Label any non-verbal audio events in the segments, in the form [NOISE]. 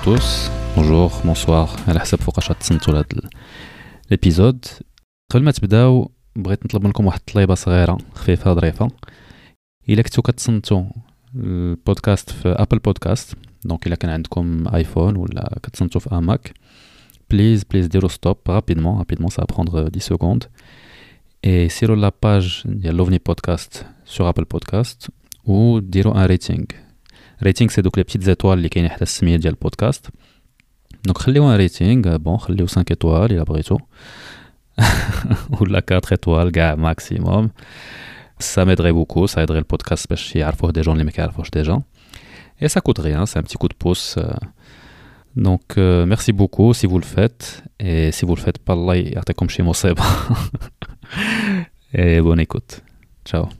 tous, bonjour, bonsoir, على حسب فوقاش تصنتوا لهاد الابيزود قبل ما تبداو بغيت نطلب منكم واحد الطليبه صغيره خفيفه ظريفه الا كنتو كتصنتوا البودكاست في ابل بودكاست دونك الا كان عندكم ايفون ولا كتصنتوا في اماك بليز بليز ديروا ستوب رابيدمون رابيدمون سا بروندر 10 سكوند اي سيروا لا باج ديال لوفني بودكاست سور ابل بودكاست وديروا ان ريتينغ ريتينغ سي دوك لي بتيت زيتوال اللي كاينين حتى السميه ديال البودكاست دونك خليو ان ريتينغ بون خليو 5 ايطوال الا بغيتو ولا 4 ايطوال كاع ماكسيموم ça m'aiderait beaucoup ça aiderait le podcast باش يعرفوه دي جون اللي ما كيعرفوش ديجا et ça coûte rien c'est un petit coup de pouce donc euh, merci beaucoup si vous le faites et si vous le faites pas الله يعطيكم شي مصيبه et bonne écoute ciao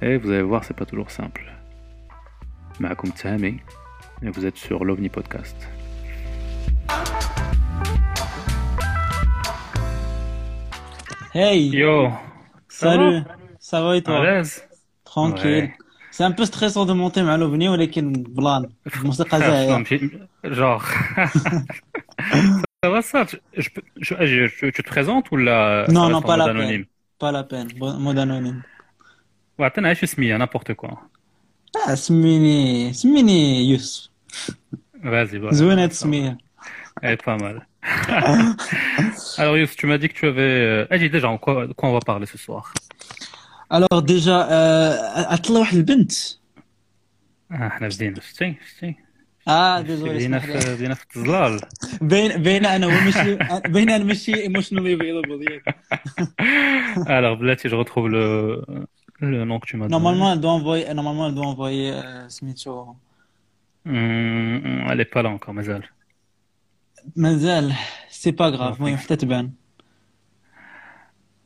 Et vous allez voir, c'est pas toujours simple. Maakoum Tahami, et vous êtes sur l'OVNI Podcast. Hey, Yo salut, ça va et toi l'aise Tranquille. Ouais. C'est un peu stressant de monter مع l'OVNI ولكن بلان الموسيقى زاهية Genre. [LAUGHS] ça va ça je, je peux- je- je- je- Tu te présentes ou là Non, ça non, reste en pas mode la anonyme peine. Pas la peine, bon- mode anonyme. Ouais, t'en as je suis n'importe quoi. Ah, سميني سميني يوسف Vas-y, voilà. زوينة هاد السمية Elle est pas mal. [LAUGHS] Alors, Yous, tu m'as dit que tu avais. euh, Ah, j'ai déjà, en quoi, de quoi on va parler ce soir الوغ ديجا عطلة واحد البنت Ah, احنا بدينا شتي شتي اه ديزولي بدينا اسمح لي في بدينا في التزلال بين بين انا هو ماشي بين انا ماشي ايموشنالي افيلابل ياك Alors, بلاتي, je retrouve le, le nom que tu m'as Normalement, elle envoyer, euh, normalement, elle doit envoyer euh, Smith au... Hum, elle n'est pas là encore, Mazal. Mazal, c'est pas grave, oui, peut-être bien.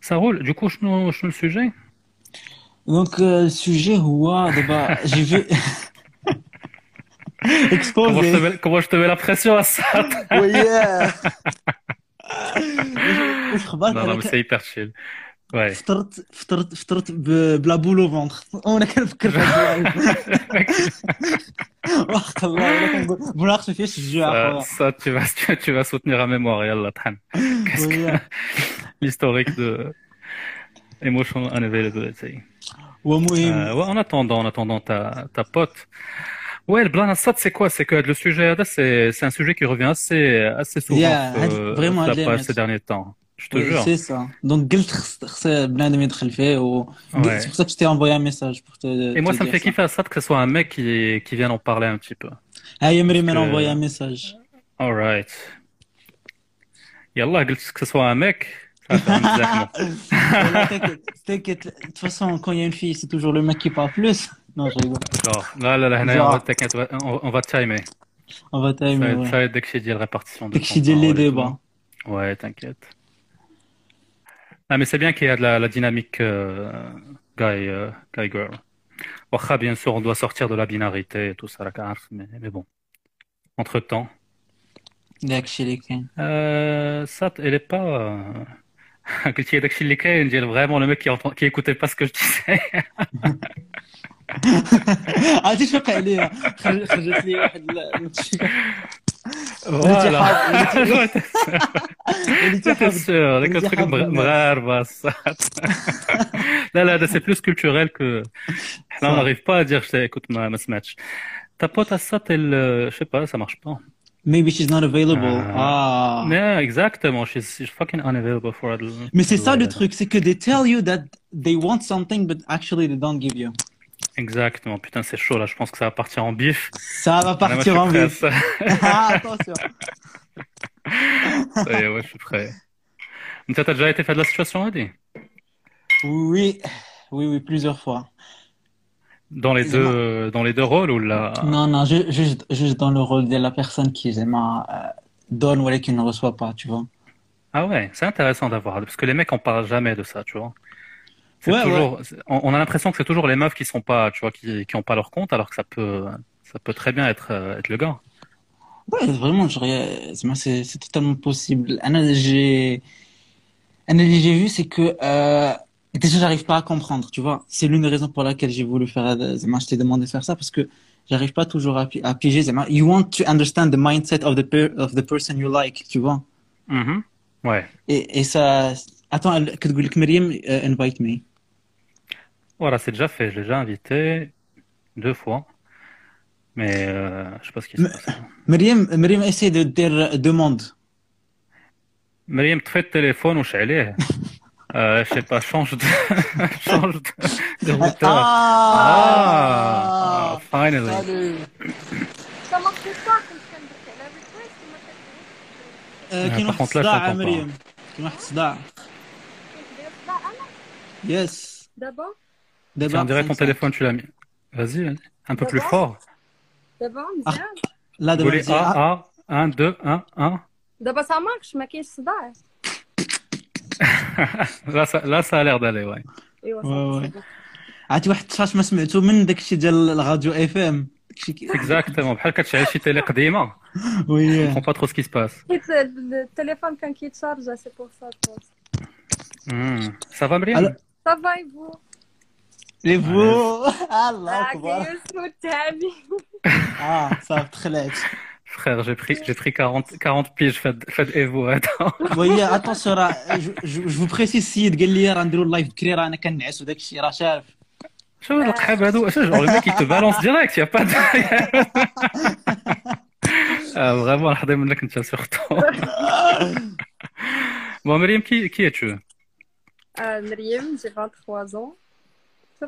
Ça roule, du coup, je nous le euh, sujet Donc, le sujet, ouah, d'abord, j'ai vu. [LAUGHS] Exposé. Comment je, te mets, comment je te mets la pression à ça? Oui, yeah. [LAUGHS] non, non, mais c'est hyper chill. Ouais. فطرت فطرت فطرت ب- بلا بولو فونتر وانا كنفكر في هاد اللايف وحق الله ولا كنقول مناقشه فيها الشجاع Ça, ça, tu vas, tu, tu vas soutenir à mémoire, Yallah, Than. Qu'est-ce que وياه l'historique de Emotion Unavailability. ومهم Euh, ouais, en attendant, en attendant ta, ta pote. Ouais, le blanc Assad, c'est quoi? C'est que le sujet, là, c'est, c'est un sujet qui revient assez, assez souvent Yeah, euh, vraiment, sur ta j'aime page ça. ces derniers temps. Je te jure. C'est ça. Donc, ouais. c'est pour ça que je t'ai envoyé un message. Pour te, Et moi, ça me fait kiffer à ça que ce soit un mec qui, vienne en parler un petit peu. Ah, il m'a envoyé un message. Alright. Yallah, que ce soit un mec. [LAUGHS] T'inquiète, de toute façon, quand il y a une fille, c'est toujours le mec qui parle plus. Non, je rigole. Là, là, là, là on, va, t'inquiète, on, va timer. On va timer. Ça va être dès que j'ai dit la répartition de Dès que j'ai dit les débats. Ouais, t'inquiète. Ah, mais c'est bien qu'il y a de la, dynamique euh, guy euh, guy girl. Bien sûr, on doit sortir de la binarité et tout ça, la carte, mais, mais bon. Entre temps. Euh, ça, elle est pas. Euh, [LAUGHS] vraiment le mec qui, entend, qui écoutait pas ce que je disais. [LAUGHS] عرفتي شنو وقع لي خرج- خرجت لي واحد ال- Voilà. حافظ- J'étais حافظ- sûr, dès que le وليتي truc حافظ مغ- الناس. مغاربة صح. لا لا ده c'est plus culturel que là on صح. n'arrive pas à dire je sais, écoute ma, ma smash ta pote à ça elle euh, je sais pas ça marche pas maybe she's not available. Ah. Ah. Yeah, exactement. She's, she's fucking unavailable for a Mais c'est ça le Ouais. truc, c'est que they tell you that they want something, but actually they don't give you. Exactement. Putain, c'est chaud là. Je pense que ça va partir en bif. Ça va Là, moi, je partir en ça. [LAUGHS] Ah, attention. Ça y est, ouais, je suis prêt. Mais t'as déjà été fait de la situation, Adi? Oui, oui, oui, plusieurs fois. Dans les deux, dans les deux rôles ou là Non, non, ju- juste, juste dans le rôle de la personne qui vraiment, euh, donne ou qui ne reçoit pas, tu vois. Ah ouais, c'est intéressant d'avoir, parce que les mecs en parlent jamais de ça, tu vois. On, a l'impression que c'est toujours les meufs qui sont pas, tu vois, qui, ont pas leur compte, alors que ça peut, ça peut très bien être, euh, le gars. Ouais, vraiment, c'est totalement possible. Un j'ai, j'ai vu, c'est que euh, déjà, j'arrive pas à comprendre, tu vois. C'est l'une des raisons pour laquelle j'ai voulu faire, euh, je t'ai demandé de faire ça parce que j'arrive pas toujours à, à piéger. You want to understand the mindset of the, person you like, tu vois. Mm -hmm. Ouais. Et, ça, attends, que Meriem euh, invite me. Voilà, c'est déjà fait. Je l'ai déjà invité deux fois, mais euh, je sais pas ce qui se Mais- passe. مريم, مريم essaie de dire demande. Mariam, tu fais le téléphone ou عليه [LAUGHS] euh, je sais pas, change de, [LAUGHS] change de, de routeur. Ah, finally. Salut. Ça marche pas comme ça, la request, ما آه، آه، كاين par واحد contre, là, je الصداع t'entends pas. مريم كاين واحد الصداع يس D'abord, دابا Tiens, on dirait ton 5-5. téléphone, tu l'as mis. Vas-y, vas-y. un peu plus D'abord fort. d'abord, Ah. مزيان. لا دابا Voulez مزيان. A, A, 1, 2, 1, 1. دابا ça marche, ما كاينش صداع. Là, ça, là, ça a l'air d'aller, ouais. ايوا Ouais, صافي. ouais. عرفتي واحد التفاش ما سمعتو من داكشي ديال الراديو اف ام داكشي كي Exactement. بحال كتشعل شي تيلي قديمة. Je وي comprends pas trop ce qui se passe. حيت التليفون كان كيتشارجا سي بور سا جو بونس. Hmm. Ça va, Mariam Alors- صافا يفو. لي فو الله آه، اكبر كيسمو التهاني. اه صافي تخلعت Frère, j'ai pris, j'ai pris 40, 40 piges, faites, faites Evo, attends. وهي اتونسيون راه جو فو بريسي السيد قال لي راه نديرو اللايف بكري راه انا كنعس وداك الشيء راه شاف شو هاد القحاب هادو شو genre le mec il te balance direct y a pas de [LAUGHS] ah, vraiment الحظ منك انت surtout [LAUGHS] bon Mariam qui qui es-tu آه، مريم جي 23 ans. [LAUGHS] [LAUGHS]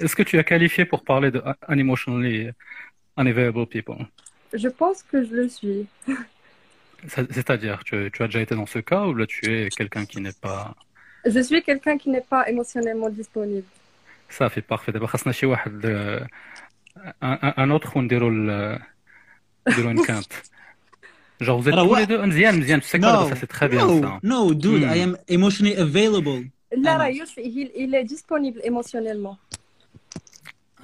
Est-ce que tu as qualifié pour parler de unemotionally unavailable people? Je pense que je le suis. C'est-à-dire, tu, tu, as déjà été dans ce cas ou là tu es quelqu'un qui n'est pas. Je suis quelqu'un qui n'est pas émotionnellement disponible. Ça fait parfait. D'abord, euh, un, un autre, on déroule euh, une quinte. [LAUGHS] genre vous êtes Alors, tous ouais. les deux مزيان مزيان tu sais quoi ça c'est très bien no, ça no dude Hmm. I am emotionally available لا Ah راه non. يوسف il, il est disponible émotionnellement.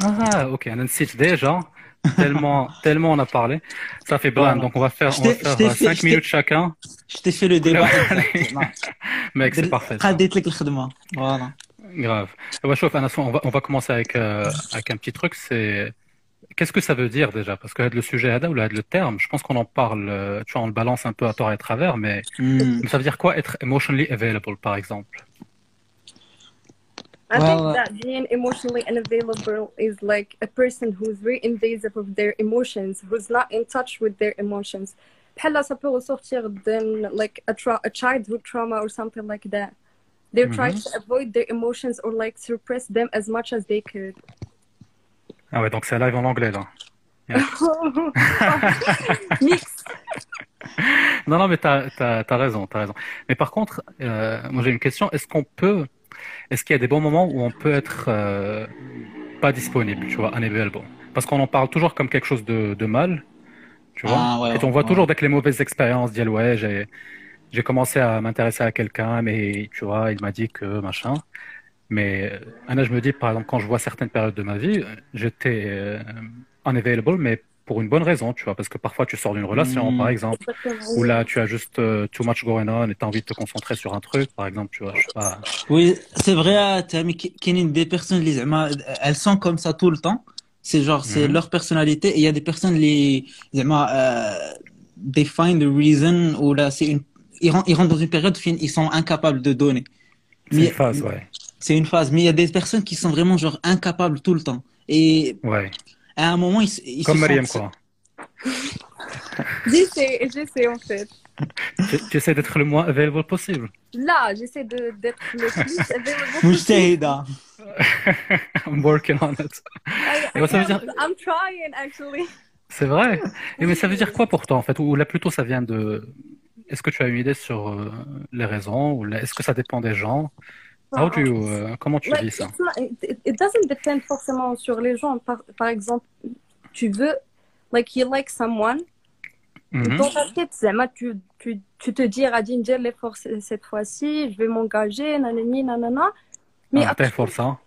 Ah, ok, on cite déjà. Tellement, [LAUGHS] tellement on a parlé. Ça fait blind. Voilà. Donc on va faire, Je on va t'ai- je faire t'ai euh, fait- cinq je t'ai- minutes chacun. je t'ai fait le débat [LAUGHS] Mec, c'est parfait. ça. قديت لك الخدمه فوالا Grave. Eh ben, chauffe, Anna, on va, on va commencer avec, euh, avec un petit truc. C'est, Qu'est-ce que ça veut dire déjà? Parce que le sujet Ada ou le terme, je pense qu'on en parle, euh, tu vois, on le balance un peu à tort et à travers, mais, hmm. ça veut dire quoi être emotionally available par exemple? I well, think that being emotionally unavailable is like a person who's very invasive of their emotions, who's not in touch with their emotions. Pella, ça peut ressortir d'un like a, tra a childhood trauma or something like that. They're mm -hmm. trying to avoid their emotions or like suppress them as much as they could. Ah ouais, donc c'est live en anglais, là. [LAUGHS] Mix. Non, non, mais t'as, t'as, t'as raison, t'as raison. Mais par contre, euh, moi j'ai une question. Est-ce qu'on peut, est-ce qu'il y a des bons moments où on peut être euh, pas disponible, tu vois, unavailable? Parce qu'on en parle toujours comme quelque chose de, de mal, tu vois? Ah, ouais, Et on voit ouais. toujours dès que les mauvaises expériences, dire ouais, j'ai, j'ai commencé à m'intéresser à quelqu'un, mais tu vois, il m'a dit que machin. Mais euh, là, je me dis, par exemple, quand je vois certaines périodes de ma vie, euh, j'étais euh, unavailable, mais pour une bonne raison, tu vois, parce que parfois tu sors d'une relation, par mmh. exemple, où là tu as juste too much going on et t'as envie de te concentrer sur un truc, par exemple, tu vois, je sais pas. Oui, c'est vrai, Kenny, des personnes, elles sont comme ça tout le temps. C'est genre, c'est mmh. leur personnalité. Et il y a des personnes, les, euh, they find the reason ou là, c'est une, ils rentrent, dans une période où ils sont incapables de donner. C'est une phase, ouais c'est une phase. Mais il y a des personnes qui sont vraiment genre incapables tout le temps. Et ouais. à un moment, ils, ils Comme se Mariam, quoi. [LAUGHS] j'essaie, j'essaie en fait. J'essaie d'être le moins available possible. Là, j'essaie d'être le plus available possible. [LAUGHS] I'm working on it. C'est vrai. Mais ça veut dire [LAUGHS] quoi pour toi en fait? Ou là plutôt ça vient de. Est-ce que tu as une idée sur euh, les raisons? Ou est-ce que ça dépend des gens? How do you, euh, comment tu vis ça? not, it, it doesn't depend forcément sur les gens. Par, exemple, tu veux, like you like someone, mm-hmm. dans ta tête, tu, tu, tu te dis, Radin, j'ai l'effort cette fois-ci, je vais m'engager, nanani, nanana. Mais ah, après, pour ça.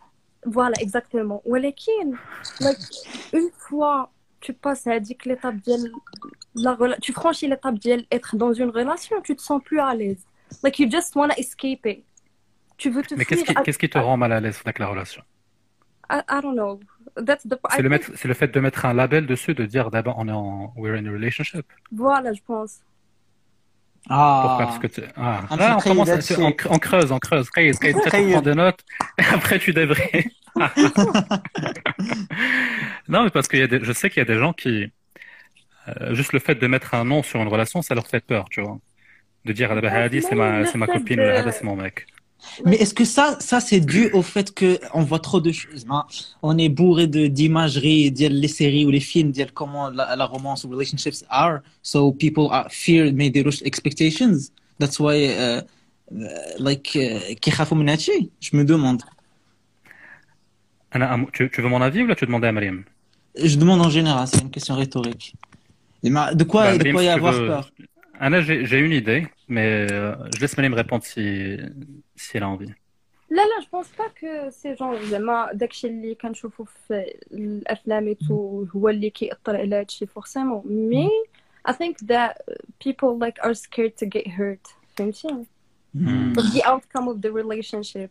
Voilà, exactement. Ou like, une fois tu passes à dire que l'étape la tu franchis l'étape d'être dans une relation, tu te sens plus à l'aise. Like you just wanna escape it. Tu veux te Mais qu'est-ce qui, fuir à- qu'est-ce qui te rend mal à l'aise avec la relation? I, I don't know. That's the. I C'est le, think- mettre- c'est le fait de mettre un label dessus, de dire d'abord on est en we're in a relationship. Voilà, je pense. Pourquoi? Ah. Parce que tu... ah. Là, on commence à... on, cre- on creuse, on creuse. Peut-être Qaïd. tu prends des notes et [LAUGHS] après tu débris. [LAUGHS] non, mais parce que je sais qu'il y a des gens qui, euh, juste le fait de mettre un nom sur une relation, ça leur fait peur, tu vois. De dire, ah, bah, Hadi, c'est ma, ma copine, de- c'est mon mec. Mais est-ce que ça, ça c'est dû au fait qu'on voit trop de choses hein? On est bourré d'imageries, les séries ou les films, comment la, romance ou relationships are. So people are fear may they rush expectations. That's why, uh, uh like, uh, je me demande. Tu, veux mon avis ou là tu demandais à Mariam? Je demande en général, c'est une question rhétorique. De quoi, bah, y avoir peur? Anna, j'ai j'ai une idée, mais euh, je laisse Mariam répondre si, si elle a envie. لا لا je pense pas que c'est genre زعما داكشي اللي كنشوفو في الافلام et tout هو اللي كيأثر على هادشي forcément mais I think that people like are scared to get hurt فهمتي Hmm. of the outcome of the relationship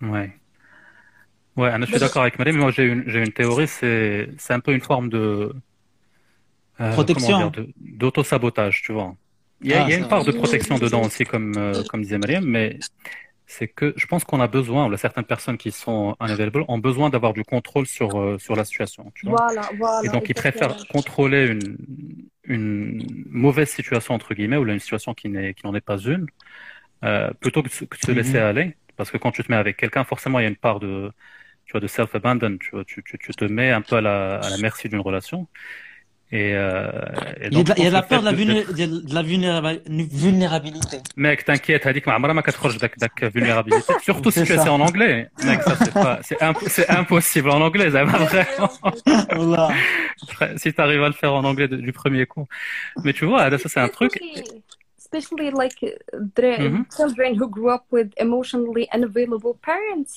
Ouais. Ouais, Anna, je suis d'accord avec Mariam, mais moi j'ai une, j'ai une théorie, c'est, c'est un peu une forme de, euh, Protection. dire, de- d'auto-sabotage, tu vois. Il y a, Ah, il y a une part de protection dedans aussi, comme, euh, comme disait Mariam, mais c'est que je pense qu'on a besoin, ou là, certaines personnes qui sont unavailable ont besoin d'avoir du contrôle sur, euh, sur la situation, tu vois. voilà voilà Et donc, ils préfèrent contrôler une, une mauvaise situation, entre guillemets, ou là, une situation qui n'est, qui n'en est pas une, euh, plutôt que de, se- que de se laisser aller. Parce que quand tu te mets avec quelqu'un, forcément, il y a une part de, tu vois, de self-abandon. Tu, vois, tu, tu, tu te mets un peu à la, à la merci d'une relation. Et, euh, et Il y a donc, de la, je il y a de la pense peur le de la, fait vulné- de la vulnéra- vulnérabilité. Mec, t'inquiète, هذيك ما عمرها ما كتخرج داك داك vulnérabilité. [LAUGHS] Surtout si C'est tu es ça. en anglais. Mec, ça c'est pas, c'est imp- c'est impossible en anglais, ça va vraiment. Voilà. [LAUGHS] si tu arrives à le faire en anglais de- du premier coup. Mais tu vois, ça c'est un truc. Especially- especially like the Mhm. children who grew up with emotionally unavailable parents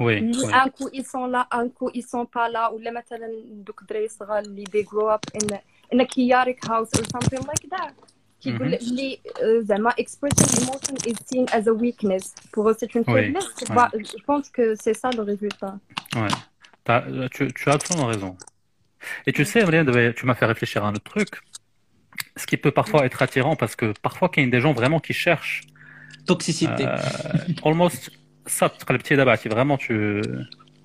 Oui. اللي oui. un coup ils sont là un coup ils sont pas là ولا مثلا دوك الدراري الصغار اللي they grow up in a, in a chaotic house or something like that كيقول Mhm. لك اللي آه، زعما expressing emotion is seen as a weakness pour eux c'est une Oui, faiblesse oui. Bah, je pense que c'est ça le résultat Ouais. T'as- euh, tu, tu as absolument raison. Et tu sais, Marianne, devait- tu m'as fait réfléchir à un autre truc. Ce qui peut parfois être attirant, parce que parfois, qu'il y a des gens vraiment qui cherchent Toxicité. euh, almost ça, تقلبتي دابا عرفتي vraiment tu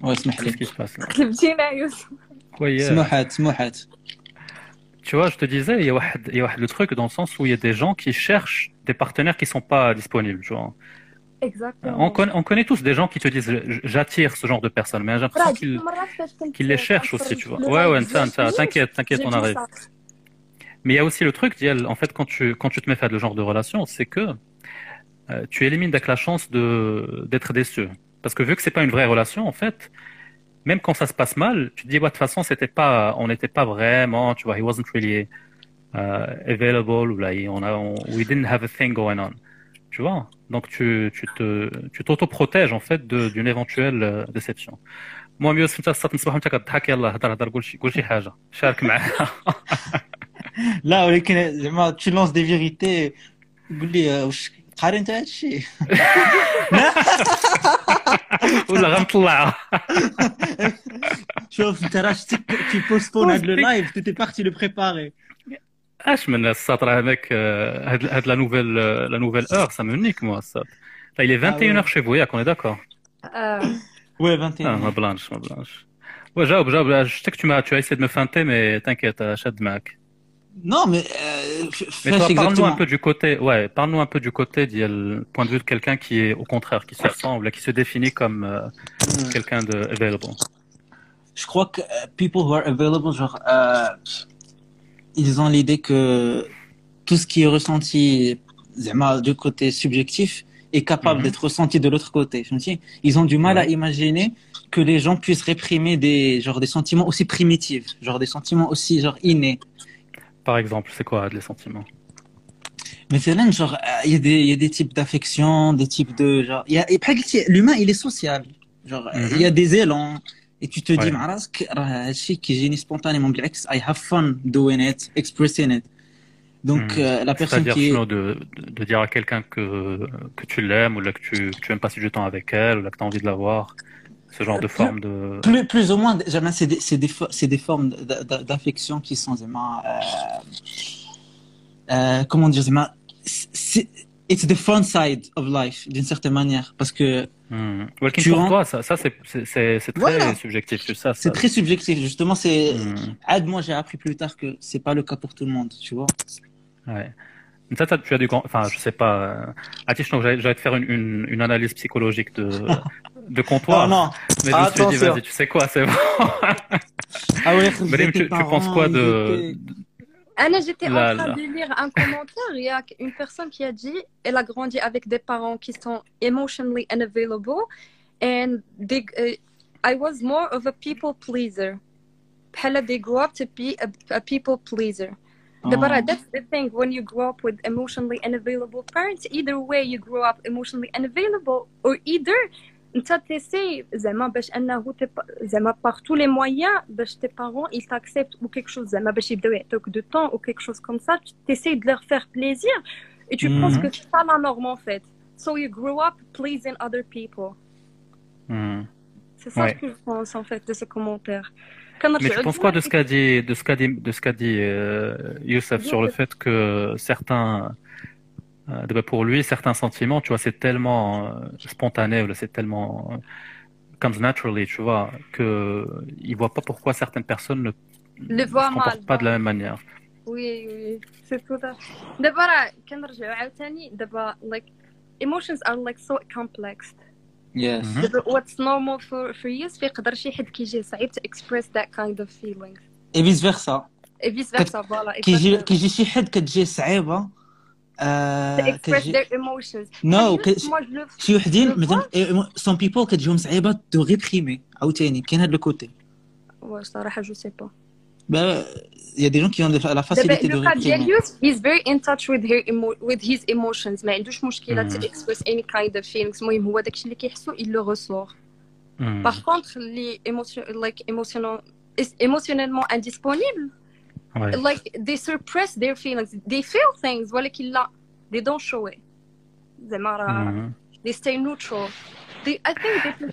Ouais, اسمح qu'est-ce لي. qui se passe là كتبتينا يوسف Oui, euh, سموحات سموحات. Tu vois, je te disais, il y a واحد- il y a واحد le truc dans le sens où il y a des gens qui cherchent des partenaires qui sont pas disponibles, tu vois. exactement On connaît, on connaît tous des gens qui te disent j- j'attire ce genre de personnes, mais j'ai l'impression راه qu'ils ديك المرات فاش كنت qu'ils les cherchent aussi, tu vois. Ouais, ouais, ça, ça, t'inquiète, t'inquiète, on arrive. Mais il y a aussi le truc, Diel, en fait, quand tu, quand tu te mets à ce genre de relation, c'est que euh, tu élimines donc la chance de d'être déçu. Parce que vu que c'est pas une vraie relation, en fait, même quand ça se passe mal, tu te dis, bah, de toute façon, c'était pas, on n'était pas vraiment, tu vois, he wasn't really uh, available, ou là, on a, on- we didn't have a thing going on. Tu vois? Donc, tu, tu te, tu t'auto-protèges, en fait, de- d'une éventuelle euh, déception. moi mieux انت الصات نصبح وانت كضحك يلا هضر هضر قول شي قول شي حاجه شارك معنا لا ولكن زعما tu lances des vérités قول لي آه، واش قاري انت هادشي ولا غنطلعها شوف انت راه شتك tu postpones هاد لو لايف tu étais parti le préparer اش من السطر هذاك آه، هاد هاد لا نوفيل لا نوفيل اور ça me nique moi ça Là, il est 21h chez vous, Yak, on est d'accord Euh, Ouais, 21. Ah, ma blanche, ma blanche. Ouais, Jaob, Jaob, je sais que tu, m'as, tu as essayé de me feinter, mais t'inquiète, Chad Mac. Non, mais, euh, mais toi, parle-nous un peu du côté, ouais, parle-nous un peu du côté du point de vue de quelqu'un qui est au contraire, qui se ressemble, qui se définit comme euh, hmm. quelqu'un de available. Je crois que euh, people who are available, genre, euh, ils ont l'idée que tout ce qui est ressenti, du côté subjectif, est capable mhm. d'être ressenti de l'autre côté. Ils ont du mal à imaginer que les gens puissent réprimer des, genre, des sentiments aussi primitifs, genre des sentiments aussi genre innés. Par exemple, c'est quoi les sentiments? Mais genre, il y, a des, y a des types d'affection, des types de, genre, il y a, l'humain, il est social. Genre, il y a mhm. des élans, et tu te dis, ouais. qui génie spontanément, I have fun doing it, expressing it. Donc, hmm. euh, la personne qui est... De, de, dire à quelqu'un que, que tu l'aimes, ou là, que tu, tu aimes passer du temps avec elle, ou là, que tu as envie de la voir. Ce genre de forme de... Plus, plus ou moins, c'est des, des, des, des formes d'affection qui sont vraiment... Euh, euh, comment dire It's the fun side of life, d'une certaine manière. Parce que... Mmh. tu pour toi, ça, ça c'est très voilà. subjectif. Ça, c'est très subjectif. Justement, c'est... Mmh. Moi, j'ai appris plus tard que c'est pas le cas pour tout le monde, tu vois Ouais. Ça, tu as du enfin, je sais pas. Euh, Atish, j'allais te faire une, une, une, analyse psychologique de, [LAUGHS] de comptoir. Non, non. Mais je me suis dit, vas-y, tu sais quoi, c'est bon. ah ouais, [LAUGHS] tu, tu penses quoi de, Anna, j'étais en train de lire un commentaire. Il y a une personne qui a dit elle a grandi avec des parents qui sont emotionally unavailable. And they, uh, I was more of a people pleaser. They grew up to be a, a people pleaser. The, but that's the thing when you grow up with emotionally unavailable parents either way you grow up emotionally unavailable or either انت تسي زعما باش انه زعما باغ تو لي مويان باش تي بارون ils t'acceptent ou quelque chose زعما باش يبداو يعطوك دو طون ou quelque chose comme ça tu t'essayes de leur faire plaisir et tu mm -hmm. penses que c'est pas la norme en fait so you grow up pleasing other people mm. c'est ça ouais. que je pense en fait de ce commentaire mais tu penses quoi de ce qu'a dit, de ce qu'a dit, de ce qu'a dit euh, Youssef sur le fait que certains, euh, pour lui, certains sentiments, tu vois, c'est tellement euh, spontané, c'est tellement euh, comes naturally, tu vois, que il voit pas pourquoi certaines personnes ne, le voient mal, pas de la même manière. Oui, oui, c'est tout à fait. D'abord, كنرجعوا عاوتاني d'abord, like emotions are like so complex. Yes. Mm-hmm. What's normal for for you يقدر شي حد كيجي صعيب to express that kind of feelings. Et vice versa. Et vice versa, voilà. كيجي كيجي شي حد كتجي صعيبة to express their emotions. No, شي وحدين مثلا سون بيبول كتجيهم صعيبة تو ريبريمي عاوتاني كاين هذا الكوتي. واه صراحة جو سي با. يا دي جون كي اون لا فاسيليتي دو ريبريمي. فيري ان تاتش with her with his emotions ما عندوش مشكله to express any kind of feelings المهم هو داكشي اللي كيحسو il le ressort. Par contre, les émotions, like, émotionnellement indisponibles, like they suppress their feelings they feel things ولكن لا they don't show it زعما they stay neutral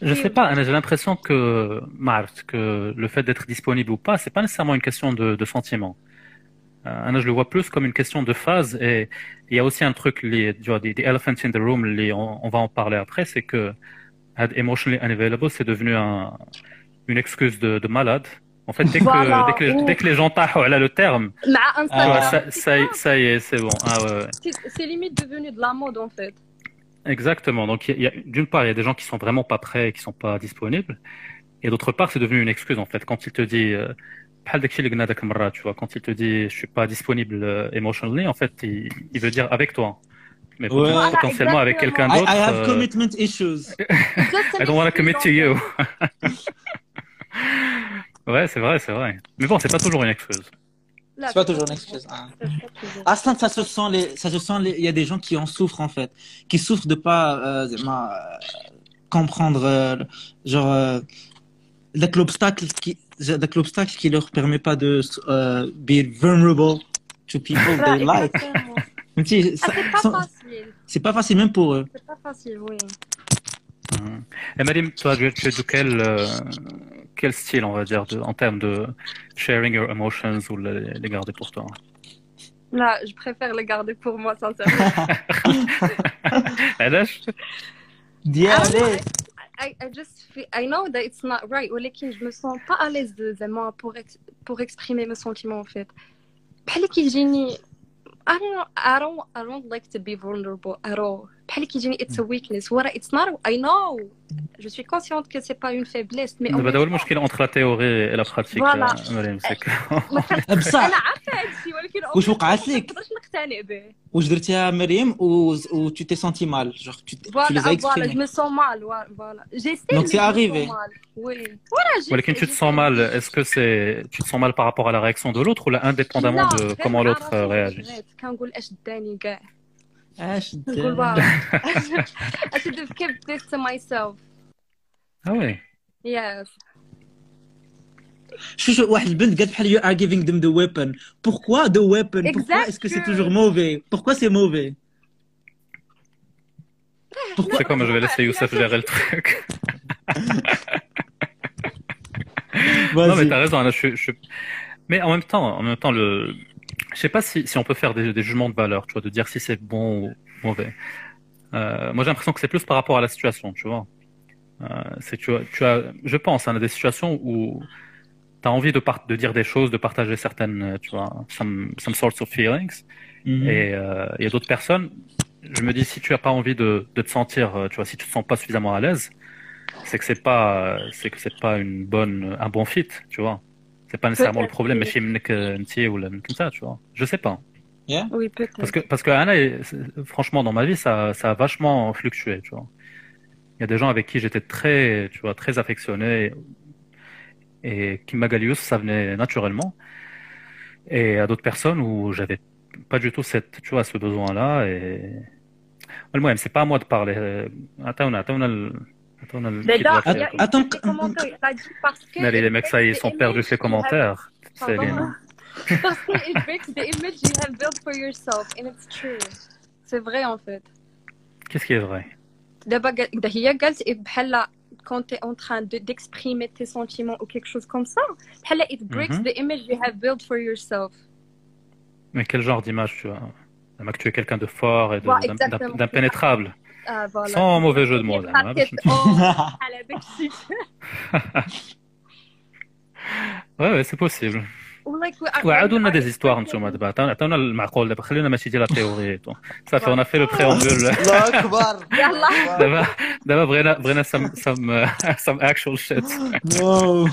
je sais pas, j'ai l'impression que, que le fait d'être disponible ou pas, c'est pas nécessairement une question de, de sentiment. Euh, je le vois plus comme une question de phase et il y a aussi un truc, les, tu vois, des, elephants in the room, les, on, va en parler après, c'est que emotionally unavailable, c'est devenu un, une excuse de, de malade. en fait, dès que, dès que, dès que les gens parlent le terme, ça, ça, ça, y est, c'est bon. Ah, ouais. C'est limite devenu de la mode, en fait. Exactement. Donc, il y a, d'une part, il y a des gens qui sont vraiment pas prêts, qui sont pas disponibles, et d'autre part, c'est devenu une excuse en fait. Quand il te dit, euh, tu vois, quand il te dit, je suis pas disponible euh, emotionally, en fait, il, il, veut dire avec toi, mais potentiellement avec quelqu'un d'autre. I, have euh, commitment issues. [LAUGHS] I don't want to commit to you. [LAUGHS] ouais, c'est vrai, c'est vrai. Mais bon, c'est pas toujours une excuse. C'est pas toujours une excuse. Hein. Ah, ça, ça se sent les, ça se sent les, il y a des gens qui en souffrent en fait, qui souffrent de pas euh, euh comprendre, euh, genre, euh, l'obstacle qui, l'obstacle qui leur permet pas de euh, be vulnerable to people they like. [LAUGHS] Ah, c'est pas facile. C'est pas facile même pour eux. C'est pas facile, oui. Mmh. Et Marim, toi, tu es de quel, euh, quel style, on va dire, de, en termes de sharing your emotions ou les, les garder pour toi Là, je préfère les garder pour moi, sincèrement. [LAUGHS] علاش ديالي I, I just feel, I know that it's not right ولكن je me sens pas à l'aise de زعما pour ex, pour exprimer mes sentiments en fait بحال كيجيني I don't I don't I don't like to be vulnerable at all بحال كيجيني it's a weakness ورا it's not I know je suis consciente que c'est pas une faiblesse mais دابا هذا هو المشكل entre la théorie et la pratique Voilà. مريم c'est que بصح انا عارفه هادشي ولكن واش وقعت ما لك نقدرش نقتنع به واش درتيها مريم و و tu t'es senti mal genre tu, tu les Voilà, as ah, voilà, je exprimés me sens mal, ouais, voilà. J'essaie, Donc, mais c'est je me arrivé. sens mal. Oui. Voilà, j'essaie, ولكن tu te j'essaie. sens mal est-ce que c'est tu te sens mal par rapport à la réaction de l'autre ou là indépendamment لا، de غير comment l'autre عرفت réagit بغيت. كنقول اش داني كاع اش كنقول دا- واو I should have kept this to myself ah oui yes شو شو واحد البنت قالت بحال you are giving them the weapon pourquoi the weapon pourquoi est-ce que c'est Exact. toujours mauvais pourquoi c'est mauvais pourquoi c'est comme je vais laisser Youssef gérer le truc Non, mais vas-y t'as raison. Anna, je, suis- je suis- Mais en même temps, en même temps, le, je sais pas si, si on peut faire des, des jugements de valeur, tu vois, de dire si c'est bon ou mauvais. Euh, moi, j'ai l'impression que c'est plus par rapport à la situation, tu vois. Euh, c'est tu tu as, je pense, hein, des situations où tu as envie de, part- de dire des choses, de partager certaines, euh, tu vois, some, some sorts of feelings. Mhm. Et euh, il y a d'autres personnes. Je me dis si tu as pas envie de, de te sentir, euh, tu vois, si tu te sens pas suffisamment à l'aise, c'est que c'est pas, c'est que c'est pas une bonne, un bon fit, tu vois. C'est pas nécessairement le problème, mais chez Mnek, ou ça, tu vois. Je sais pas. oui peut-être Parce que, parce que Anna, franchement, dans ma vie, ça, ça a vachement fluctué, tu vois. Il y a des gens avec qui j'étais très, tu vois, très affectionné et qui Magalius, ça venait naturellement. Et à d'autres personnes où j'avais pas du tout cette, tu vois, ce besoin-là et, le moyen, c'est pas à moi de parler. Euh, Attends, attends, le- attends, le Déjà, feedback, il y a quoi. Attends, des commentaires, il a dit parce que Mais les it mecs, ça, breaks ils the sont perdus image ces you have- commentaires. C'est [LAUGHS] les- Pardon. parce que it breaks the image you have built for yourself and it's true c'est vrai en fait Qu'est-ce qui est vrai? دابا قال- هي قالت بحال quand tu es en train de d'exprimer tes sentiments ou quelque chose comme ça بحال it breaks Mhm. the image you have built for yourself Mais quel genre d'image tu as? Là, que tu es quelqu'un de fort et de- Ouais, d'im- exactement. d'im- d'impénétrable. Ah, voilà. Sans mauvais jeu de mots. Ta là, hein. tête haute, بحال هذاك الشيء. Ouais, ouais, [LAUGHS] c'est possible. Like, we- وعادوا لنا I- des histoires نتوما دابا عطاونا عطاونا المعقول دابا خلينا ماشي ديال لا تيوري صافي on a fait le préambule الله اكبر يلا دابا دابا بغينا بغينا some some some actual shit واو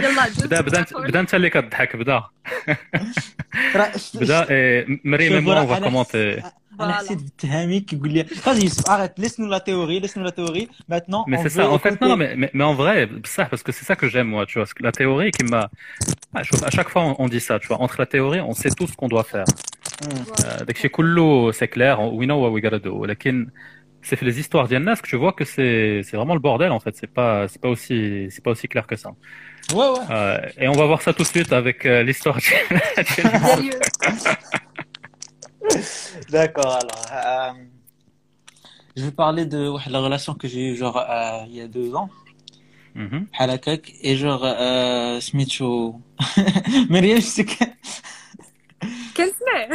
يلا بدا بدا انت بدا انت اللي كتضحك بدا راه بدا إيه، مريم شوف، مو راه on va أنا commenter انا حسيت بتهامي كيقول لي vas-y Youssef arrête laisse-nous la théorie laisse-nous la théorie maintenant Mais on c'est veut ça, en fait, écouter- non, non, mais, mais, mais en vrai, ça, parce que c'est ça que j'aime, moi, tu vois, parce que la théorie qui m'a, Ah, je trouve, à chaque fois, on, on dit ça, tu vois, entre la théorie, on sait tout ce qu'on doit faire. Hmm. Euh, dès que chez Kullu, c'est clair, on- we know what we gotta do. Lakin, c'est fait les histoires d'Yannas que tu vois que c'est, c'est vraiment le bordel, en fait, c'est pas, c'est pas aussi, c'est pas aussi clair que ça. Ouais, ouais. Euh, et on va voir ça tout de suite avec euh, l'histoire de Sérieux. [LAUGHS] [LAUGHS] D'accord, alors. euh, je vais parler de ouais, la relation que j'ai eue genre euh, il y a deux ans. Mhm. بحال هكاك et genre euh, سميتو [LAUGHS] مريم je sais que Quelle semaine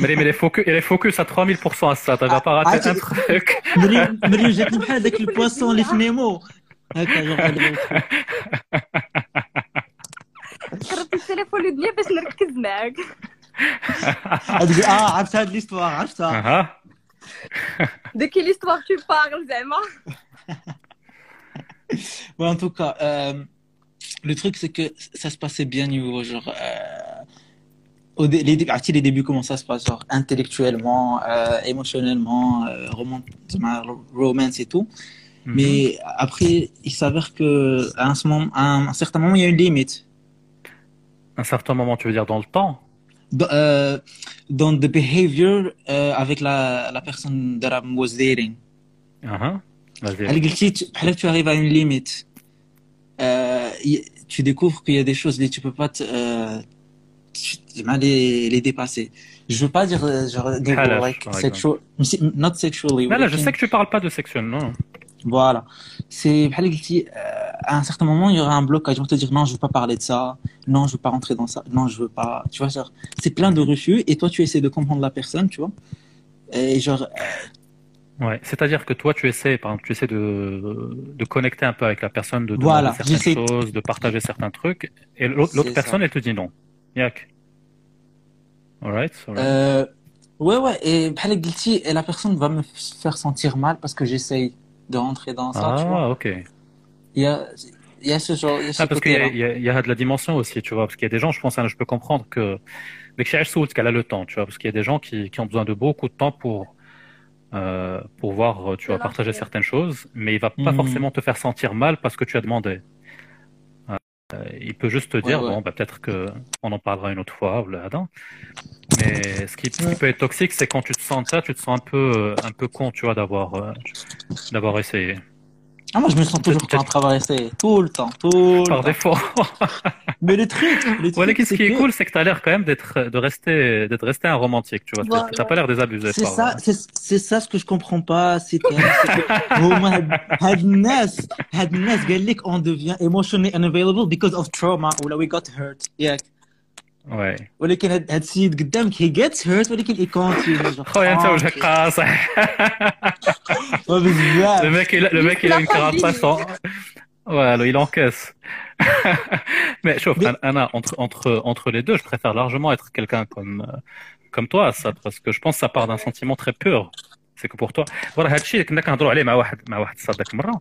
Mais, mais les focus, elle est focus à 3000% à ça, t'avais pas raté ah, un tu- truc. [LAUGHS] مريم مريم جاتني بحال هذاك البواسون اللي في نيمو هكا genre قربت التليفون لدنيا باش نركز معاك هذيك اه عرفت هاد ليستوار عرفتها Ah, De quelle histoire tu parles زعما Ouais, [LAUGHS] en tout cas, euh, le truc, c'est que ça se passait bien niveau, genre, euh, au dé- les, dé- عرفتي les débuts, comment ça se passe, genre, intellectuellement, euh, émotionnellement, euh, romance, romance et tout. Mhm. Mais après, il s'avère que, à un, ce moment, à un, un certain moment, il y a une limite. un certain moment, tu veux dire dans le temps? Euh, dans the behavior euh, avec la, la personne that I was dating. Uh-huh. Tu arrives à une limite. Euh, tu découvres qu'il y a des choses que tu ne peux pas te, les, les dépasser. Je ne veux pas dire genre [LAUGHS] des not sexually. Je sais que tu ne parles pas de sexuel, non. Voilà. C'est à un certain moment, il y aura un blocage. Ils vont te dire non, je veux pas parler de ça. Non, je veux pas rentrer dans ça. Non, je veux pas. Tu vois, genre, c'est plein de refus. Et toi, tu essaies de comprendre la personne, tu vois. Et genre. Ouais, c'est-à-dire que toi, tu essaies, par exemple, tu essaies de, de connecter un peu avec la personne, de voilà, certaines choses, de partager certains trucs. Et l'autre, personne, elle te dit non. Yak. Alright. alright. Euh, ouais, ouais. Et et la personne va me faire sentir mal parce que j'essaye de rentrer dans ça. Ah, tu vois. ok. Il y a, il y a ce genre, il y a ce Ah, parce qu'il y, y, a- il y a de la dimension aussi, tu vois, parce qu'il y a des gens, je pense, hein, je peux comprendre que dès que chez Soult, qu'elle a le temps, tu vois, parce qu'il y a des gens qui, qui ont besoin de beaucoup de temps pour euh, pour voir, tu vois, partager certaines choses, mais il va pas Mhm. forcément te faire sentir mal parce que tu as demandé. Euh, il peut juste te dire, Ouais, ouais. bon, bah, peut-être que on en parlera une autre fois, ou là, Adam. Mais ce qui, ce qui peut être toxique, c'est quand tu te sens ça, tu te sens un peu, euh, un peu con, tu vois, d'avoir, euh, d'avoir essayé. Ah, moi, je me sens toujours en train d'avancer. Tout le temps, tout le Par temps. défaut. [LAUGHS] Mais les trucs, les trucs. Voilà, ce qui est cool, c'est que tu as l'air quand même d'être, de rester, d'être resté un romantique, tu vois. Voilà. T'as pas l'air désabusé. C'est ça, ouais. c'est, ça ce que je comprends pas. C'est que, Hadness, oh Hadness, Gallic, on devient emotionally unavailable because of trauma. Ou là, we got hurt. Yeah. Ouais. ولكن هاد هاد السيد قدامك he gets hurt ولكن il continue خويا [LAUGHS] انت وجهك قاصح. بزاف Le mec, il a, le mec, il a une carapace en... [LAUGHS] Voilà, il encaisse. [LAUGHS] Mais chauffe, Anna, entre, entre, entre les deux, je préfère largement être quelqu'un comme, euh, comme toi, ça, parce que je pense que ça part d'un sentiment très pur. C'est que pour toi, voilà, هادشي اللي كنا كنهضروا عليه مع واحد مع واحد صديق مرة.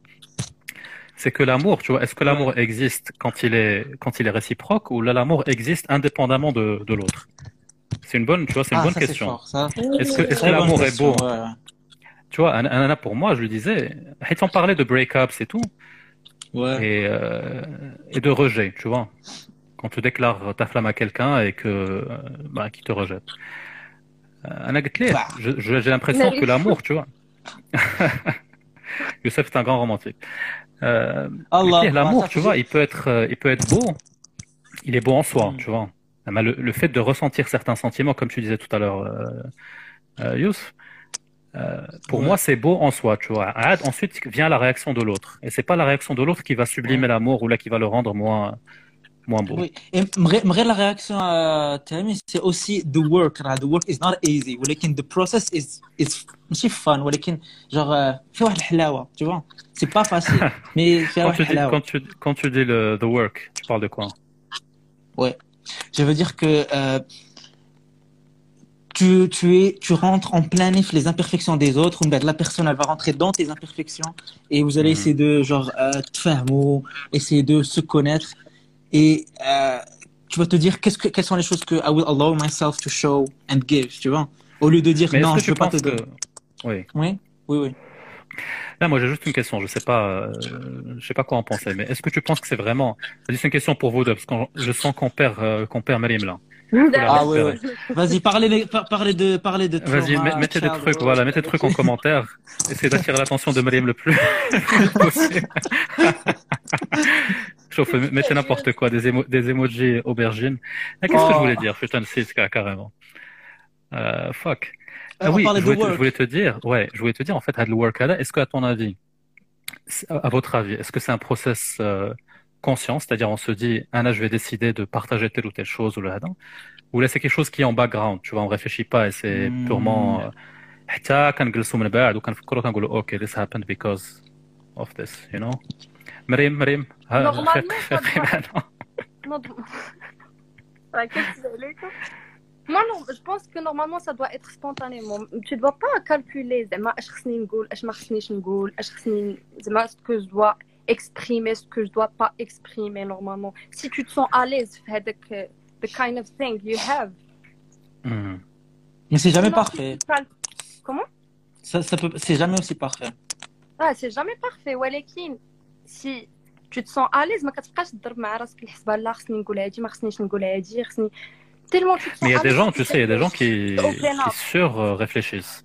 c'est que l'amour, tu vois, est-ce que l'amour existe quand il est quand il est réciproque ou là l'amour existe indépendamment de, de l'autre? C'est une bonne, tu vois, c'est une bonne question. Est-ce que, l'amour est beau? Tu vois, Anna, pour moi, je le disais, on parlait de break-up, c'est tout. Ouais. Et, euh, et de rejet, tu vois. Quand tu déclares ta flamme à quelqu'un et que euh, bah, qui te rejette. Euh, Anna j'ai l'impression que l'amour, tu vois. [LAUGHS] Youssef est un grand romantique. Euh, l'amour, tu vois, il peut être, euh, il peut être beau. Il est beau en soi, tu vois. Mais le, fait de ressentir certains sentiments, comme tu disais tout à l'heure, euh, euh pour moi, c'est beau en soi, tu vois. Ensuite vient la réaction de l'autre, et c'est pas la réaction de l'autre qui va sublimer l'amour ou là qui va le rendre moins moins beau. Oui, et من غير من غير la réaction à تامي c'est aussi the work راه the work is not easy ولكن the process is is ماشي fun ولكن genre euh, فيه واحد الحلاوة tu vois c'est pas facile [LAUGHS] mais فيه Quand واحد tu, dis, الحلاوة quand, tu, quand tu dis le the work, tu parles de quoi Ouais. Je veux dire que euh, tu, tu, es, tu rentres en plein nez les imperfections des autres, ou bien la personne elle va rentrer dans tes imperfections et vous allez Mhm. essayer de genre euh, te faire mot, essayer de se connaître et euh, tu vas te dire qu'est-ce que, quelles sont les choses que I will allow myself to show and give, tu vois, au lieu de dire Mais non, je tu veux pas te que... donner. Oui. Oui, oui, oui. Là, moi, j'ai juste une question. Je sais pas, euh, je sais pas quoi en penser, mais est-ce que tu penses que c'est vraiment, c'est une question pour vous deux, parce que je sens qu'on perd, euh, qu'on perd Marim là. Ah ouais, récupérer. ouais. [LAUGHS] Vas-y, parlez, parlez de, parlez de Vas-y, mettez des trucs, voilà, mettez des trucs en commentaire. Essayez d'attirer l'attention de Mariam le plus [LAUGHS] possible. [LAUGHS] Chauffe, mettez n'importe quoi, des, émo- des emojis aubergines. Ah, Qu'est-ce que je Oh. voulais dire? Putain, c'est ce carrément. Euh, fuck. Euh, Ah on oui, je de voulais, te, je voulais te dire, ouais, je voulais te dire, en fait, had le work là, est-ce que, à ton avis, à votre avis, est-ce que c'est un process euh, conscient, c'est-à-dire on se dit, ah là, je vais décider de partager telle ou telle chose ou le hadin, ou là, c'est quelque chose qui est en background, tu vois, on réfléchit pas et c'est Hmm. purement, euh, حتى كنجلسوا من بعد وكنفكروا كنقولوا okay this happened because of this you know مريم مريم ها Normalement, فيق- ça فيقي doit- معنا. Non, Ouais, qu'est-ce que vous allez, quoi Moi, non, je pense que normalement, ça doit être spontanément. Tu ne dois pas calculer زعما اش خصني نقول اش ما خصنيش نقول اش خصني زعما ce que je dois exprimer ce que je dois pas exprimer normalement si tu te sens à l'aise في هذاك the kind of thing you have Hmm. Mais c'est jamais Sinon, parfait. si tu cal- comment Ça, ça peut, c'est jamais aussi parfait. اه سي جامي بارفي ولكن سي تو te sens à l'aise ما كتبقاش تضرب مع راسك الحسبه لا خصني نقول هادي ما خصنيش نقول هادي خصني tellement tu te sens Mais il y a à des l'aise gens, que tu sais, il y a des gens qui, Open qui up. sur euh, réfléchissent.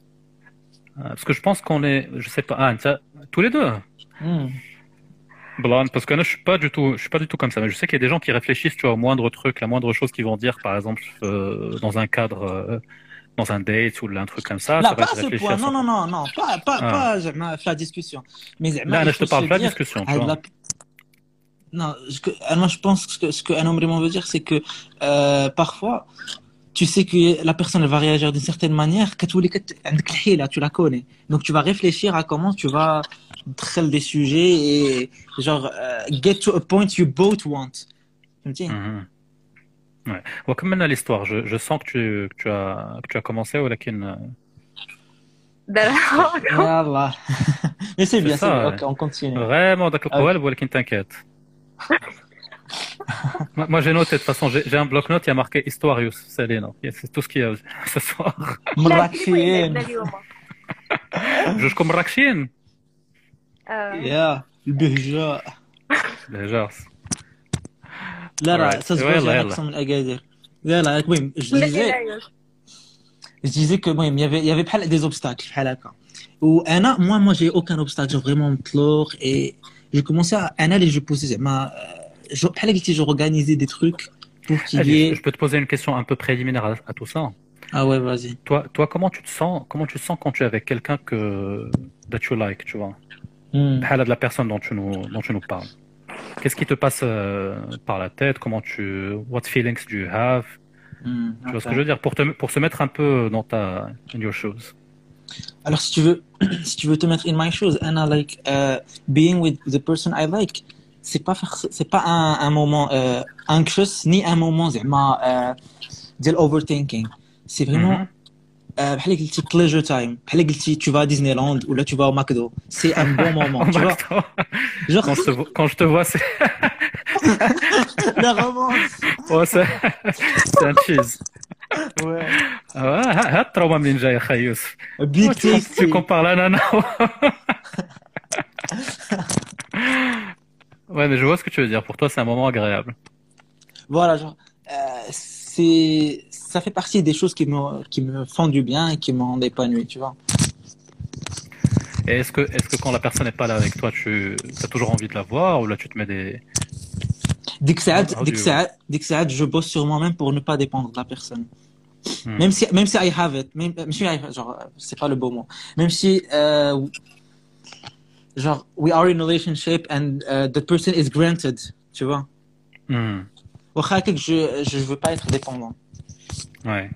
Euh, Parce que je pense qu'on est, je sais pas, ah, tiens, tous les deux. Hmm. blonde parce que non, je suis pas du tout, je suis pas du tout comme ça. Mais je sais qu'il y a des gens qui réfléchissent, tu vois, au moindre truc, la moindre chose qu'ils vont dire, par exemple, euh, dans un cadre, euh, dans un date ou un truc comme ça. Là, pas ce point. Non, non, non, non, pas, pas, ah. pas la, la discussion. Mais là, là je te parle pas de discussion. Tu Non, je, moi, ah, je pense que ce qu'un homme vraiment veut dire, c'est que euh, parfois, tu sais que la personne elle va réagir d'une certaine manière, tu la connais. Donc tu vas réfléchir à comment tu vas تدخل des sujets et genre euh, get to a point you both want. فهمتي؟ Mhm. Ouais. وكملنا l'histoire. Je, je sens que tu, que tu as, que tu as commencé, ولكن euh, [LAUGHS] Yallah. [LAUGHS] Mais c'est bien, C'est c'est ça, bien. ouais. Ok, on continue. vraiment داك القوالب ولكن t'inquiète. [LAUGHS] moi, moi, j'ai noté, de toute façon, j'ai j'ai un bloc-notes, il y a marqué Histoire Youssef Salina. C'est tout ce qu'il y a ce soir. مراكشيين. جوجكم comme مراكشيين يا البهجة. Déjà. لا لا Alright. ça se voit يلا j'ai un يلا accent من Agadir. يلا المهم je disais je disais que المهم il y avait il y avait بحال des obstacles بحال هكا. وانا moi moi j'ai aucun obstacle genre vraiment مطلوق et j'ai commencé à انا اللي je posais زعما euh, je- بحال قلتي je organisais des trucs pour qu'il y Allez, ait je peux te poser une question un peu préliminaire à, à tout ça. ah ouais vas-y. Toi, toi, comment tu te sens, comment tu te sens quand tu es avec quelqu'un que that you like, tu vois, mm. de la personne dont tu nous, parles. Qu'est-ce qui te passe euh, par la tête? Comment tu, what feelings do you have? Hmm, tu vois ce que je veux dire? Pour se mettre un peu dans ta in your shoes. Alors si tu veux, [CLEARS THROAT] si tu veux te mettre in my shoes, Anna, like uh, being with the person I like, c'est pas c'est pas un, moment euh, anxious ni un moment zema euh, overthinking. C'est vraiment mm-hmm. بحال قلتي pleasure time. بحال قلتي tu vas à Disneyland ou là tu vas au McDo. C'est un bon moment, [LAUGHS] Au tu vois. McDo. Genre Quand je te, vois- quand je te vois, c'est, [LAUGHS] la romance. [LAUGHS] ouais, c'est, c'est un cheese. Ouais. Ah ouais, ها- ها التروما منين جاي اخي يوسف Big tu, com- tu tasty. compares la nana Ouais, mais je vois ce que tu veux dire. Pour toi, c'est un moment agréable. Voilà, genre, euh, c'est, ça fait partie des choses qui me, qui me font du bien et qui me rendent épanoui, tu vois. Est-ce que, est-ce que quand la personne n'est pas là avec toi, tu as toujours envie de la voir ou là tu te mets des. Dès que ça, dès que je bosse sur moi-même pour ne pas dépendre de la personne. Hmm. Même si, même si I have it, même, même si I genre, c'est pas le beau mot. Même si, euh, genre, we are in a relationship and euh, the person is granted, tu vois. Hmm je ne veux pas être dépendant. Ouais.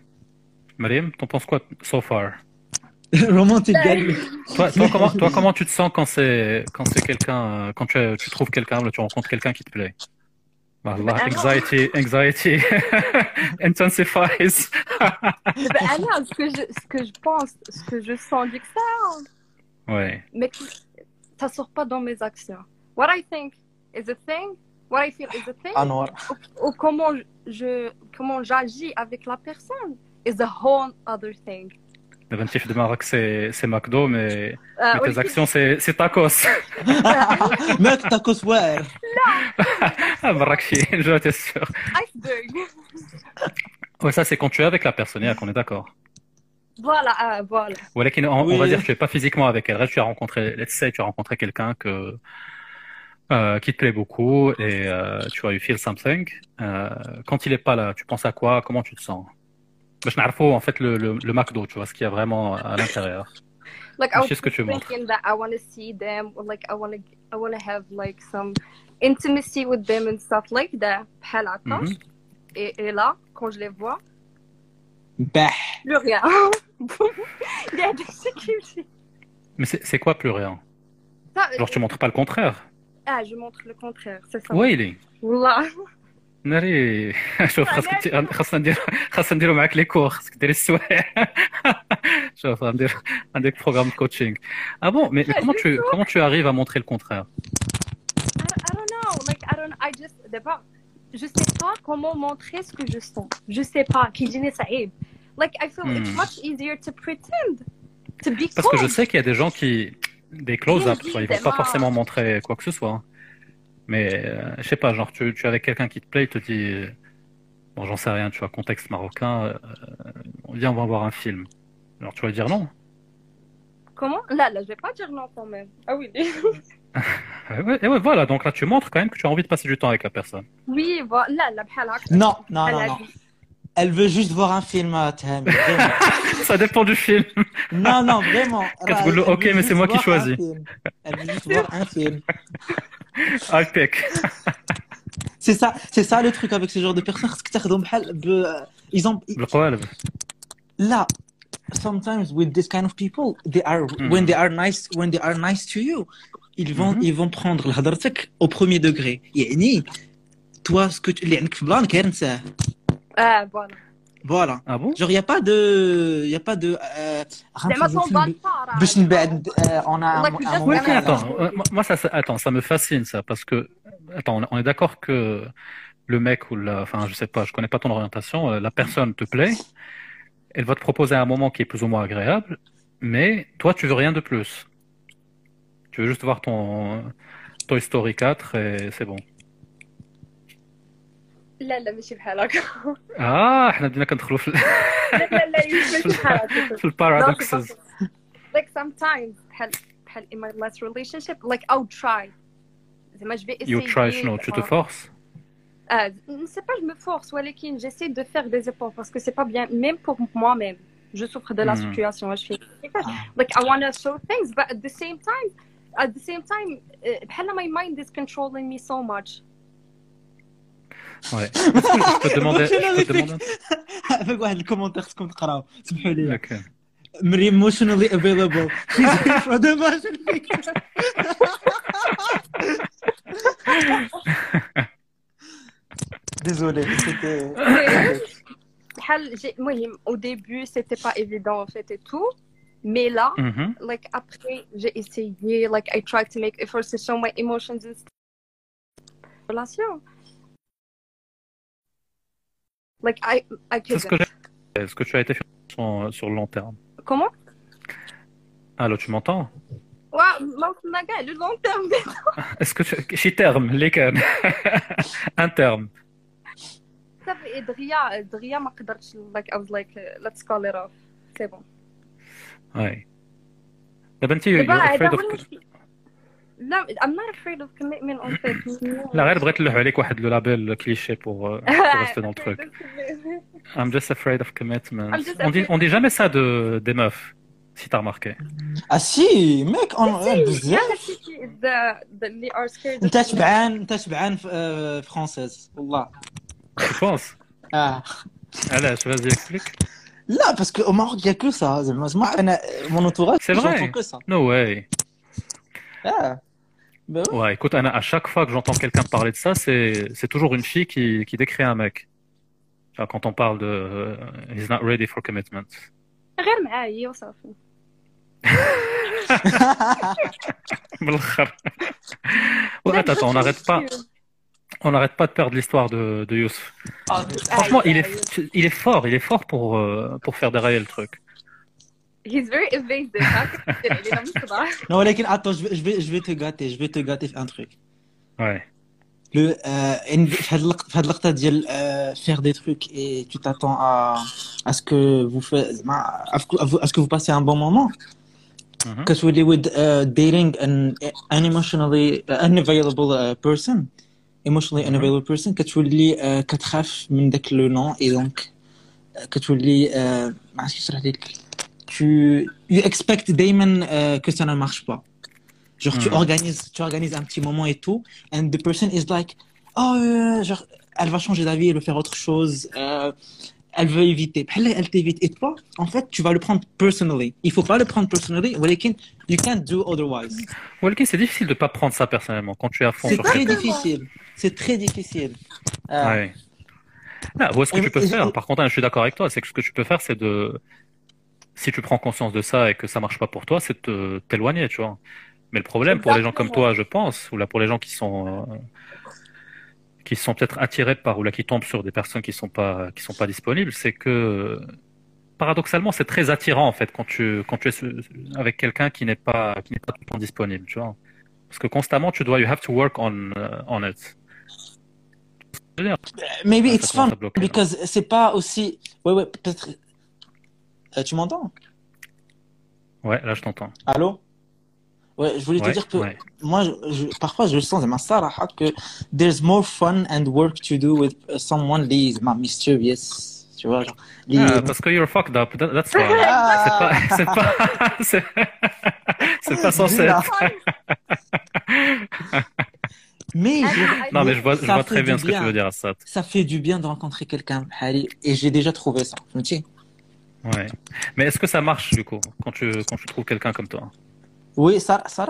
Mariam, t'en penses quoi so far? [LAUGHS] Romantique bah, Gal. toi, toi, comment, toi, comment tu te sens quand c'est quand c'est quelqu'un euh, quand euh, tu, trouves quelqu'un tu rencontres quelqu'un qui te plaît? Bah, anxiety, anxiety intensifies. ben, alors, ce que, je, ce que je pense, ce que je sens du que ça. Hein. Ouais. Mais ça sort pas dans mes actions. What I think is a thing what I feel is the thing. Ah ou, comment je comment j'agis avec la personne is a whole other thing. Le Benfica de Maroc, c'est McDo, mais, euh, tes actions, c'est tacos. [LAUGHS] Mais tacos, ouais. Non. Ah, Marrakech, je t'es sûr. Iceberg. Ouais, ça, c'est quand tu es avec la personne, et qu'on est d'accord. Voilà, euh, voilà. Ouais, on, on, va dire que tu n'es pas physiquement avec elle. Là, tu as rencontré, let's tu as rencontré quelqu'un que, euh, qui te plaît beaucoup et euh, tu as eu Feel Something. Euh, quand il est pas là, tu penses à quoi? Comment tu te sens? Je n'arrive pas en fait le, le, le McDo, tu vois, ce qu'il y a vraiment à l'intérieur. [LAUGHS] like I was ce que tu montres. that I want to see them, or like I want to, I want to have like some intimacy with them and stuff like that. Mm -hmm. et, et là, quand je les vois, bah. plus rien. [LAUGHS] il y a des [LAUGHS] sécurités. Mais c'est quoi plus rien? Ça, Genre, tu euh, montres pas le contraire. Ah, je montre le contraire, c'est ça. ويلي Voilà. ناري شوف خاصك ت- خاصنا ندير خاصنا نديرو معاك لي كور خاصك ديري السوايع شوف غندير عندك بروغرام كوتشينغ اه بون مي comment tu comment tu arrives à montrer le contraire I, I don't know. Like, I don't, I just, d'abord, je sais pas comment montrer ce que je sens. Je sais pas. Qui dit ça Like, I feel it's Hmm. much easier to pretend. To be Parce que je cold. sais qu'il y a des gens qui. des close-ups, ils vont pas forcément montrer quoi que ce soit. Hein. Mais euh, je sais pas, genre tu, es avec quelqu'un qui te plaît, il te dit euh, bon j'en sais rien, tu vois contexte marocain, euh, euh, viens on va voir un film. Alors tu vas dire non. Comment? Là là, je vais pas dire non quand même. Ah oui. [LAUGHS] et, eh ouais, eh ouais, voilà, donc là tu montres quand même que tu as envie de passer du temps avec la personne. Oui, voilà, la Non, non, non, non. Elle veut juste voir un film, euh, Thème. [LAUGHS] [LAUGHS] ça dépend du film. Non, non, vraiment. [LAUGHS] Ok, bah, elle mais c'est moi qui choisis. Elle veut juste voir un film. [LAUGHS] Ah, c'est ça, c'est ça le truc avec ce genre de personnes. Euh, ils ont. Là, sometimes with this kind of people, they are mm. when they are nice, when they are nice to you, ils vont, mm -hmm. ils vont prendre l'hadartek au premier degré. Yani, toi, ce que tu, les Ah, bon. Voilà. Ah bon? Genre, il n'y a pas de. Il n'y a pas de. Euh... On a. Oui, attends, euh, moi, ça, attends, ça me fascine, ça, parce que. Attends, on est d'accord que le mec ou la. Enfin, je sais pas, je connais pas ton orientation, euh, la personne te plaît, elle va te proposer un moment qui est plus ou moins agréable, mais toi, tu veux rien de plus. Tu veux juste voir ton. Toy Story 4 et c'est bon. لا لا ماشي بحال هكا Ah, إحنا بدينا كندخلوا في لا لا لا ماشي بحال هكا في البارادوكسز. like sometimes بحال بحال in my last relationship like I'll try زعما vais essayer You try شنو? Tu te forces? Ah, c'est pas je me force ولكن de faire des efforts parce que c'est pas bien même pour moi-même je souffre de la Mhm. situation je fais like I want to show things but at the same time at the same time uh, بحال my mind is controlling me so much Ouais. Est-ce [LAUGHS] que je peux te demander, je peux te demander avec واحد الكومنتير خصكم تقراو سمحوا لي Ok. مريم [LAUGHS] emotionally available she's here for the motion picture désolé c'était بحال j'ai- المهم au début c'était pas évident en fait et tout mais là Mhm. like après j'ai essayé like I tried to make efforts to show my emotions and stuff. relation like I I C'est ce que couldn't j'ai. Est-ce que tu as été sur, sur le long terme? comment Allô, tu m'entends? واو ما وصلنا كاع le long terme [LAUGHS] Est-ce que tu... شي terme اللي كان un terme صافي دغيا دغيا ما قدرتش like I was like uh, let's call it off c'est bon ouais دابا انت دابا you're هذا afraid هو of المشكل لا I'm not afraid of commitment en fait لا غير بغيت نلوح عليك واحد لو لابيل كليشيه pour, euh, pour rester dans le [LAUGHS] truc [LAUGHS] I'm just afraid of commitment I'm just on dit, afraid- on dit jamais ça de, des meufs si t'as remarqué ah si mec on بزاف the the اللي are scared انت of تبعان انت تبعان فرونسيز والله tu penses اه علاش vas-y explique لا parce que au Maroc il y a que ça زعما زعما انا mon entourage C'est vrai. j'entends que ça no way ah bah ouais. ouais écoute Anna à chaque fois que j'entends quelqu'un parler de ça c'est c'est toujours une fille qui, qui décrit un mec Enfin, quand on parle de euh, he's not ready for commitment غير معايا وصافي بالاخر Ouais, attends, attends, on n'arrête pas on n'arrête pas de perdre l'histoire de, de Youssef franchement il est il est fort il est fort pour euh, pour faire dérailler le truc he's very evasive هكا كدير علينا من الصباح non ولكن attends je vais je vais je vais te gâter je vais te gâter في un truc ouais le euh, in- في هاد اللقطة في هاد اللقطة ديال euh, faire des trucs et tu t'attends à à ce que vous faites زعما à ce que- à vous- à ce que vous passez un bon moment Mhm. كتولي with uh, dating an an emotionally uh, unavailable uh, person emotionally Mhm. unavailable person كتولي uh, كتخاف من داك لو نون et donc uh, كتولي uh, ما عرفتش كيفاش نشرح لك tu you expect Damon euh, que ça ne marche pas. Genre, tu, hmm. organises, tu organises un petit moment et tout, and the person is like, oh, euh, genre, elle va changer d'avis, elle veut faire autre chose, euh, elle veut éviter. Elle, elle t'évite. Et toi, en fait, tu vas le prendre personally. Il faut pas le prendre personally, Walekin, you can't do otherwise. Walekin, c'est difficile de pas prendre ça personnellement quand tu es à fond. C'est très difficile. C'est très difficile. Ouais. Là, ce que tu peux faire? Par contre, hein, je suis d'accord avec toi. C'est que ce que tu peux faire, c'est de si tu prends conscience de ça et que ça marche pas pour toi, c'est t'éloigner, tu vois. Mais le problème pour les gens comme toi, je pense, ou là pour les gens qui sont. euh, qui sont peut-être attirés par ou là qui tombent sur des personnes qui sont pas qui sont pas disponibles, c'est que paradoxalement c'est très attirant en fait quand tu quand tu es avec quelqu'un qui n'est pas qui n'est pas tout le temps disponible, tu vois. Parce que constamment tu dois you have to work on euh, on it. Je veux dire, maybe it's fun bloquer, là. because c'est pas aussi ouais ouais peut-être euh, tu m'entends? Ouais, là je t'entends. Allô? Ouais, je voulais te dire que moi, parfois, je sens, ma saraha, que there's more fun and work to do with someone is my mysterious. Tu vois, genre, ah, parce que you're fucked up, That, that's why. Ah. C'est pas, c'est pas, [LAUGHS] c'est pas censé [LAUGHS] Mais, ah, je, non, mais je vois, je vois très bien, ce que tu veux dire à ça. Ça fait du bien de rencontrer quelqu'un, Harry, et j'ai déjà trouvé ça. Tu sais, Ouais. Mais est-ce que ça marche du coup quand tu quand tu trouves quelqu'un comme toi Oui, ça ça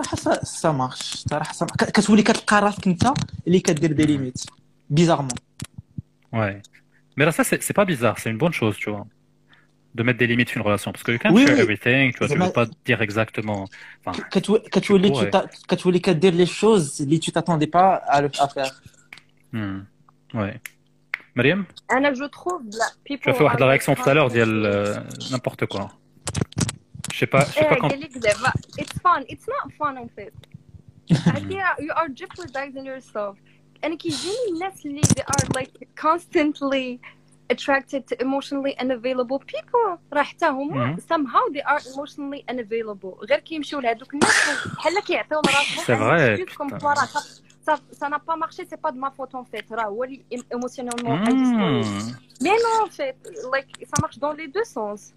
ça marche. صراحة ça marche. كتولي كتلقى راسك انت اللي كدير des limites. Bizarrement. Ouais. Mais là ça c'est c'est pas bizarre, c'est une bonne chose, tu vois de mettre des limites sur une relation parce que quand oui, tu oui. everything tu vois tu veux pas dire exactement enfin, كتولي كتولي كدير les choses اللي tu t'attendais pas à, à faire hmm. ouais مريم انا جو تروف لا tu as fait واحد la réaction tout à l'heure ديال n'importe quoi je sais pas je sais pas quand it's fun it's not fun en fait [LAUGHS] you are jeopardizing yourself انا كيجيني الناس اللي they are like constantly attracted to emotionally unavailable people راه حتى هما somehow they are emotionally unavailable غير كيمشيو لهذوك الناس بحال كيعطيو لراسهم سي فري ça n'a pas marché, c'est pas de ma faute en fait. Raoul, émotionnellement, mmh. mais non, en fait, like, ça marche dans les deux sens.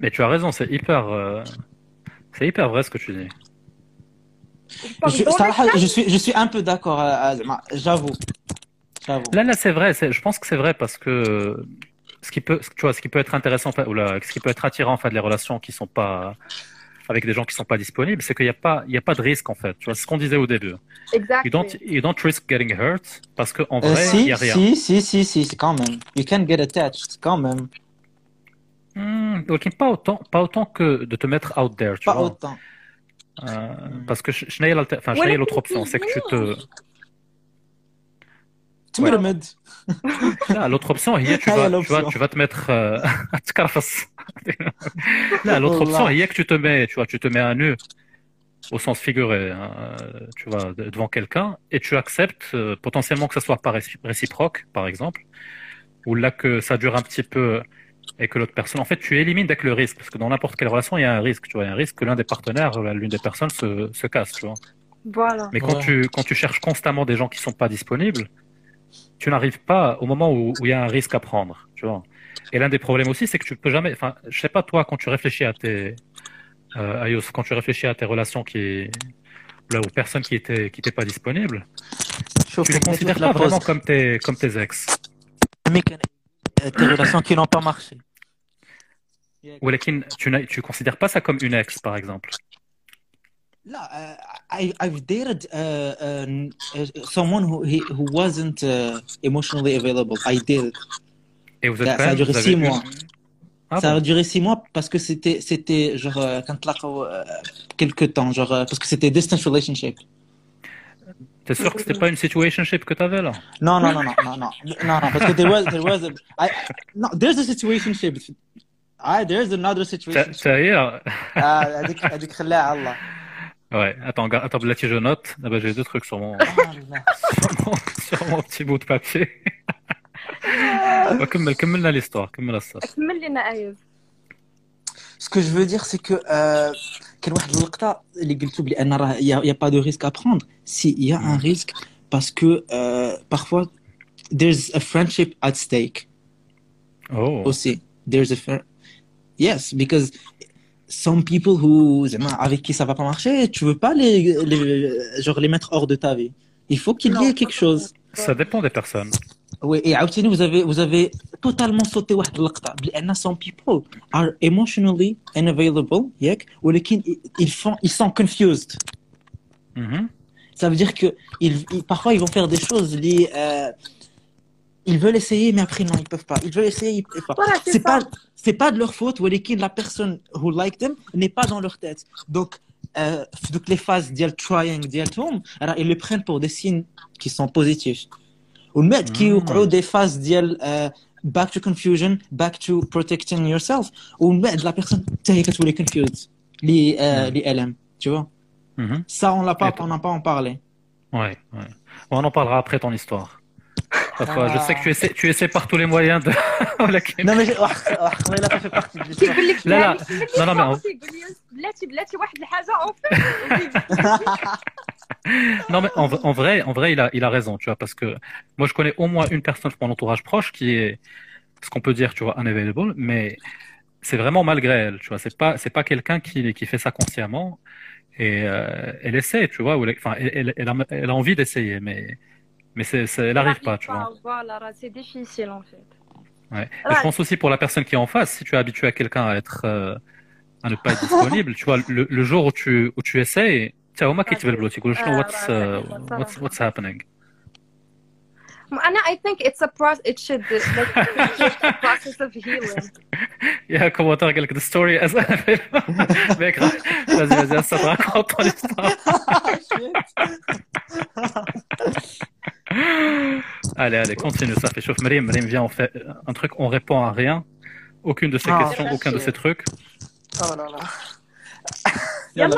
Mais tu as raison, c'est hyper, euh, c'est hyper vrai ce que tu dis. Je, suis, je suis un peu d'accord, euh, euh, j'avoue. Là, là, c'est vrai. Je pense que c'est vrai parce que ce qui peut, tu vois, ce qui peut être intéressant, ou là, ce qui peut être attirant, en fait, les relations qui sont pas avec des gens qui sont pas disponibles, c'est qu'il n'y a pas, il y a pas de risque en fait. Tu vois, c'est ce qu'on disait au début. Exactement. You don't, you don't risk getting hurt parce qu'en vrai, il euh, n'y a rien. Si, si, si, si, c'est quand même. You can get attached, quand même. Hmm, ok, pas autant, pas autant que de te mettre out there. Tu pas vois. autant. Euh, parce que je n'ai l'autre option, c'est que tu te. تمرمد لا l'autre [LAUGHS] option هي tu vas, tu vas, tu vas te mettre [LAUGHS] تكرفص لا [LAUGHS] l'autre option هي que tu te mets tu vois tu te mets à nu au sens figuré hein, tu vois devant quelqu'un et tu acceptes euh, potentiellement que ce soit pas réciproque par exemple ou là que ça dure un petit peu et que l'autre personne en fait tu élimines dès que le risque parce que dans n'importe quelle relation il y a un risque tu vois il y a un risque que l'un des partenaires l'une des personnes se, se casse tu vois voilà mais quand Ouais. tu quand tu cherches constamment des gens qui sont pas disponibles tu n'arrives pas au moment où il y a un risque à prendre, tu vois. Et l'un des problèmes aussi, c'est que tu peux jamais. Enfin, je sais pas toi quand tu réfléchis à tes euh, quand tu réfléchis à tes relations qui là aux personnes qui étaient qui n'étaient pas disponibles, tu les considères pas vraiment comme tes comme tes ex. Euh, tes relations qui n'ont pas marché. Ou tu ne tu considères pas ça comme une ex, par exemple. لا uh, I, I've dated uh, uh, someone who he, who wasn't uh, emotionally available. I did. Et vous êtes Ça- quand ça a même, duré vous avez six eu- mois. Ah ça bon a duré six mois parce que c'était c'était genre euh, quand تلاقوا, euh, quelques temps genre euh, parce que c'était distance relationship. T'es sûr que c'était pas une situationship que t'avais là? Non non non non non non non non parce que there was there was a, I, no there's a situationship. Ah there's another Ça, situation. ça y est, hein. Ah هذيك هذيك خليها على الله. Ouais, attends, gars, attends, là, si je note, ah bah, j'ai deux trucs sur mon, [LAUGHS] Ah, الله. sur mon, sur mon petit bout de papier. [LAUGHS] كمل كملنا l'histoire كمل الصف كمل لنا ايز Ce que je veux dire, c'est que euh, كان واحد اللقطة اللي قلتو بلي أن راه y a, y a pas de risque à prendre. Si, il y a un risque parce que euh, parfois there's a friendship at stake Oh. aussi. There's a fr- yes because some people who زعما avec qui ça va pas marcher, tu veux pas les, les genre les mettre hors de ta vie. Il faut qu'il y ait Non. quelque chose. Ça dépend des personnes. Oui, et عاوتاني vous avez vous avez totalement sauté واحد اللقطة بأن some people are emotionally unavailable ياك ولكن ils font ils sont confused. Mhm. Ça veut dire que ils, ils- parfois ils vont faire des choses li, euh, ils veulent essayer, mais après, non, ils peuvent pas. Ils veulent essayer, ils peuvent pas. Voilà, c'est pas, c'est pas de leur faute, ou la personne who like them n'est pas dans leur tête. Donc, euh, donc les phases d'yal trying, d'yal tomb, alors ils les prennent pour des signes qui sont positifs. Ou le qui mm. ont des phases d'yal euh, back to confusion, back to protecting yourself, ou le la personne, t'as qu'à tous les confused, les, euh, les LM, tu vois? Mm-hmm. Ça, on l'a pas, on n'a pas en parlé. Ouais, ouais. On en parlera après ton histoire. Je sais que tu essaies, tu essaies par tous les moyens de. [LAUGHS] non, mais là. Là, [LAUGHS] non, mais. En, vrai, en vrai il, a, il a raison, tu vois, parce que moi, je connais au moins une personne de mon entourage proche qui est, ce qu'on peut dire, tu vois, unavailable, mais c'est vraiment malgré elle, tu vois, c'est pas, c'est pas quelqu'un qui, qui fait ça consciemment et euh, elle essaie, tu vois, ou enfin, elle, elle a envie d'essayer, mais mais c'est, c'est- elle n'arrive pas, tu vois. Voilà, c'est difficile en fait. Ouais. Et je pense aussi pour la personne qui est en face, si tu es habitué à quelqu'un à être, euh, à ne pas être disponible, tu vois, le, le jour où tu, où tu essayes, tu vois, qui te veut le bloquer, tu vois, what's, uh, what's, what's happening. And I think it's a process. It should like it's a [LAUGHS] process of healing. Il y a un commentaire قال لك the story as mec vas-y vas-y ça te raconte ton histoire allez allez continue ça fait chauffe Marim Marim vient on fait un truc on répond à rien aucune de ces Ah, questions aucun de ces trucs Oh là là. يلا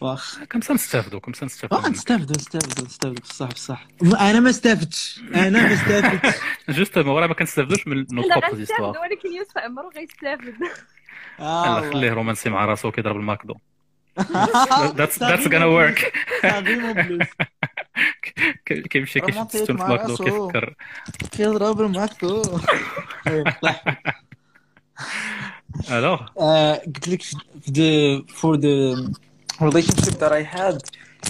واخ comme ça نستافدوا comme ça نستافدوا اه نستافدوا نستافدوا نستافدوا بصح بصح انا ما استفدتش انا ما استفدتش justement ولا ما كنستافدوش من nos لا propres غيستافد histoires ولكن يوسف عمره غيستافد يلا خليه رومانسي مع راسه وكيضرب الماكدو that's that's gonna work تعظيم بلوس كي- كيمشي كيشد رومانتيك ستون في مع ماكدو راسو. كيفكر كيضرب الماكدو الوغ Uh, قلت لك في the for the relationship that I had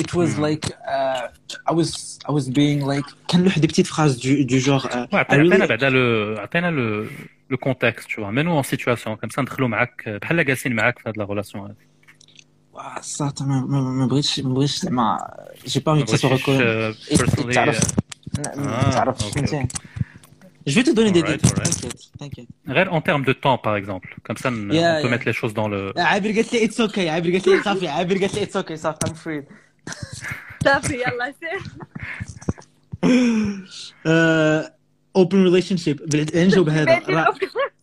it was like uh, I was I was being like كان له واحد بتيت phrase du du genre uh, Ouais, I عطينا really- عطينا بعدا لو عطينا لو لو كونتكست tu vois مينو اون سيتواسيون كم سا ندخلوا معاك بحال جالسين معاك في هاد لا ريلاسيون هادي واه صح ما ما ما بغيتش ما بغيتش زعما جي با ما envie que ça soit بغيتيش reconnu بيرسونلي تعرف آه، تعرف أوكي، فهمتي Je vais te donner des Alright, détails, alright. t'inquiète, t'inquiète. غير en termes de temps par exemple comme ça on Yeah, peut yeah. mettre les choses dans le عابر قالت لي اتس اوكي عابر قالت لي صافي عابر قالت لي اتس اوكي صافي ام فري صافي يلا سير اوبن ريليشن شيب نجاوب هذا راه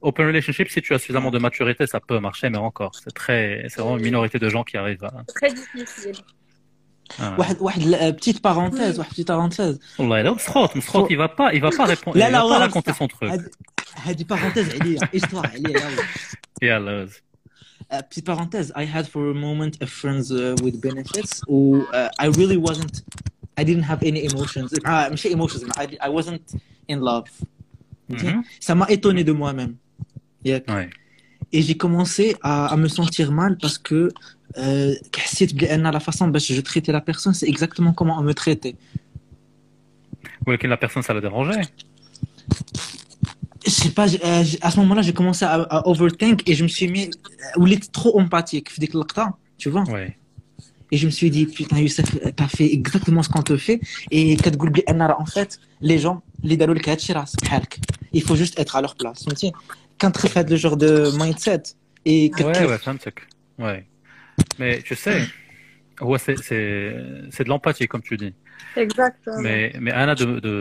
Open relationship, si tu as suffisamment de maturité, ça peut marcher, mais encore, c'est très, c'est vraiment une minorité de gens qui arrivent. Très difficile. Ah euh, petite parenthèse, mm. petite parenthèse. il va pas, il va pas répondre, il va raconter son truc. Petite parenthèse, elle est histoire, elle est euh, petite parenthèse, I had for a moment a friends euh, with benefits who uh, I really wasn't, I didn't have any emotions. Ah, emotions, I, I wasn't in love. Mm-hmm. Ça m'a étonné de moi-même. Yeah. Ouais. Et j'ai commencé à, à, me sentir mal parce que euh, la façon dont je traitais la personne, c'est exactement comment on me traitait. Ouais, que la personne, ça la dérangeait. Je sais pas, euh, à ce moment-là, j'ai commencé à, à, overthink et je me suis mis. Euh, ou trop empathique, tu vois. Ouais. Et je me suis dit, putain, Youssef, euh, t'as fait exactement ce qu'on te fait. Et en fait, les gens, les il faut juste être à leur place فهمتي؟ كنتخف هاد le genre de mindset. Et ouais كتخف- ouais فهمتك ouais mais tu sais ouais c'est c'est c'est de l'empathie comme tu dis exactement mais mais Anna de, de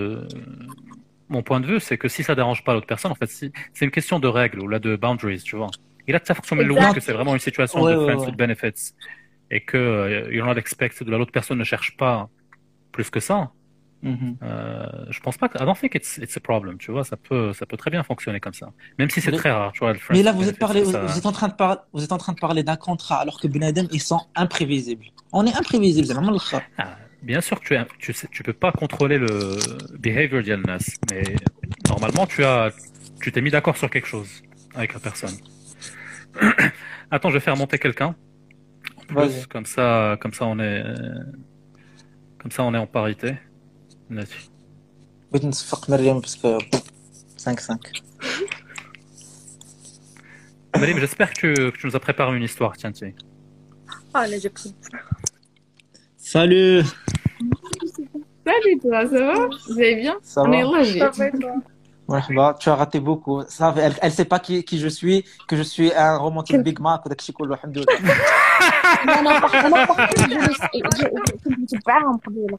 mon point de vue c'est que si ça dérange pas l'autre personne en fait si c'est une question de règles ou là de boundaries tu vois il a تفق من الأول que c'est vraiment une situation Ouais, de ouais, friends ouais. with benefits et que euh, you're not expected de l'autre personne ne cherche pas plus que ça Mhm. Euh, je pense pas que I don't think it's it's a problem, tu vois, ça peut ça peut très bien fonctionner comme ça. Même si c'est très rare, tu vois. le Mais là, vous êtes, benefits, parlé, vous, ça- vous êtes en train de parler, vous êtes en train de parler d'un contrat alors que Benadem, ils sont imprévisibles. On est imprévisibles, c'est vraiment le cas. Ah, bien sûr tu, es, tu sais, tu peux pas contrôler le behavior d'Yalnas, mais normalement tu as tu t'es mis d'accord sur quelque chose avec la personne. [COUGHS] Attends, je vais faire monter quelqu'un. En plus, Vas-y. comme ça, comme ça on est comme ça on est en parité. Là-dessus. بغيت نصفق مريم باسكو 5-5. Marim, j'espère que, tu- que tu nous as préparé une histoire, tiens, tiens. Ah, là, j'ai pris. Salut Salut toi, ça va Vous allez bien Ça On va est logés. Ça va et toi مرحبا tu as raté beaucoup ça elle, elle sait pas qui, qui je suis que je suis un romantique Big Mac وداك الشيء كله الحمد لله انا فخ- انا فخرت بجلس- كنت متبعهم قبيله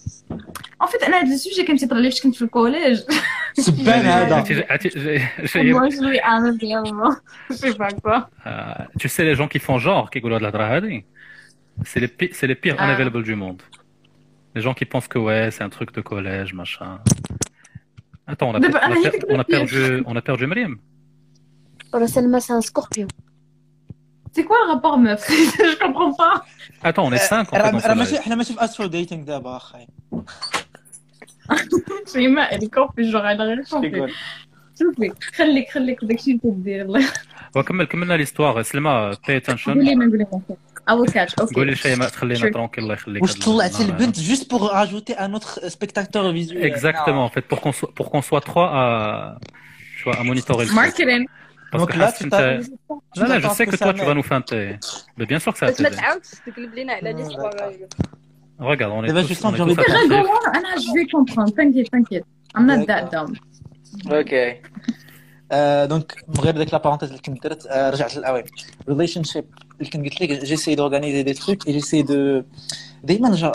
En fait انا هاد السوجي كان تيطرى لي فاش كنت في الكوليج سبان هذا عرفتي- عرفتي- جاي- جاي- moi je lui amène bien je sais pas quoi Euh, tu sais les gens qui font genre كيقولوا هاد الهضره هادي c'est les pi- c'est les pires Ah. unavailable du monde les gens qui pensent que ouais c'est un truc de collège machin attends on a, D'abord, on a, أنا per- هيك on a كنت perdu on a perdu Mariam ولا سلمى سان سكوربيون c'est quoi le rapport meuf [LAUGHS] je comprends pas attends on est cinq en fait راه dans ce راه live. ماشي حنا ماشي في استرو ديتينغ دابا اخاي شيماء elle est compris genre elle a rien compris شوفي خليك خليك داكشي اللي كدير الله وكمل كملنا ليستوار سلمى pay attention قولي ما نقولي I will catch okay قولي لشيماء تخلينا Sure. ترونكيل الله يخليك واش هاد طلعتي النهار البنت جوست بوغ راجوتي ان اوتر سبيكتاتور فيزويل Exactement, en fait, pour qu'on soit, pour qu'on soit trois à, tu vois, à monitorer le truc. marketing Parce Donc que là, Hassan, tu t'as- t'as- tu Là, là, je t'attends sais que que ça toi, tu vas m'aide. nous feinter. Mais bien sûr que ça va بس ما t'aider. تعاودش تقلب لينا على لي سوا Regarde, on est D'abord, tous, je sens on est que j'ai tous envie de- attentifs. Regarde, انا je vais comprendre t'inquiète t'inquiète I'm not that dumb اوكي دونك من غير ديك لا بارونتيز اللي كنت درت آه، رجعت للاوي ريليشن شيب اللي كنت قلت لك جيسي دورغانيزي دي تروك اي جيسي دو دائما جا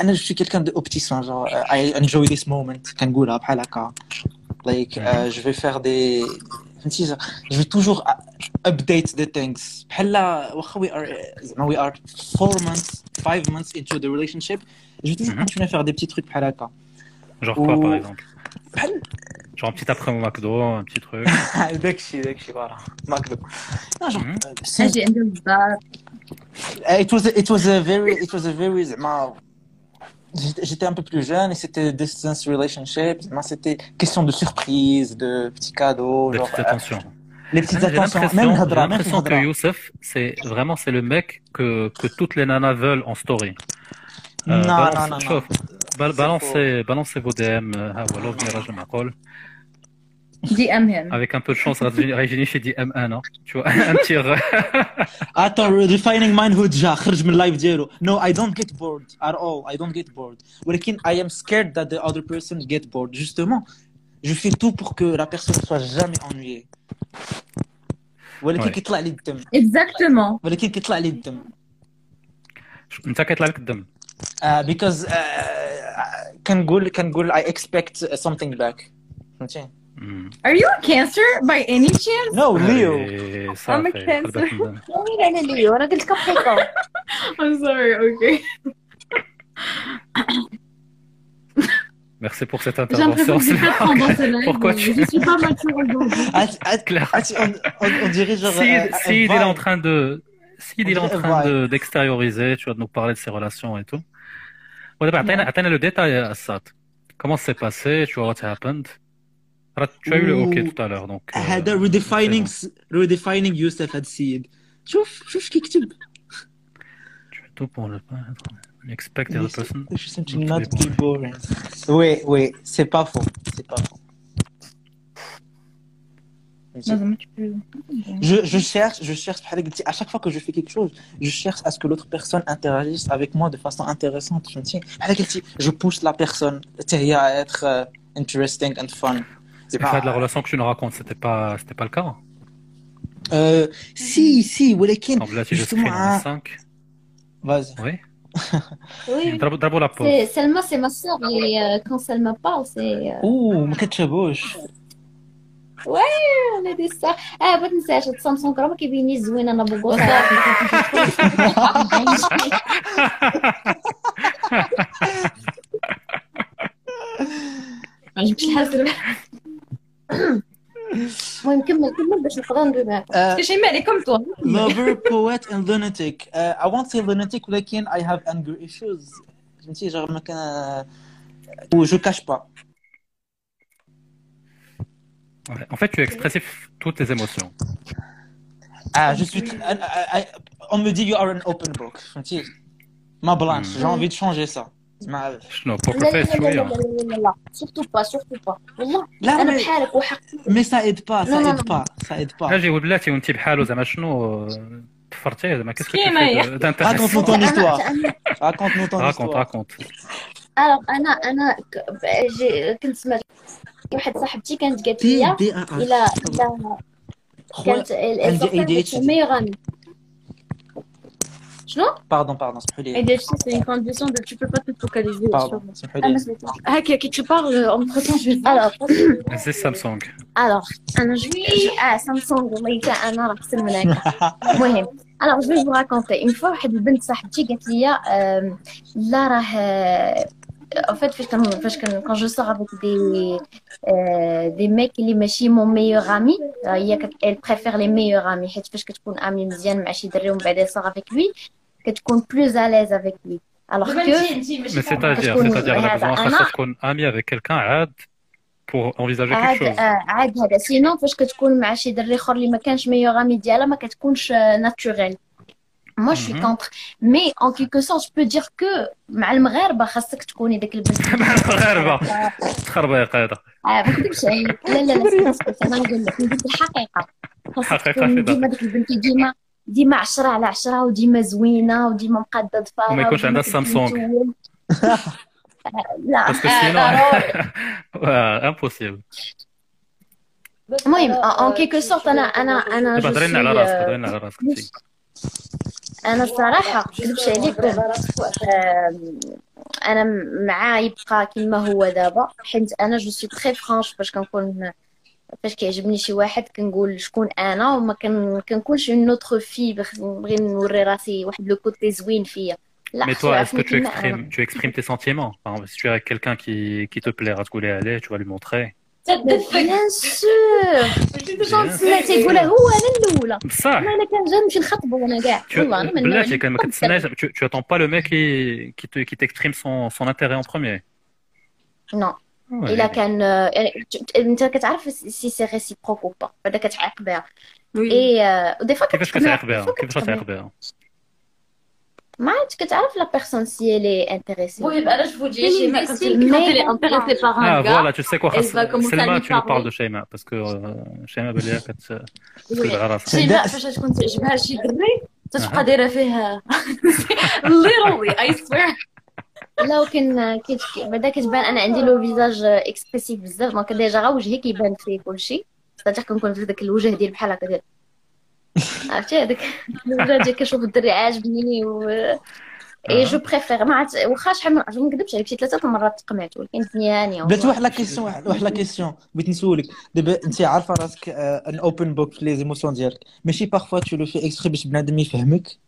انا جو شي كيلكان دو اوبتيسون جا اي انجوي ذيس مومنت كنقولها بحال هكا لايك جو في فير دي فهمتي جو في توجور ابديت دي ثينكس بحال واخا وي ار زعما وي ار 4 months 5 months into the relationship جو في توجور Mhm. كونتيني فير دي بتي تروك بحال هكا Genre quoi, par Ou- exemple? بحال Genre un petit après au McDo, un petit truc. [LAUGHS] داكشي داكشي فوالا ماكدو لا جو Mhm. اجي عندي الدار it was a, it was a very it was a very زعما j'étais un peu plus jeune et c'était distance relationship. C'était question de surprise, de petits cadeaux. Des genre, petites attentions. Euh, les petites attentions. J'ai l'impression que Youssef, c'est vraiment c'est le mec que, que toutes les nanas veulent en story. Euh, non, balance, non, non, non, non. Balancez, balancez vos DM. Euh, هن Avec un peu de chance, غتجيني غيجيني شي دي ام ان tu vois, [LAUGHS] un tir. attends refining manhood جا خرج من اللايف ديالو no I don't get bored at all I don't get bored ولكن I am scared that the other person get bored justement je fais tout pour que la personne soit jamais ennuyée ولكن Ouais. كيطلع لي الدم exactement ولكن كيطلع لي الدم انت كيطلع لك الدم. Uh, because uh, كنقول كنقول I expect something back فهمتي Are you a Cancer by any chance? No, Leo. I'm a Cancer. No, mira, ni Leo. I'm sorry, okay. [COUGHS] Merci pour cette intervention. [LAUGHS] Pourquoi tu... Je suis pas mature aujourd'hui. Ah, ah, [LAUGHS] Claire. Ah, on, on, on, dirait genre... Si, euh, si il est en train de... Si il est en train d'extérioriser, tu vas nous parler de ses relations et tout. Bon, d'abord, attends le détail, euh, Assad. Comment c'est passé? Tu vois, what happened? Tu as eu le OK Ouh. tout à l'heure, donc. euh, هذا redefining redefining يوسف هذا السيد شوف شوف اش كيكتب Tu fais tout pour ne pas être. Expect the other person. Je sais to not be boring. Oui, oui, c'est pas faux. C'est pas faux. Non, mais tu peux- Je, je cherche, je cherche, بحال قلتي, à chaque fois que je fais quelque chose, je cherche à ce que l'autre personne interagisse avec moi de façon intéressante. فهمتي؟ بحال قلتي, je pousse la personne حتى هي à être euh, interesting and fun. c'était pas. De la relation que tu nous racontes, c'était pas, le cas. Euh, si, si, Walekin. Justement. Hein. Vas-y. Oui. [LAUGHS] D'abord la. Selma, c'est ma soeur, et euh, quand Selma parle, c'est. Euh, Ouh, ma bouche. Ouais, on est des. Ah, qui vient. Je المهم كمل كمل باش نقدر ندوي معاك Euh, باسكو شيماء elle est comme toi lover, poet and lunatic. Uh, I won't say lunatic ولكن I have anger issues. فهمتي genre ما كان و je cache pas. Ouais. En fait, tu es expressif toutes tes émotions. Ah, je suis tr- I- I- I- on me dit you are an open book. فهمتي ما بلانش Hmm. j'ai envie de changer ça. معلش. شنو بوكر فيس شوية. لا لا لا لا سورتو با سورتو با والله لا أنا بحالك وحق مي سايد با سايد با سايد با. أجي بلاتي وانت بحاله زعما شنو؟ تفرتيه زعما كيفاش كنت راكونت نو طون استوار راكونت نو طون راكونت راكونت الوغ أنا أنا كنت سمعت واحد صاحبتي كانت قالت لي إلى كانت إلى شنو باردون باردون اسمحوا لي ADHD, c'est une condition de tu peux pas te focaliser sur. باردون اسمحوا Ah, لي ما سمعتش. هكا كي tu parles entre temps je vais alors C'est Samsung. alors انا جو اه سامسونج والله حتى انا راه احسن من هكا [LAUGHS] المهم alors je vais vous raconter une fois واحد البنت صاحبتي قالت لي آم، لا راه en fait فاش كان فاش كان quand je sors avec des euh, des mecs اللي ماشي mon meilleur ami آه، هي كت- elle préfère les meilleurs amis حيت فاش كتكون امي مزيان مع شي دري ومن بعد sort avec lui كتكون plus à l'aise avec lui alors que Mais c'est-à-dire, كتكون c'est-à-dire, elle a هذا besoin انا de تكون amie avec quelqu'un عاد pour envisager quelque عاد chose. آه، عاد هذا سينو فاش كتكون مع شي دري اخر اللي ما كانش ميور امي ديالها ما كتكونش ناتوريل moi je suis Mhm. contre mais en quelque sorte je peux dire que مع المغاربه خاصك تكوني داك البنت مع المغاربة تخربيق هذا آه، ما نكذبش عليك لا لا لا اسكت انا نقول لك نقول لك الحقيقه خاصك حقيقة تكون في ديما ديك البنت ديما ديما 10 على 10 وديما زوينه وديما مقاده ضفارها وما يكونش وديما عندها كتبين سامسونج. تول. آه، لا Parce que آه، sinon, ضروري. Ouais, impossible. المهم en quelque sorte انا انا انا دابا je هضري لنا على suis, راسك euh, هضري لنا على راسك انتي. انا الصراحه ما نكذبش عليك آم، انا مع يبقى كما هو دابا حيت انا جو سوي تري فرانش فاش كنكون فاش كيعجبني شي واحد كنقول شكون انا وما كن كنكونش اون اوتر في بغي نوري راسي واحد لو كوتي زوين فيا لا Mais خصو toi, est-ce يعرفني que tu كما انا exprimes, tu exprimes tes sentiments? Par exemple, si tu es avec quelqu'un qui, qui te plaît, à te allez, tu vas lui montrer. بيان سور سمعتي يقولها هو انا الاولى بصح انا الا كان جا نمشي نخطبو انا كاع tu, والله انا من النوع بلاتي كان ما كتسناش tu, tu attends pas le mec qui, qui te, qui t'exprime son, son intérêt en premier. نو Ouais. الا كان يعني ت- انت كتعرف سي سي ريسيبروك او با بعدا كتعاق بها اي ودي فوا كيفاش كتعاق بها؟ كيفاش كتعاق بها؟ ما عرفتش كتعرف لا بيرسون سي لي انتريسي Oui, bah là, je vous dis, Mais- Shema, quand elle, quand elle est intéressée par un Ah gars, voilà, tu sais quoi, elle va commencer à Selma, lui tu nous parles parler. de Shema, parce que euh, Shema بلي كت Oui. تقلب على راسها. شيماء فاش تكون تعجبها شي دري تتبقى دايره فيه literally I swear لا وكان كيت بعدا كتبان انا عندي لو فيزاج اكسبريسيف بزاف دونك ديجا غا وجهي كيبان فيه كلشي صدق كنكون في داك الوجه ديال بحال هكا ديال عرفتي هذاك الوجه ديال كنشوف الدري عاجبني و اي جو بريفير ما عرفت واخا شحال من ما نكذبش عليك شي ثلاثه المرات تقمعت ولكن ثانيه بلاتي واحد لا كيسيون واحد لا كيسيون بغيت نسولك دابا انت عارفه راسك ان اوبن بوك في لي زيموسيون ديالك ماشي بارفوا تو لو في اكستري باش بنادم يفهمك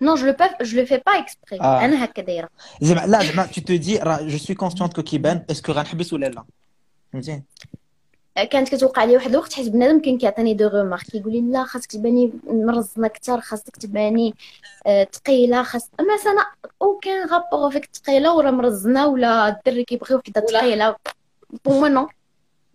نو جو لو با جو لو في با اكسبري آه. انا هكا دايره زعما لا زعما تو تو دي راه جو سوي كونسيونت كو كانت كتوقع لي واحد الوقت حيت بنادم كان كيعطيني دو غومارك كيقول لي لا خاصك تباني مرزنه أكثر خاصك تباني آه، ثقيله خاص أما أنا أوكان رابور فيك ثقيله ولا مرزنه ولا الدري كيبغي وحده ثقيله بو نو.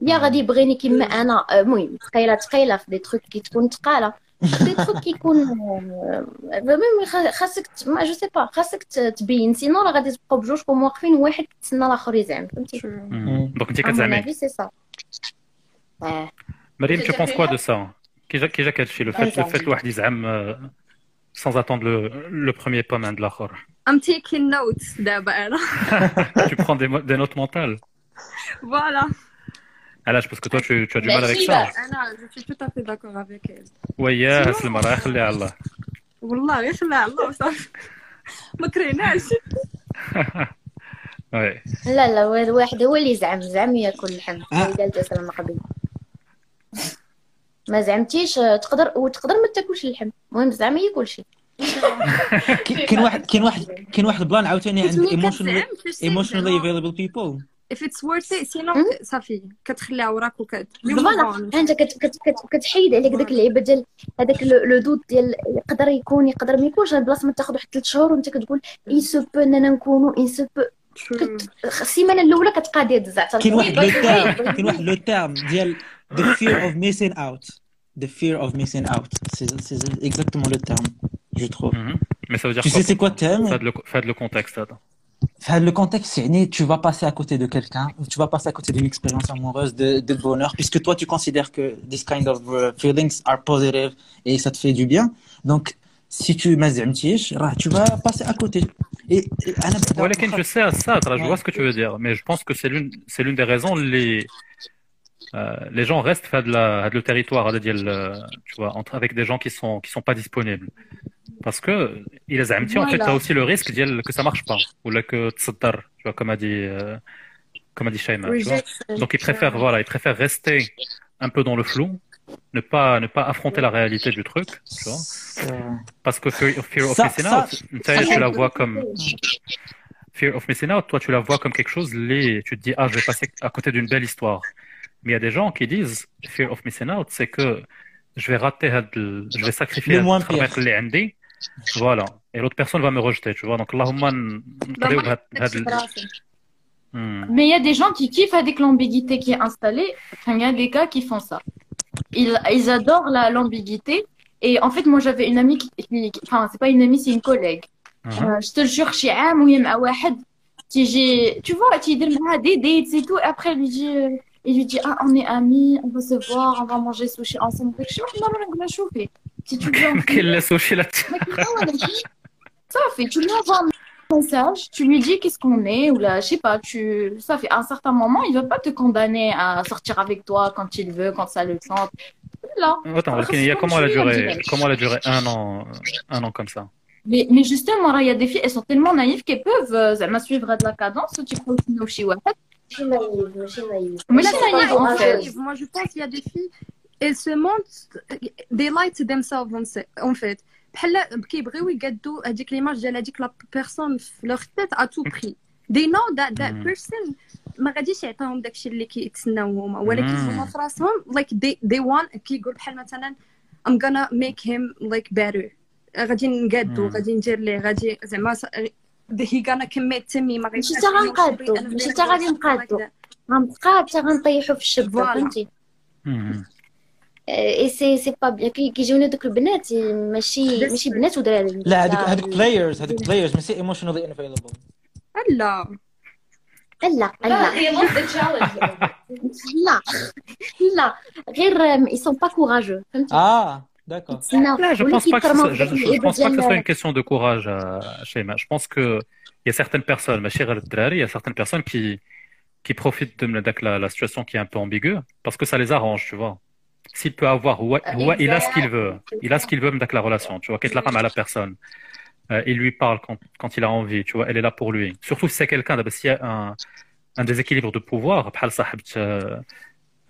يا غادي يبغيني كيما أنا آه، المهم ثقيله ثقيله في دي تروك كي تكون ثقاله دي تروك كيكون آه، ميم خا- خاصك ما جو سي با خاصك تبين. سينو راه غادي تبقاو بجوجكم واقفين وواحد كيتسنى الآخر يزعم فهمتي؟ دونك انت كتزعمي. Ouais. Marim, tu penses quoi de ça كي جا كي جا كهادشي لو فات لو كنزعم. فات الواحد يزعم آه، sans attendre le le premier pas من عند الاخر. I'm taking notes دابا انا Tu prends des, mo- des notes mentales. فوالا علاش parce que toi tu, tu as du mal avec ça. انا je suis tout à fait d'accord avec elle وياه سلمى راه خليها على الله. والله غير خليها على الله وصافي ما كرهناش Ouais. لا لا هو الواحد هو اللي زعم زعم ياكل اللحم اللي قالت سلمى قبل ما زعمتيش آه، تقدر وتقدر ما تاكلش اللحم. المهم زعم ياكل شي [LAUGHS] كاين واحد كاين واحد كاين واحد البلان عاوتاني عند ايموشنال ايموشنالي زعما- افيلبل بيبل if it's worth it سينو صافي كتخليها وراك وكت فوالا انت كت كت كت كتحيد عليك داك اللعيبه ديال هذاك لو دوت ديال يقدر يكون يقدر ما يكونش بلاصه ما تاخذ واحد ثلاث شهور وانت كتقول اي سو بو اننا نكونوا اي سو بو السيمانه الاولى كتقادي تزع كاين واحد لو تيرم كاين واحد لو تيرم ديال The fear of missing out. The fear of missing out. C'est exactement le terme, je trouve. Mm-hmm. Mais ça veut dire tu quoi, sais c'est quoi terme? Faites le, contexte. Là. Faites le contexte, c'est tu vas passer à côté de quelqu'un, tu vas passer à côté d'une expérience amoureuse, de, bonheur, puisque toi tu considères que this kind of uh, feelings are positive et ça te fait du bien. Donc si tu m'azemtiches, tu vas passer à côté. Et, et à ouais, je sais à ça, je vois ce que tu veux dire, mais je pense que c'est l'une des raisons les euh, les gens restent à de la à de le territoire hein, à dire euh, tu vois entre avec des gens qui sont qui sont pas disponibles. Parce que il les a voilà. en fait t'as aussi le risque que ça marche pas. Ou là que tsadar, tu vois comme a dit euh, comme a dit Shaina oui, donc ils préfèrent voilà ils préfèrent rester un peu dans le flou ne pas ne pas affronter la réalité du truc tu vois. Parce que fear, of missing out tu la vois comme fear of missing out toi tu la vois comme quelque chose les tu te dis ah je vais passer à côté d'une belle histoire. Mais il y a des gens qui disent fear of missing out, c'est que je vais rater, je vais sacrifier le moins pire. Les voilà. Et l'autre personne va me rejeter, tu vois. Donc, Allahumma, hmm. mais il y a des gens qui kiffent avec l'ambiguïté qui est installée. Il y a des gars qui font ça. Ils, ils adorent l'ambiguïté. Et en fait, moi, j'avais une amie qui, enfin, c'est pas une amie, c'est une collègue. Hmm. Euh, je te jure, je suis un ou un tu vois, tu dis des dates et tout. Après, elle lui dit, euh, et lui dit Ah, on est amis, on peut se voir, on va manger sushi ensemble. Je suis oh, Si tu veux. Quel sushi là Ça fait, tu lui envoies un message, tu lui dis qu'est-ce qu'on est, ou là, je sais pas, tu. Ça fait, à un certain moment, il ne pas te condamner à sortir avec toi quand il veut, quand ça le tente. Là. Attends, Kenya, comment elle a duré, comment elle a duré un an, un an comme ça? Mais, mais justement, il y a des filles, elles sont tellement naïves qu'elles peuvent, euh, elles euh, suivre de la cadence, tu prends une شي واحد ماشي نايف ماشي نايف ماشي Là, c'est naïve en fait naïve. Moi, je pense qu'il y a des filles, elles se montrent, they lie to themselves en se- en fait. بحال كيبغيو يقادوا هذيك ليماج ديال هذيك لا بيرسون في لوغ تيت ا تو بري they know that that Mm. person ما غاديش يعطيهم داكشي اللي كيتسناو هما ولكن Mm. هما في راسهم like they they want كيقول بحال مثلا I'm gonna make him like better غادي نقادو. غادي ندير ليه غادي زعما he gonna commit to me ما ماشي غيبقاش حتى ليا غنقادو ماشي حتى غادي نقادو. غنبقى حتى غنطيحو في الشبكة. فهمتي. اي سي سي با بيان كي كيجيونا دوك البنات ماشي ماشي بنات ودراري. لا هذوك هذوك بلايرز هذوك بلايرز ماشي ايموشنالي انافيلبل لا لا لا لا لا. غير ils sont pas courageux فهمتي؟ آه. D'accord. Là, je pense pas que ce, je, pense pas que ce soit une question de courage, euh, Shema. Je pense que il y a certaines personnes, ma chère il y a certaines personnes qui qui profitent de la, situation qui est un peu ambiguë parce que ça les arrange, tu vois. S'il peut avoir, il a ce qu'il veut, il a ce qu'il veut avec la relation, tu vois, qu'est-ce la à la personne. Euh, il lui parle quand, quand, il a envie, tu vois, elle est là pour lui. Surtout si c'est quelqu'un, s'il y a un, un déséquilibre de pouvoir,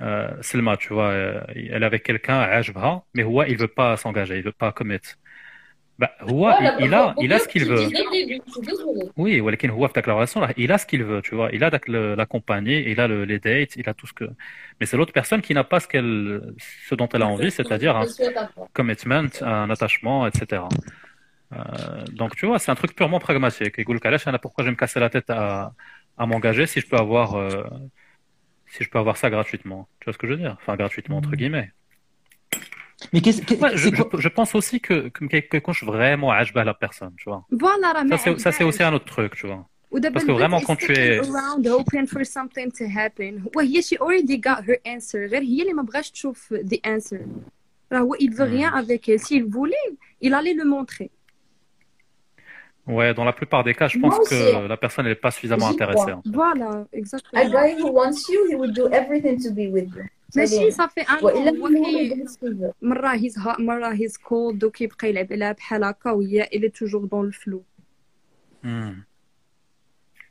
euh, Selma, tu vois, euh, elle est avec quelqu'un, Ajbha, mais Hua, il veut pas s'engager, il veut pas commettre. Bah, Hua, il, a, il a ce qu'il veut. Oui, mais Hua, avec la relation, il a ce qu'il veut, tu vois. Il a la compagnie, il a les dates, il a tout ce que. Mais c'est l'autre personne qui n'a pas ce, qu'elle, ce dont elle a envie, c'est-à-dire un commitment, un attachement, etc. Euh, donc, tu vois, c'est un truc purement pragmatique. Et Goulkalash, pourquoi je vais me casser la tête à, à m'engager si je peux avoir euh, si je peux avoir ça gratuitement. Tu vois ce que je veux dire? Enfin, gratuitement, entre guillemets. Mais qu'est-ce que Ouais, je, je- je pense aussi que, que quelqu'un je vraiment عاجبه la personne, tu vois. فوالا راه ما Ça, c'est, ça, c'est aussi un autre truc, tu vois. ودابا Parce que vraiment, quand tu es. around hoping for something to happen وهي she already got her answer غير هي اللي ما بغاش تشوف the answer راه هو il veut rien avec elle s'il voulait il allait le montrer Ouais, dans la plupart des cas, je Moi pense aussi. que la personne n'est pas suffisamment J'y intéressée. crois. en fait. voilà A exactement guy who wants you, he would do everything to be with you. ماشي صافي ان وإلا هو هو كي يدير ce qu'il veut. مرة هيز hot مرة هيز cold وكيبقى يلعب عليها بحال هكا وهي il est toujours dans le flou Hmm.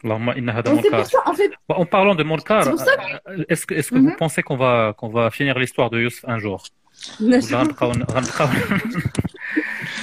اللهم إن هذا Et c'est منكر. pour ça, en fait, Bon, en parlant de Monkar, C'est pour ça euh, est-ce que, est-ce que Mhm. vous pensez qu'on va, qu'on va finir l'histoire de Youssef un jour [LAUGHS] ولا غنبقاو- غنبقاو-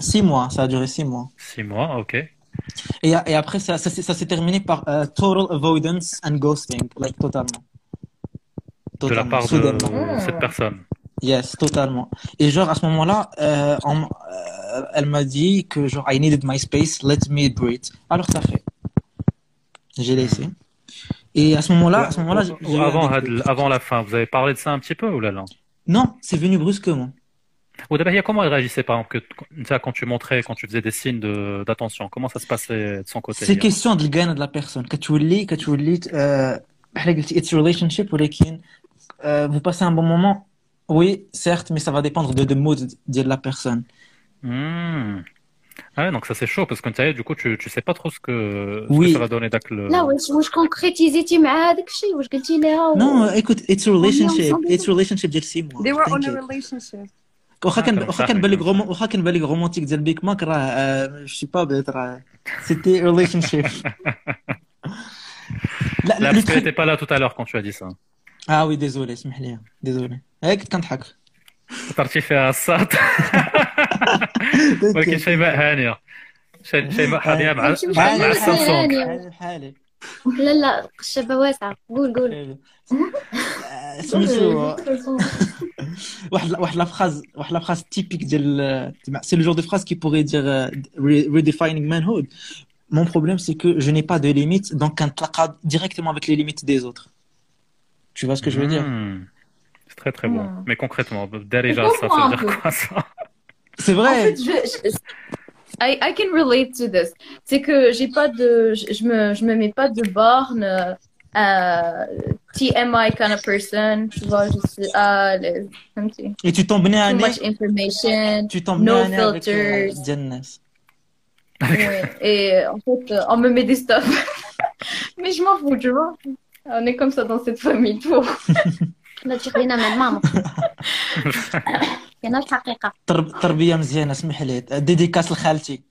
Six mois, ça a duré six mois. Six mois, ok. Et, et après, ça, ça, s'est- ça s'est terminé par euh, total avoidance and ghosting, like totalement. De la part de soudainement. cette personne. Yes, totalement. Et genre, à ce moment-là, euh, euh, elle m'a dit que genre, I needed my space, let me breathe. Alors, ça fait. J'ai laissé. Et à ce moment-là, à ce moment-là, avant, avant la fin, vous avez parlé de ça un petit peu ou là là Non, c'est venu brusquement. Ou d'abord, il y a comment il réagissait par exemple que, ça, quand tu montrais, quand tu faisais des signes de- d'attention, comment ça se passait de son côté C'est hier question de الجانب de la personne. كتولي كتولي euh, بحال قلتي it's a relationship ولكن euh, vous passez un bon moment. Oui, certes, mais ça va dépendre de de mood de la personne. Hmm. Ah ouais, donc ça c'est chaud parce que tu sais, du coup tu, tu sais pas trop ce que, ce Oui. que ça va donner d'ac le... لا واش واش كونكريتيزيتي مع هذاك الشيء واش قلتي ليها Non, écoute, it's a relationship. ensemble. It's a relationship ديال سي mois. They were on a T'inquiète. relationship. واخا كان واخا كان لك واخا كان. لك رومونتيك ديال بيك ماك راه شي با بيت راه. سيتي ريليشن شيب لا لا باسكو تي با لا تو الور كون تو سا آه وي ديزولي سمح لي ديزولي هاك كنضحك فطرتي فيها الصاد ولكن شيماء هانيه شيماء حاضيه مع مع السامسونج لا لا الشبه واسعه قول قول. [LAUGHS] [LAUGHS] سميتو واحد [LAUGHS] واحد لا فراز واحد لا فراز تيبيك ديال سي لو جور دو فراز qui pourrait dire euh, re- redefining manhood mon problème c'est que je n'ai pas de limites donc كنتلاقى directement avec les limites des autres tu vois ce que je veux dire Hmm. C'est très très bon. Hmm. Mais concrètement, déjà, Je ça veut comprends un dire peu. quoi ça c'est En vrai fait, je, je- I, I can relate to this. C'est que j'ai pas de, je, je me, je me mets pas de borne. Euh, تي ام اي كان بيرسون تسال فهمتي تو تومبني أنا تو ماتش انفورميشن تو تومبني أنا نو فلترز ديال الناس اي اون مي دي ستاف مي جو مون فو جو مون اون اي كوم سا دون سيت فامي تو لا تشقينا مع ماما كاينة الحقيقة التربيه مزيانه سمح لي ديديكاس لخالتي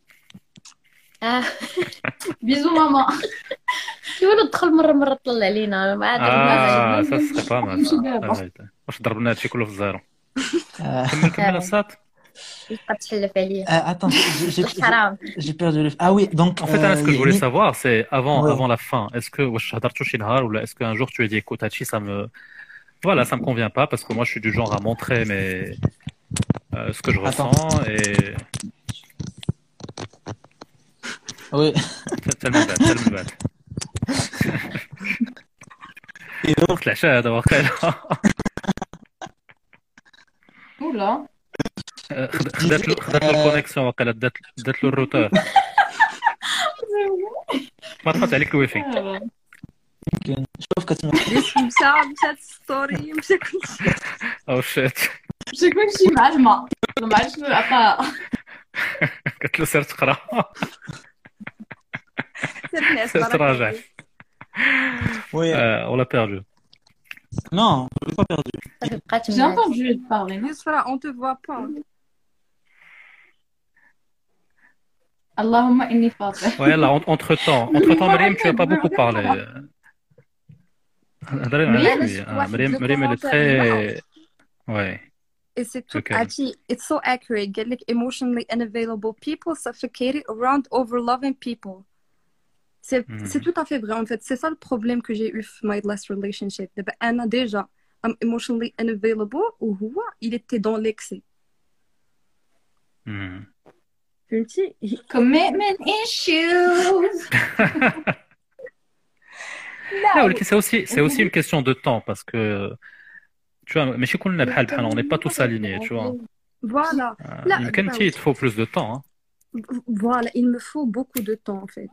[LAUGHS] Bisous, maman. [LAUGHS] كيقولوا تدخل مرة مرة طلع علينا ما عاد Ah, ما ça serait pas mal. ça. Ah ouais. واش ضربنا هادشي كله في الزيرو آه، كمل كمل الصاد تبقى تحلف عليا آه، attends [LAUGHS] j'ai- j'ai- حرام j'ai perdu le ah oui donc En fait, Anna, ce que je voulais euh, savoir, c'est avant, Ouais. avant la fin, est-ce que واش هضرتوا شي نهار ولا est-ce qu'un jour tu as dit écoute Hachi, ça me voilà, ça me convient pas parce que moi je suis du genre à montrer mes euh, ce que je Attends. ressens et [LAUGHS] tellement bad. et donc وقت العشاء هذا واقيلا. خد- خدات له خدات له الكونيكسيون واقيلا دات دات له الروتور ما طفات عليك الويفي يمكن شوف كتسمع مشى مشات ستوري مشى كلشي أو شيت شكون شي معلمة ما عرفتش العطاء قلت له سير تقرا سير نعس سير تراجع oui آه، ولا بيردو non je l'ai pas perdu صافي بقات J'ai معاك. entendu parler. Yusra, on te voit pas. اللهم إني فاطر. ويلا entre temps [LAUGHS] entre temps مريم tu as pas beaucoup parlé هضري معايا مريم، شوية. آه، واحد مريم le مريم elle est commentaire très ouais Et c'est tout, Ok. actually, it's so accurate. Get like emotionally unavailable people suffocated around overloving people. C'est Mhm. c'est tout à fait vrai en fait. C'est ça le problème que j'ai eu dans my last relationship. دابا أنا déjà I'm emotionally unavailable وهو il était dans l'excès. Mhm. فهمتي؟ Commitment issues. لا ولكن c'est aussi c'est aussi une question de temps parce que tu vois ماشي كلنا بحال بحال on n'est pas tous alignés tu vois Voilà. آه، لا يمكن دابا انت il te faut plus de temps hein. Voilà, il me faut beaucoup de temps en fait.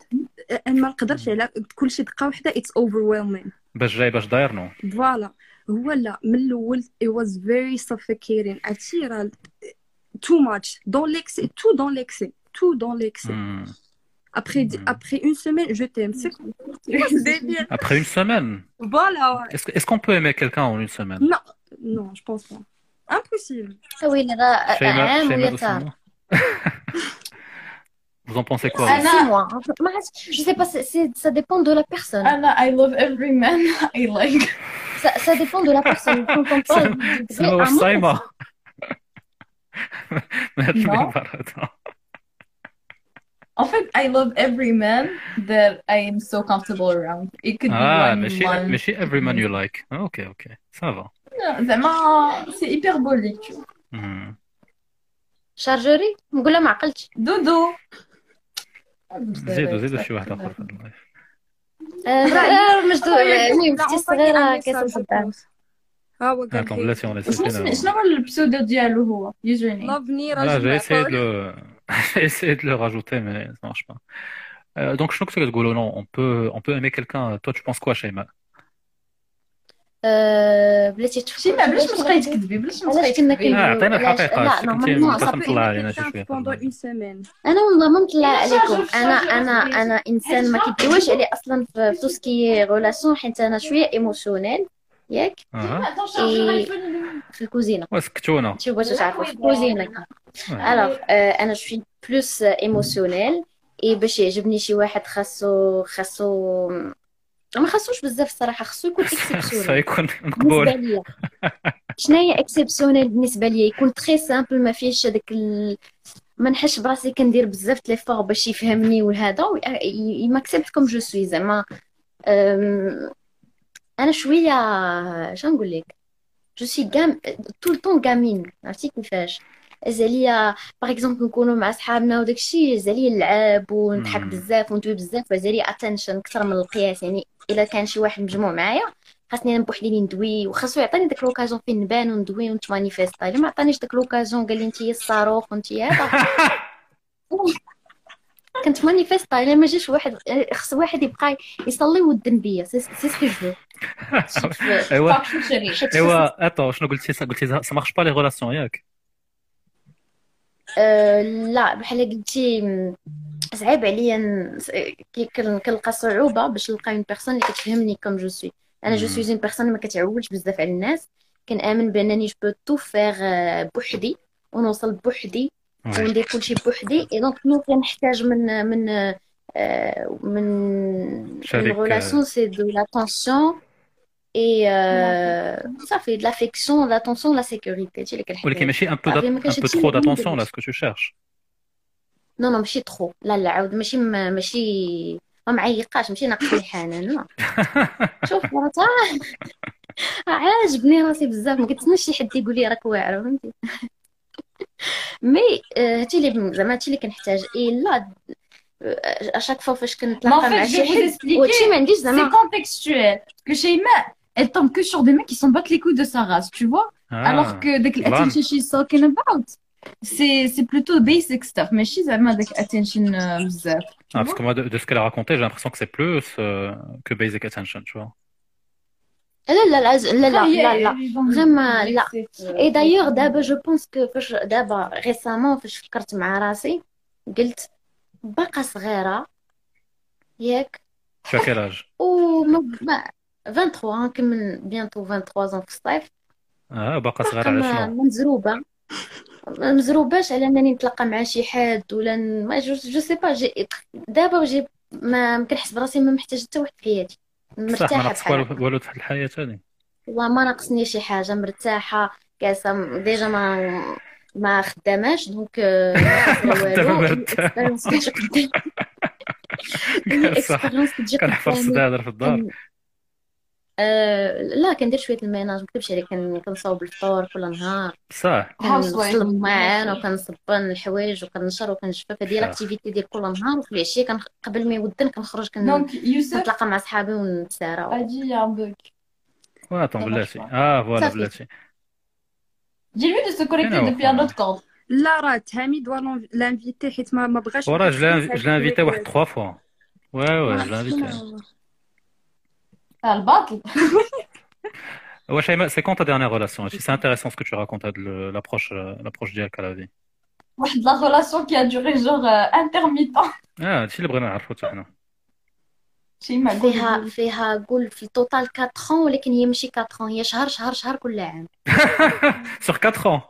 أنا ما نقدرش على كل شيء دقة واحدة it's overwhelming. باش جاي باش داير نو فوالا هو لا من الاول it was very suffocating عرفتي راه too much dans l'excès tout dans l'excès tout dans l'excès Hmm. après après une semaine je t'aime c'est quoi [LAUGHS] ce délire après une semaine voilà ouais. est-ce que- est-ce qu'on peut aimer quelqu'un en une semaine non non je pense pas impossible ويلي [LAUGHS] vous en pensez quoi أنا- vous six mois ما عرفتش je sais pas c'est- c'est- ça dépend de la personne أنا I love every man [LAUGHS] I like. ça, ça dépend de la personne quand on parle [LAUGHS] de سما vrai واش amour, صايمة ما هادش Non. من برا En fait, I love every man that I am so comfortable around. It could be اه one ماشي month. ماشي every man you like Ah, ok ok ça va زعما سي hyperbolique tu vois. Hmm. شارجوري نقولها ما عقلتش دودو زيدوا زيدوا شي واحد اخر في اللايف آه، مجدو يعني اختي الصغيره كتبدا ها هو اه قال طون لي بلاتي اون شنو ليسي شنو هو البسودو ديالو هو يوزر لافني Là, راجل j'ai essayé de معقول le, j'ai essayé de [LAUGHS] le rajouter, mais ça marche pas. Euh, donc, je trouve que Golo, non, on peut, on peut aimer quelqu'un. Toi, tu penses quoi, Shaima? آه، بلاتي تفكر شي ما بلاش ما تبقاي تكذبي بلاش ما علاش تبقاي كنا تكذبي. عطينا علاش؟ الحقيقة. لا نورمالمون peut نطلع علينا شي semaine. أنا والله ما نطلع عليكم. أنا أنا أنا إنسان ما كيديوش عليه أصلا في تو سكي غولاسيون حيت أنا شوية ايموشنيل ياك؟ في الكوزينة. وسكتونا. شي بغيتو تعرفوا في الكوزينة. الوغ أنا شوي بلوس ايموشنيل إي باش يعجبني شي واحد خاصو خاصو ما خاصوش بزاف الصراحه خاصو يكون اكسبسيونيل سيكون بالنسبة مقبول. شناهي اكسبسيونيل بالنسبة ليا؟ يكون تري سامبل ما فيهش هذاك ال... ما نحسش براسي كندير بزاف لي فور باش يفهمني وهذا ماكسبت كوم جو سوي زعما. أم، أنا شوية شنو نقول لك جو سوي جام طول طون جامين عرفتي كيفاش زاليا باغ اكزومبل نكونوا مع صحابنا وداك الشيء زاليا اللعاب ونضحك. بزاف وندوي بزاف زاليا اتنشن أكثر من القياس. يعني إلا كان شي واحد مجموع معايا خاصني أنا بوحدي ندوي وخاصو يعطيني داك لوكازيون فين نبان وندوي ونتمانيفيستا إلا ما عطانيش داك لوكازيون قال لي انت هي الصاروخ وانت هذا. [LAUGHS] كنت مانيفيستا إلا ما جاش واحد خص واحد يبقى يصلي ودن بيا سي سي سكو جو إيوا إيوا اتو شنو قلتي؟ قلتي ça marche pas les relations ياك. أه لا بحال قلتي صعيب عليا كنلقى صعوبة باش نلقى اون بيرسون اللي كتفهمني كوم جو سوي أنا جو. سوي اون بيرسون ما كتعولش بزاف على الناس. كنآمن بأنني جو بو تو فيغ بوحدي. ونوصل بوحدي. وندير كلشي بوحدي. اي دونك نو كنحتاج من من آه، من une relation c'est de l'attention et euh, ça fait de l'affection l'attention la sécurité هادشي اللي كنحتاج ولكن ماشي un peu صافي ما d'at- un كانش peu هادشي trop اللي d'attention عندي. là ce que tu cherches. نو نو ماشي تخو لا لا عاود ماشي ما ماشي ما معيقاش ماشي ناقص الحنان لا شوف مرات آه، عاجبني راسي بزاف ما كنتسناش شي حد يقول لي راك واعره فهمتي مي آه، هادشي اللي زعما هادشي اللي كنحتاج الا اشاك فوا فاش Mais en كنتلاقى fait, مع je شي vais vous حد expliquer. وهادشي ما عنديش C'est زعما contextuel. Parce que Sheima, elle tombe que sur des mecs qui s'en battent les couilles de sa race, tu vois. Ah, Alors que dès que voilà. l'attention she's talking about, c'est c'est plutôt basic stuff. Mais she's vraiment avec attention euh, بزاف. tu Ah, parce vois. que moi, de, de ce qu'elle a raconté, j'ai l'impression que c'est plus euh, que basic attention, tu vois. لا لا لا لا لا لا لا Ils vont Vraiment, لا. vexer, euh, اي دايوغ دابا جو بونس كو فاش دابا ريسامون فاش فكرت مع راسي قلت باقا صغيرة ياك Tu as quel âge? و ما ما- 23 نكمل بيانتو 23 في الصيف Ah, باقا باقا على ما شنو؟ ما مزروبة ما مزروباش على انني نتلاقى مع شي حد ولا ن- ما جو جو سي با جي دابا جي ما ما كنحس براسي ما محتاجة حتى واحد في حياتي صح ما مرتاحة ناقصك بحال والو في الحياة هذه. والله ما ناقصني شي حاجة مرتاحة كاسة ديجا ما ما خداماش دونك آه، [LAUGHS] ما خاسرة خدامة والو مرتاحة. الاكسبيرينس كتجي قدامي هي صح اكسبيرينس كتجي كنحفر قدامي الصدادر في الدار. كن... لا كندير شوية الميناج ما نكذبش عليك كن... كنصاوب الفطور كل نهار صح كنغسل الماعن وكنصبن الحوايج وكنشر وكنجفف هذه هي. لاكتيفيتي ديال كل نهار وفي العشية كن... قبل ما يودن كنخرج كن... كنتلاقى مع صحابي ونتسارى a un bug. واتون بلاتي. آه فوالا صافي. بلاتي. Dis-lui de se connecter أنا depuis un autre compte. لا راه تهامي دوا لانفيتي حيت ما بغاش وراه invité واحد هاد trois fois. Ouais, ouais, je [LAUGHS] c'est quand ta dernière relation? Et si c'est intéressant ce que tu racontes, le- l'approche euh, l'approche ديالك à la vie. واحد la relation qui a duré genre euh, intermittent. اه هادشي اللي بغينا نعرفو حتى حنا. Sheima, قول فيها لي. فيها قول في التوتال 4 ans ولكن هي ماشي 4 ans هي شهر شهر شهر كل عام [LAUGHS] Sur 4 ans.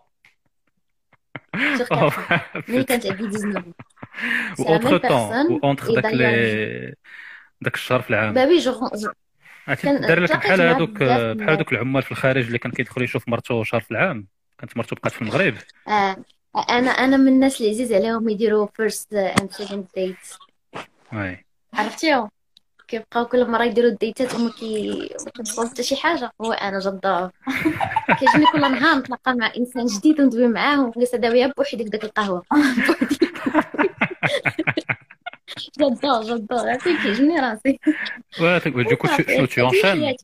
sur Oh, 4 ans ملي كانت عندي 19 ou C'est la entre même temps, personne. ou entre Et داك d'ailleurs, لي داك الشهر في العام. bah oui je عرفتي كان- دار لك تلاقيت بحال بزاف بحال هادوك العمال في الخارج اللي كان كيدخل يشوف مرته شهر في العام. كانت مرته بقات في المغرب. آه أنا أنا من الناس اللي عزيز عليهم يديروا first and second dates. وي. عرفتيهم كيبقاو كل مرة يديروا الديتات وما كي ما كتوصل حتى شي حاجة. هو أنا جدار [LAUGHS] كيعجبني كل نهار نتلاقى مع إنسان جديد وندوي معاه ونجلس اداويها بوحدي في ديك القهوة. [LAUGHS] جدور جدور عرفتي كيعجبني راسي Ouais, fait- du coup, tu, tu, tu enchaînes.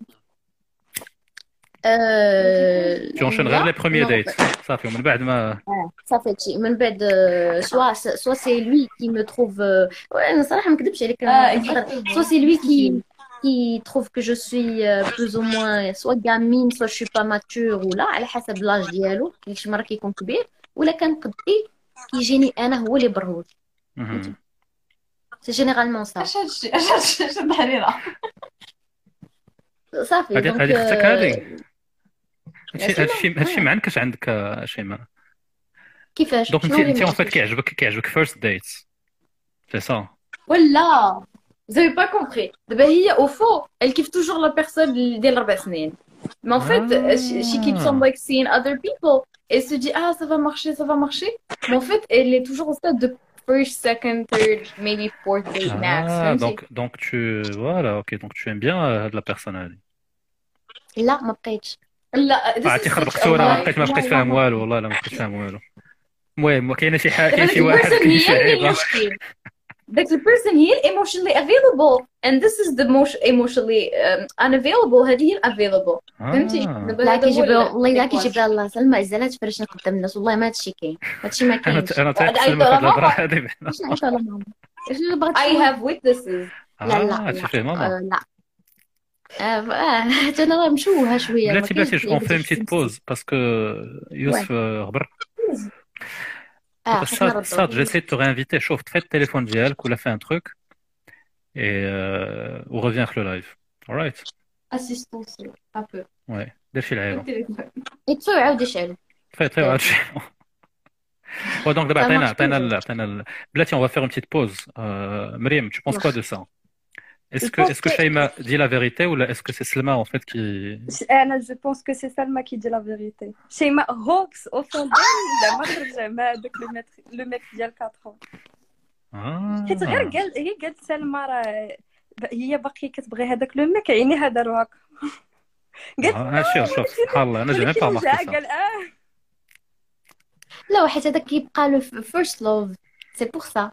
Euh, Tu enchaînes là, vers les premiers non, dates. Ça fait, من بعد ما Ça fait شي من بعد euh, soit soit c'est lui qui me trouve euh, ouais انا صراحه ما نكذبش عليك Ah, أنا- exactement. soit c'est lui qui qui trouve que je suis euh, plus ou moins soit gamine soit je suis pas mature ولا على حسب لاج ديالو كاينش مره كيكون كبير ولا كان قدي كيجيني انا هو اللي برهوج اش هاد الحريره صافي هذه دونك هذه اختك euh, هذه هادشي هادشي هادشي آه. ما عندكش عندك آه، شيماء كيفاش دونك انت شنو اللي انت اون ما فيت كيعجبك كيعجبك فيرست ديتس سي سا ولا Vous avez pas compris. دابا هي au fond, elle kiffe toujours la personne اللي ديال ربع سنين. Mais en fait, Ah. she, she keeps on like seeing other people et se dit ah ça va marcher, ça va marcher. Mais en fait, elle est toujours au stade de first, second, third, maybe fourth date max. Ah, فهمتي؟ donc, donc tu voilà, ok, donc tu aimes bien euh, de la personne لا ما بقيتش لا عرفتي خربقت a وأنا ما. بقيت ما بقيت فاهم. والو والله لا ما بقيت فاهم والو المهم كاين شي حاجة كاين شي واحد كاين شي عيبه مشكل داك البيرسون هي emotionally available and this is the most emotionally um, unavailable هذه هي available فهمتي دابا لا هذا هو كيجيب ال- والله لا النقاش. كيجيب الله سلمى عزالات تفرشنا قدام الناس والله ما هادشي كاين هادشي ما انا كاينش انا وعاد تاكسل عيطوا ما على هاد الهضره ماما. هذه واش نعيط على ماما شنو بغات I تقول؟ have witnesses لا لا اه لا تشوفي ماما آه، لا آه، آه، حتى انا راه مشوهه شويه ما بلاتي كاينش بلاتي اللي اون في يقدر بتيت بوز باسكو يوسف آه، غبر اه خصنا صاد نردو صاد جيسي دو réinviter شوف تفيت التليفون ديالك ولا فيه ان تروك اي و ريفيان في لو لايف alright assistance un peu وي دير شي لعيبه يطفيو عاود يشعلوا طيب طيب هادشي Ouais, [LAUGHS] donc d'abord, Ça عطينا marche عطينا toujours. ال- عطينا ال- بلاتي on va faire une petite pause. Euh, Myriam, tu penses quoi de ça? Est-ce Je que pense est-ce que que- Shaima dit la vérité ou là, est-ce que c'est Slema en fait qui انا جو بونس كو سي سلمى كي دي لا فيريتي شيماء هوبس او فون زعما ترجع مع داك لو ميك لو ميك ديال 4 ah. حيت غير قال هي قالت سلمى راه ب- هي باقي كتبغي هذاك لو ميك عينيها داروا هكا قالت Ah, شوف شوف سبحان الله انا j'ai même pas ولكن رجع remarqué ça. قال اه لا حيت هذاك كيبقى لو فيرست لوف سي بور سا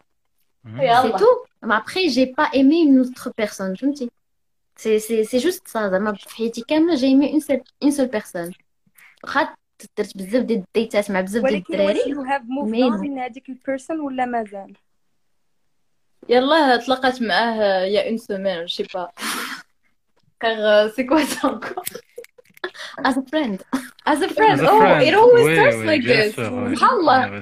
Hmm. سي يلا تو ما ابخي جي با ايمي اون اوتر بيرسون فهمتي سي سي سي جوست سا زعما في حياتي كامله جي ايمي اون سول اون سول بيرسون واخا درت بزاف ديال الديتات مع بزاف ديال ولكن واش الدراري يو هاف موف مي اون من هذيك البيرسون ولا مازال يلا تلاقات معاه يا اون سيمين je sais pas car c'est quoi ça encore as a friend as a friend As a oh friend. it always Oui, starts oui, like bien this sûr, oui. سبحان الله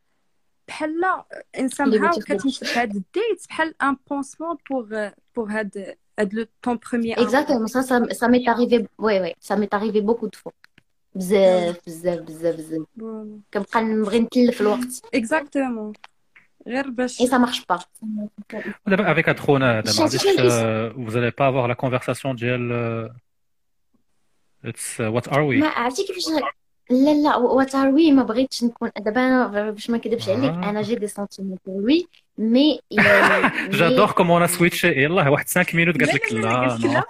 بحال ان اللي somehow بتخدم. كتمشي في هاد الديت بحال ان بونسمون بوغ بوغ هاد هاد لو طون بروميير Exactement, ça, ça, ça m'est arrivé, ouais, ouais, ça m'est arrivé beaucoup de fois. بزاف بزاف بزاف بزاف كنبقى نبغي نتلف الوقت اكزاكتومون غير باش et ça marche pas D'abord, Avec Adrona, d'abord, Cherche dites, quelqu'un. euh, vous n'allez pas avoir la conversation d'IL. It's uh, what are we? ما عرفتي كيفاش لا لا وات ار وي ما بغيتش نكون دابا أنا باش ما نكذبش عليك آه. أنا جي دي سونتيمون بور لوي مي on a switché. Et là, واحد 5 minutes قالت لك لا.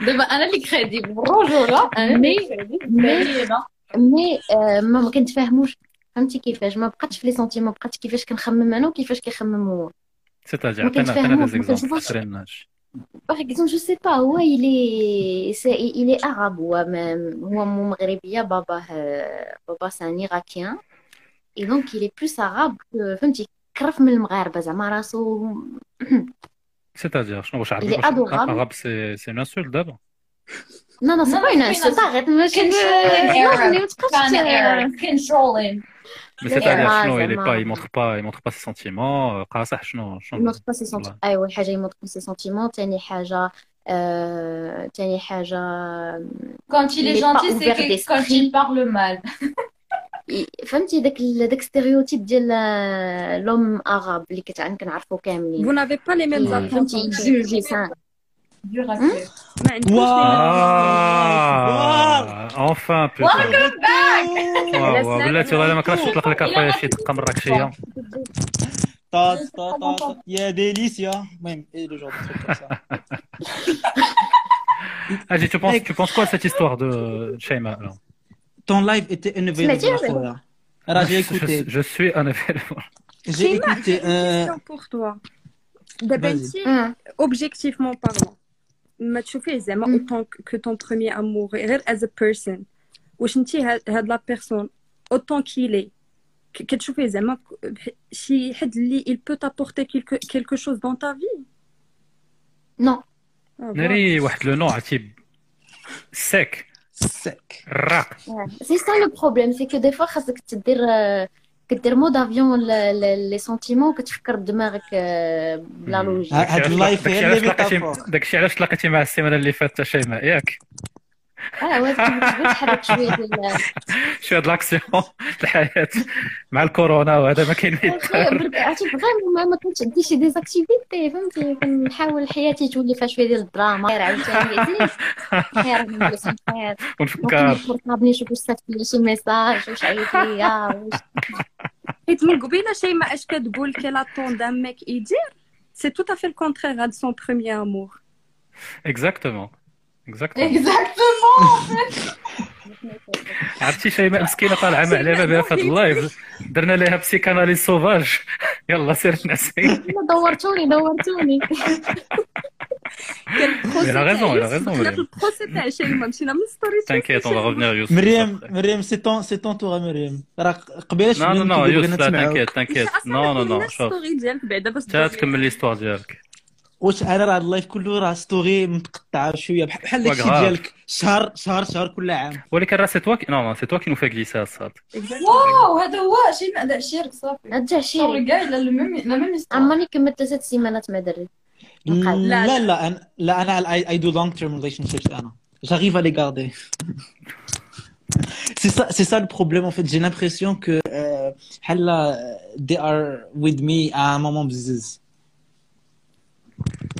[LAUGHS] دابا أنا اللي كريديبل بالرجوله مي مي ما ما كنتفاهموش فهمتي كيفاش؟ ما بقاتش في لي سونتيمون بقات كيفاش كنخمم أنا وكيفاش كيخمم هو ما عطينا عطينا كنتفاهموش par exemple, je sais pas, ouais, il est, il est arabe, ouais, mon Baba, euh, Baba c'est un Irakien. Et donc, il est plus arabe que. Femme-tu. [CLEARS THROAT] C'est-à-dire, je Il est. Arabe, c'est une insulte d'abord. Non, non, c'est pas une insulte, arrête, je Mais c'est-à-dire, زعما- شنو il est زعما- pas il montre pas il montre pas ses sentiments. euh, قاصح شنو il شنو montre pas ses sentiments أيوة حاجة il montre pas ses sentiments تاني حاجة آه، تاني حاجة Quand il est il est pas gentil, c'est ouvert que quand d'esprit. il parle mal. فهمتي داك ال- داك ستيريوتيب ديال لوم اغاب اللي كتعن كنعرفو Vous كاملين n'avez pas les mêmes Mm. attentes. فهمتي en fait. يجوجي سان Dur à faire. ما عندكوش Ah, enfin, putain. Welcome back! واو واو بلاتي والله ما كرهتش نطلق لك اخويا شي دقه مراكشيه طاط طاط طاط يا ديليسيا المهم ايه لو جور دو تروك كوم سا Allez, tu penses, tu penses quoi de cette histoire de Shaima alors Ton live était unavailable سمعتي اخويا راه j'ai je, écouté je suis un événement. j'ai Shima, écouté j'ai une euh, question pour toi. دابا Vas-y. انت objectivement parlant ما تشوفيه زعما autant que ton premier amour غير as a person واش انت هاد لا بيرسون autant qu'il est ك- كتشوفيه زعما ك- شي حد اللي il peut t'apporter quelque quelque chose dans ta vie نو Ah, voilà. ناري واحد لو نوع عرفتي سيك sec الراق سي سا لو بروبليم سي كو دي فوا خاصك تدير آه، كدير مود افيون لي سونتيمون كتفكر بدماغك بلا لوجيك هاد اللايف هي اللي داكشي علاش تلاقيتي مع السيمانه اللي فاتت شيماء ياك آه تبغي تحرك شوية ديال شوية د لاكسيون الحياة مع الكورونا وهذا ما كاين عرفتي فريمون ما ما كنتش عندي شي ديزاكتيفيتي فهمتي كنحاول حياتي تولي فيها شوية ديال الدراما غير عاوتاني خير ونفكر نشوف واش صيفط لي شي ميساج واش عيط ليا واش حيت من قبيله شيماء اش كتقول كي لاطون دان ميك يدير سي تو افي الكونترير هاد سون بروميير امور اكزاكتومون اكزاكتومون Exactement! عرفتي شيماء مسكينة طالعة مع على بابها في هذا اللايف. درنا لها بسيكاناليز سوفاج يلا سير نعسي دورتوني دورتوني. كان البروسي تاع شيماء مشينا من ستوري تانكيت اون غوفنيغ يوسف مريم مريم سي تون سي تون تورا مريم. راه قبيلة شفنا نو نو يوسف تانكيت تانكيت نو نو نو شوف. ستوري ديالك بعدا باش تكمل إيه. ليستوار ديالك. واش أنا راه اللايف كله راه ستوري متقطعه شوية. بحال بحال داكشي. ديالك شهر شهر شهر كل عام. ولكن راه سي توا كي نو سي توا كي نو في غليسا صاد واو هذا هو شي داك الشيء صافي. رجع شي كاع لا لا ميم لا ميم عمرني كملت ثلاث سيمانات مع دري. لا لا لا أنا لا أنا اي دو لونج تيرم ريليشن شيبس أنا j'arrive à les garder. [LAUGHS] C'est ça c'est ça le problème en fait. J'ai l'impression que euh, حلا they are with me à un moment بزز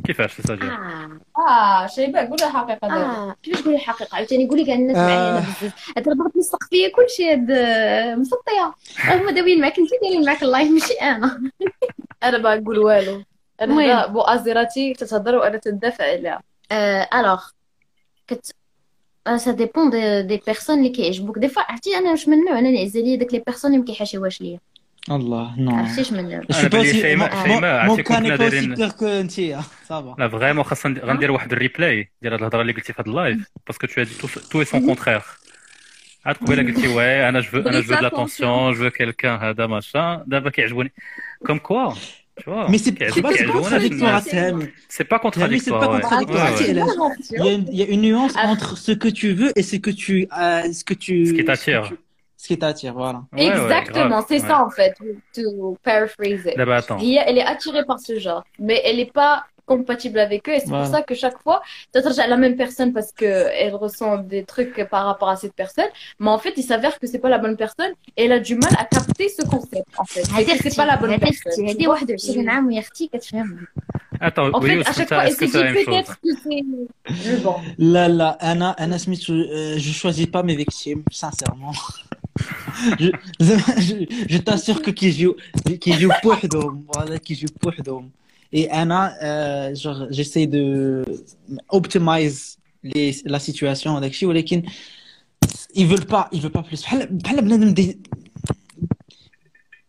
كيفاش ديالك آه. آه شيباء قول الحقيقة دابا. آه. كيفاش تقولي الحقيقة؟ عاوتاني قولي كاع الناس معايا أنا آه. بزاف. هاد راه ضربت السقف فيا كلشي هاد آه، مسطية. هما داويين معاك انت دايرين معاك اللايف ماشي أنا. [LAUGHS] أنا ما نقول والو. أنا ازيراتي تتهضر وأنا تندافع عليها. الوغ كت سا ديبون دي دي بيرسون اللي كيعجبوك دي فوا عرفتي أنا واش من النوع أنا اللي عز عليا داك لي بيرسون اللي ما كيحاشيوهاش ليا. الله نو عرفتي اش من النوع je suis pas بالي aussi شيماء- mon- شيماء mon عرفتي cas كنا n'est pas aussi دايرين- clair que انت صافا لا فريمون خاصنا ندير- غندير واحد الريبلاي ديال هاد الهضره اللي قلتي في هاد اللايف باسكو تو تو اي سون كونترير عاد قبيله قلتي واي انا جو انا جو دو لاتونسيون جو كيلكان هذا ماشا دابا كيعجبوني كوم كوا Mais c'est c'est pas c'est contradictoire à Sami. سي با Sami, c'est كونتراديكتوار pas contradictoire. Tu sais, elle a- Il y, a une- il y a une nuance entre ce que tu veux et ce que tu, euh, ce que tu, Ce qui t'attire. qui t'attire, voilà. Exactement, c'est ça en fait, to paraphrase elle est attirée par ce genre, mais elle n'est pas compatible avec eux et c'est pour ça que chaque fois, tu à la même personne parce qu'elle ressent des trucs par rapport à cette personne, mais en fait, il s'avère que c'est pas la bonne personne et elle a du mal à capter ce concept en fait. C'est-à-dire que pas la bonne personne. Attends, en fait, à chaque fois, c'est peut-être que c'est le bon. Là, là, Anna, Anna Smith, euh, je choisis pas mes victimes, sincèrement je, je, je t'assure que qui joue, qui joue بوحدهم, voilà, qui joue بوحدهم. Et Anna, euh, genre, j'essaie de optimize les, la situation avec شي ولكن ils veulent pas, ils veulent pas plus. بحال بحال بنادم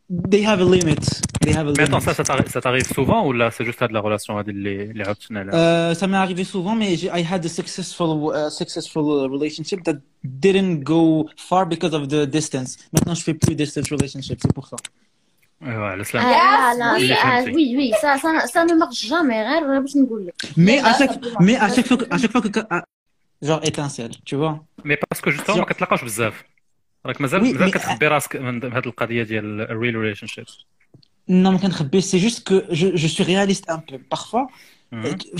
They have a limit. They mais attends, ça, ça t'arrive souvent ou là, c'est juste à de la relation avec les, les optionnels euh, Ça m'est arrivé souvent, mais I had a successful, uh, successful uh, relationship that didn't go far because of the distance. Maintenant, je fais plus distance relationship, c'est pour ça. Ah, oui, ah, oui, oui, ça, ça, ça ne marche jamais, hein, mais à chaque, mais à chaque fois, à chaque fois que, à, genre étincelle, tu vois. Mais parce que justement, quand je راك مازال Oui, مازال mais- كتخبي راسك من هذه القضيه ديال الريل ريليشن شيب Non, mais quand c'est juste que je, je suis réaliste un peu. Parfois,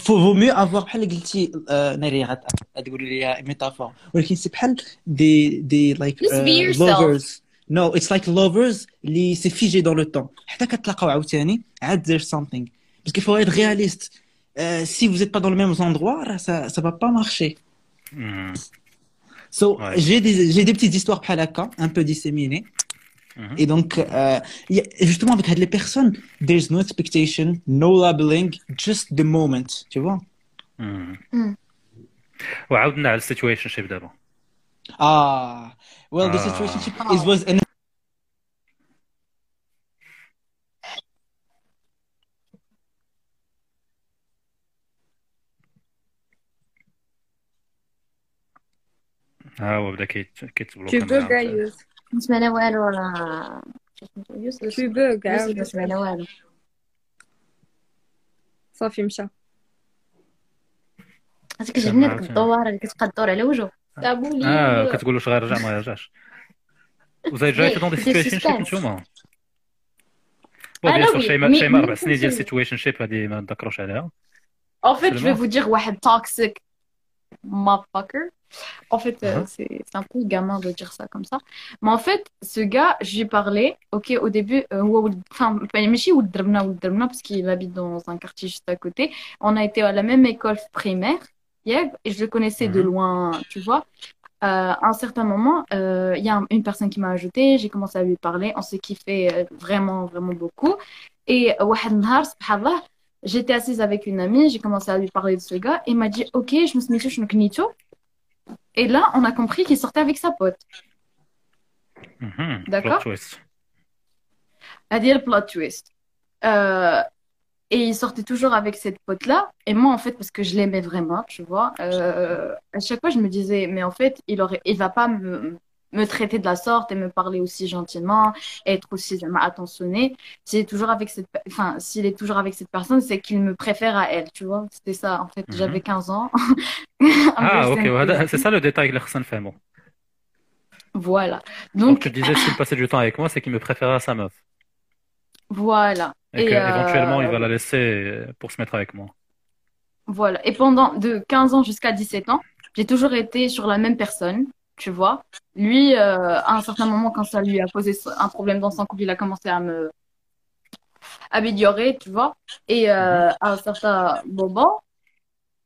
faut vaut mieux avoir بحال اللي قلتي آه، ناري غاد- غتقولي لي ميتافور ولكن سي بحال دي دي لايك Just be yourself. lovers نو اتس لايك lovers اللي سي فيجي دون لو طون حتى كتلاقاو عاوتاني عاد there's something parce qu'il faut être réaliste Euh, si vous êtes pas dans le même endroit راه ça ça va pas marcher Mhm. So, ouais. j'ai des, j'ai des, petites histoires palaka, un peu disséminées. Mm -hmm. Et donc, euh, justement, avec les personnes, there's no expectation, no labeling, just the moment, tu vois? Ouais, on a le situationship d'avant. Ah, well, the ah. situationship it was an ها هو بدا كيتبلوكا كي تبلوكا كاع يوز ما سمعنا والو ولا كيبوك عاود ما سمعنا والو صافي مشى هذيك الجنة ديك الدوار اللي كتقدر على وجهه آه كتقول واش غيرجع ما غيرجعش Vous avez نتوما بون بيان سور سنين ديال سيتويشن شيب هادي ما نذكروش عليها اون فيت je vais واحد toxic motherfucker. En fait, euh, uh-huh. c'est un peu gamin de dire ça comme ça. Mais en fait, ce gars, j'ai parlé, ok, au début, euh, enfin, parce qu'il habite dans un quartier juste à côté. On a été à la même école primaire, et je le connaissais de uh-huh. loin, tu vois. Euh, à un certain moment, euh, il euh, y a une personne qui m'a ajouté, j'ai commencé à lui parler, on s'est kiffé euh, vraiment, vraiment beaucoup. Et euh, j'étais assise avec une amie, j'ai commencé à lui parler de ce gars, et il m'a dit, ok, je me suis mis sur et là, on a compris qu'il sortait avec sa pote. Mhm. D'accord. Plot twist. À dire le plot twist. Euh, et il sortait toujours avec cette pote-là. Et moi, en fait, parce que je l'aimais vraiment, tu vois, euh, à chaque fois, je me disais Mais en fait, il aurait, il va pas me, me traiter de la sorte et me parler aussi gentiment, être aussi attentionné. S'il est toujours avec cette, enfin, s'il est toujours avec cette personne, c'est qu'il me préfère à elle, tu vois. C'était ça, en fait. J'avais mhm. 15 ans. [LAUGHS] ah, ok. C'est ça le détail que l'Arsen fait, moi. Voilà. Donc, tu disais, s'il passait du temps avec moi, c'est qu'il me préférait à sa meuf. Voilà. Et, et il va euh, la laisser euh, pour se mettre avec moi. Voilà. Et pendant de 15 ans jusqu'à 17 ans, j'ai toujours été sur la même personne tu vois. Lui, euh, à un certain moment, quand ça lui a posé un problème dans son couple, il a commencé à me améliorer, tu vois. Et euh, à un certain moment,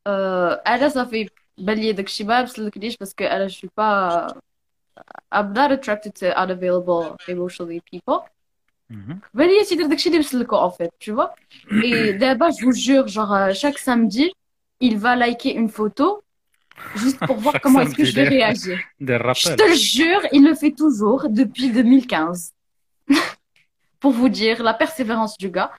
euh, elle, ça fait balayer de Kshibab, parce que elle, je suis pas. I'm not attracted to unavailable emotionally people. Mhm. Balayer, c'est داكشي اللي بسلكو, en fait, tu vois. Et [CLEARS THROAT] d'abord, je vous jure, genre, euh, chaque samedi, il va liker une photo juste pour voir [LAUGHS] comment est-ce que je vais réagir. Je te le jure, il le fait toujours depuis 2015. [LAUGHS] Pour vous dire la persévérance du gars.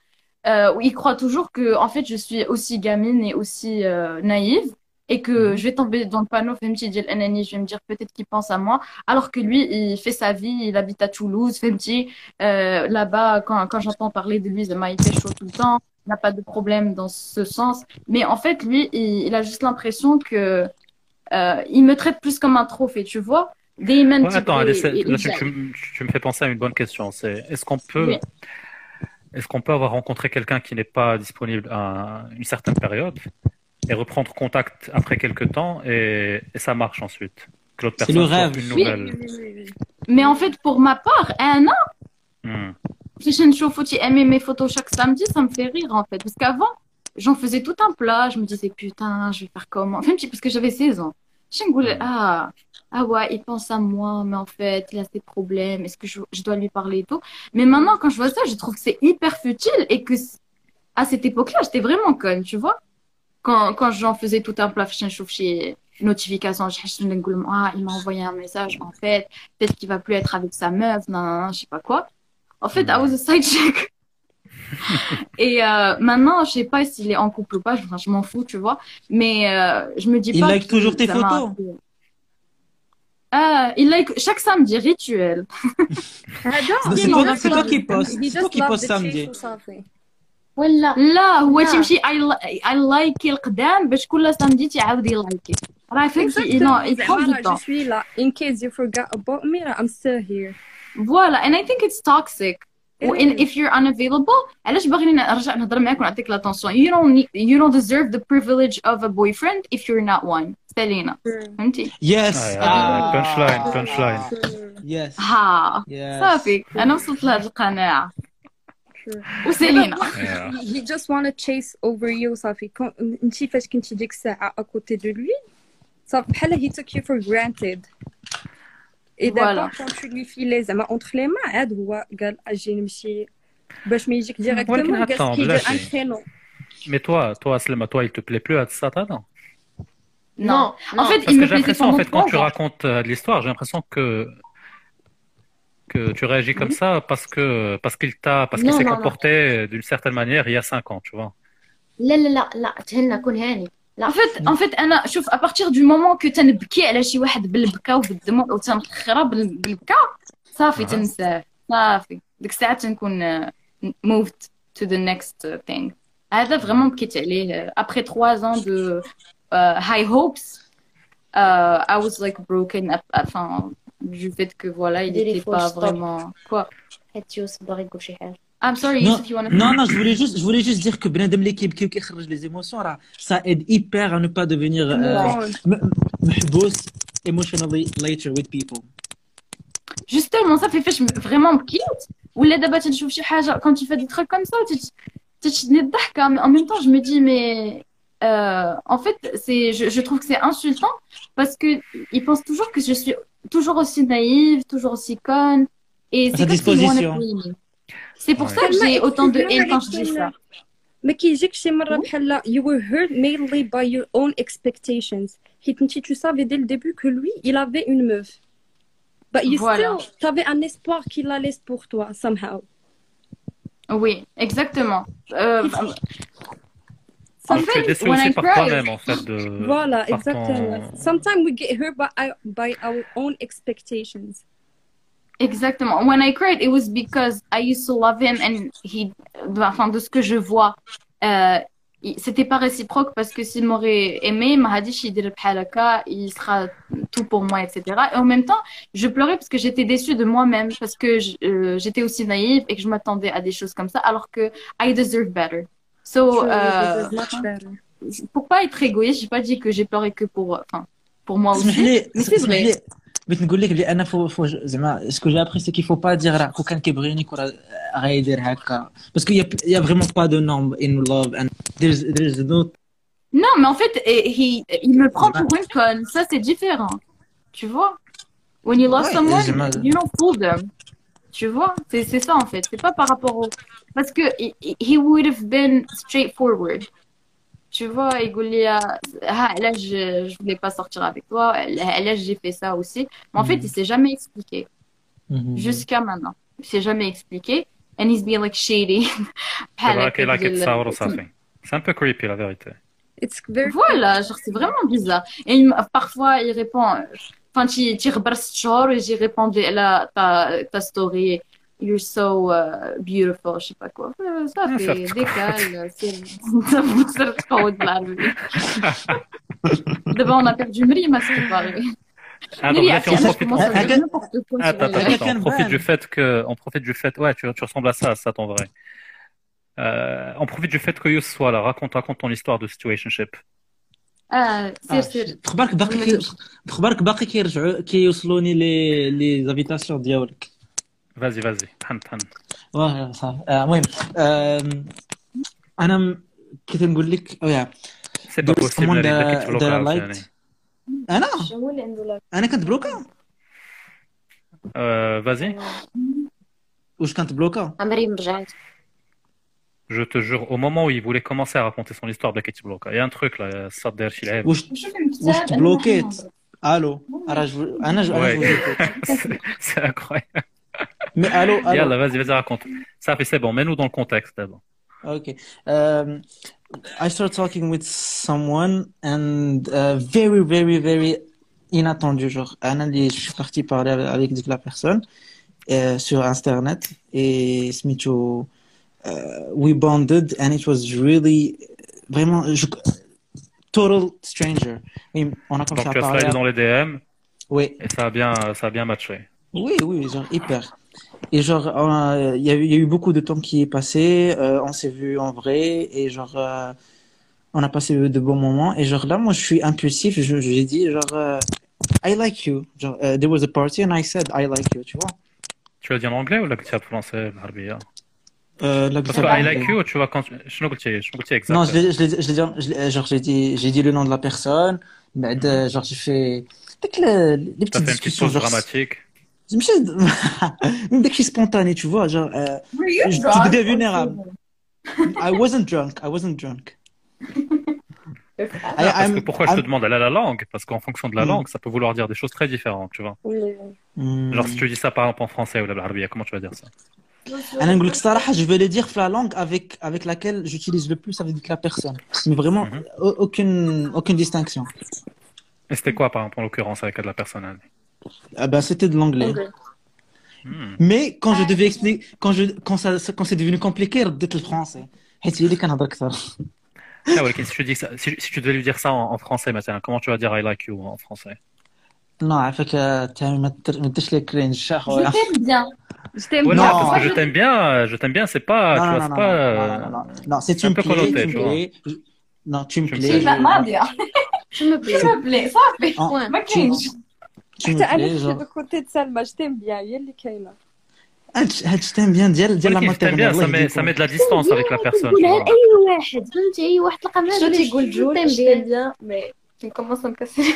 Euh, il croit toujours que, en fait, je suis aussi gamine et aussi euh, naïve et que je vais tomber dans le panneau, Femti dit l'anani, je vais me dire peut-être qu'il pense à moi, alors que lui, il fait sa vie, il habite à Toulouse, Femti, euh, là-bas, quand, quand j'entends parler de lui, il fait chaud tout le temps, il n'a pas de problème dans ce sens. Mais en fait, lui, il, il a juste l'impression que euh, il me traite plus comme un trophée, tu vois. Des Ouais, attends, là, tu, tu me- tu me fais penser à une bonne question. C'est est-ce qu'on peut, Oui. est-ce qu'on peut avoir rencontré quelqu'un qui n'est pas disponible à une certaine période et reprendre contact après quelques temps et, et ça marche ensuite? Que l'autre C'est personne le rêve. une Oui. Mais en fait, pour ma part, un an, si je tu aimer mes photos chaque samedi, ça me fait rire en fait. Parce qu'avant, j'en faisais tout un plat. Je me disais, putain, je vais faire comment? Enfin, parce que j'avais 16 ans. Je me disais, ah, ah ouais, il pense à moi, mais en fait, il a ses problèmes. Est-ce que je, je dois lui parler et tout? Mais maintenant, quand je vois ça, je trouve que c'est hyper futile et que à cette époque-là, j'étais vraiment conne, tu vois? Quand, quand j'en faisais tout un plat, je chauffe chez notification, ah, il m'a envoyé un message, en fait, peut-être qu'il va plus être avec sa meuf, non, non, non, je sais pas quoi. En fait, I was a side [LAUGHS] chick. [LAUGHS] Et euh, maintenant, je sais pas s'il est en couple ou pas, je, enfin, je m'en fous, tu vois. Mais euh, je me dis Il pas. like que toujours tes ça m'a photos appris. Ah, il like chaque samedi, rituel. [LAUGHS] Donc, c'est toi- c'est toi qui postes. C'est toi qui postes samedi. ولا لا هو لا. تيمشي I, li- I like القدام باش كل سامدي تعاود يلايكي راه فهمتي non, il prend du je temps suis là. In case you forgot about me, I'm still here. Voilà, and I think it's toxic. و in- if you're unavailable علاش باغي نرجع نهضر معاك ونعطيك لاتونسيون you don't need, you don't deserve the privilege of a boyfriend if you're not one سالينا فهمتي Yes. بانش لاين بانش لاين Yes. ها Yes. صافي انا وصلت لهاد القناعه وسالينا he just wanna chase over you صافي كون- انتي فاش كنتي ديك الساعة اكوتي دو لوي صافي بحال he took you for granted et Voilà. d'abord quand tu lui filais زعما entre les mains عاد هو قال اجي نمشي باش ما يجيك ولكن ديريكتومون attends, قال كيدير بلاتي. ان كرينو Mais toi, toi, Slema, toi, il te plaît plus à Satan non non en fait Parce il que me j'ai plaisait l'impression, en pendant fait, quand trois tu ans. racontes euh, de l'histoire, j'ai l'impression que que tu réagis comme ça parce que parce qu'il t'a parce qu'il Non, s'est non, non. comporté d'une certaine manière il y a cinq ans, tu vois. لا لا لا لا تهنى كون هاني لا En fait, en fait, انا شوف à partir du moment que تنبكي على شي واحد بالبكا وبالدموع وتنخرى بال- بالبكا صافي تنساه صافي ديك الساعه تنكون uh, moved to the next uh, thing هذا فريمون بكيت عليه uh, après trois ans de uh, high hopes uh, I was like broken up enfin du fait que voilà il ديري était full pas stop. vraiment quoi حيت يوسف باغي يقول شي حاجه I'm sorry, non, you to... non, non, je voulais juste, je voulais juste dire que Benadem l'équipe qui les émotions, ça aide hyper à ne pas devenir euh, emotionally later with people. Justement, ça fait fait vraiment cute. Ou d'abord tu trouves quand tu fais des trucs comme ça, tu en même temps je me dis mais euh, en fait je, trouve que c'est insultant parce que ils pensent toujours que je suis toujours aussi naïve, toujours aussi conne et c'est disposition. play me. c'est pour Ouais. ça que j'ai autant de haine quand je dis ça ما كيجيك شي مرة بحال you were hurt mainly by your own expectations حيت انتي tu savais dès le début que lui il avait une meuf but you Voilà. still t'avais un espoir qu'il la laisse pour toi somehow oui exactement euh, en Donc, tu es fait déçu when aussi I par cry toi-même en fait de voilà par ton- exactement sometimes we get hurt by, our- by our own expectations Exactement. When I cried, it was because I used to love him and he, enfin, de ce que je vois, euh, c'était pas réciproque parce que s'il m'aurait aimé, il m'a dit, il sera tout pour moi, etc. Et en même temps, je pleurais parce que j'étais déçue de moi-même, parce que euh, j'étais aussi naïve et que je m'attendais à des choses comme ça, alors que I deserve better. So, euh, pour pas être égoïste, j'ai pas dit que j'ai pleuré que pour, pour moi aussi. Mais c'est vrai. لي بغيت نقول لك بلي انا فو فو زعما سكو جي ابري سي كي فو با دير راه كون كان كيبغينيك وراه غايدير هكا باسكو يا يا فريمون با دو نورم ان لاف اند there's there's no Non, mais en fait, eh, he- il me prend pour une conne. Ça, c'est différent. Tu vois? When you love Ouais, someone, j'imagine. you don't fool them. Tu vois? C'est c'est ça, en fait. C'est pas par rapport au... Parce que he, he would have been straightforward. tu vois, Igoulia, ah, là, je, je voulais pas sortir avec toi, là, j'ai fait ça aussi. Mais en fait, mhm. il s'est jamais expliqué. Mhm. Jusqu'à maintenant. Il s'est jamais expliqué. And he's being like shady. [LAUGHS] C'est un peu creepy, la vérité. Voilà, c'est vraiment bizarre. Et parfois, il répond, enfin, tu, tu rebrasses et j'ai répondu à ta, ta story. you're so uh, beautiful, je sais pas quoi. Euh, Ça Ah, ça fait te- décale, c'est ça vous sert trop de la vie. [LAUGHS] D'abord on a perdu Mri, mais c'est pareil. Ah, donc Mri, là, tu en elle profites. commence à Ah, dire ah, n'importe quoi. Attends, sur attends, le- attends. On profite du fait que, on profite du fait, ouais, tu, tu ressembles à ça, à ça ton vrai. Euh, on profite du fait que Yous soit là. Raconte, raconte ton histoire de situationship. Ah, سير سير. تخبرك باقي كي- تخبرك باقي كيرجعوا كيوصلوني لي لي زافيتاسيون ديالك Vas-y, vas-y. Than, than. واه صافي آه، المهم آم، انا م- كنت نقول لك ويا C'est pas possible, someone Nari, that- t'as quitté that I le liked. يعني. انا شنو اللي عنده لاك انا كنت بلوكا Euh, vas-y. واش كنت بلوكا مريم رجعت Je te jure, au moment où il voulait commencer à raconter son histoire de Katie Block, il y a un truc là, ça te dérange, il est- واش واش تبلوكيت الو راه جو انا جو انا Ouais. جو [LAUGHS] C'est- C'est Mais allô, allô. Vas-y, vas-y, raconte. Safi, c'est bon, mets-nous dans le contexte d'abord. Ok, Um, I started talking with someone and uh, very, very, very inattendu. Genre, je suis parti parler avec la personne euh, sur Internet et Smito, uh, we bonded and it was really, vraiment, total stranger. On a commencé Donc, à tu as parler. dans les DM. Oui. Et ça a bien, ça a bien matché. Oui, oui, genre hyper. Et genre, euh, il y, a eu beaucoup de temps qui est passé, euh, on s'est vu en vrai, et genre, euh, on a passé de bons moments. Et genre, là, moi, je suis impulsif, j'ai je, je dit, genre, I like you. Genre, there was a party and I said, I like you, tu vois. Tu vas dire en anglais ou la petite français, l'arbia hein? euh, la Parce que I like you, tu vois, quand tu... Je l'ai exact. Non, je l'ai dit, genre, j'ai dit, le nom de la personne, mais mhm. genre, j'ai fait, les petites discussions. Une petite pause. Je me suis dès [LAUGHS] que spontané, tu vois, genre, euh, je deviens vulnérable. I wasn't drunk, I wasn't drunk. [LAUGHS] Parce que pourquoi je te demande elle a la langue? Parce qu'en fonction de la mm. langue, ça peut vouloir dire des choses très différentes, tu vois. Mm. Si tu dis ça par exemple en français ou l'arabie, comment tu vas dire ça? Je vais le dire la langue avec, avec laquelle j'utilise le plus avec la personne. Mais vraiment, mhm. aucune, aucune distinction. Et c'était quoi, par exemple, en l'occurrence, avec la personne ah bah c'était de l'anglais. Okay. Hmm. Mais quand je devais expliquer, quand je, quand ça, quand c'est devenu compliqué d'être le français, si tu dis ah, ça, si, si, tu devais lui dire ça en, en français maintenant, comment tu vas dire I like you en français? Non, avec euh, je cringe. Je t'aime bien. Je t'aime ouais, bien. Non, parce que je t'aime bien, je t'aime bien, c'est pas, non, tu vois, non, non, pas. Non, non, euh, non, c'est une un peu tu. Non, tu hein. [LAUGHS] me plais. Tu me plais. Tu me plais, ça fait. Tu me plais. حتى انا plais, في genre. دو كوتي de سلمى je t'aime bien هي اللي كاينه هاد هاد تام بيان ديال ديال لا ولكن je t'aime bien, ça met, ça met de la distance avec la personne. tu تقولها vois. لأي واحد فهمتي أي واحد تلقى معاه شنو تقول له تيقول je جول t'aime je bien. t'aime bien mais tu commences à me casser les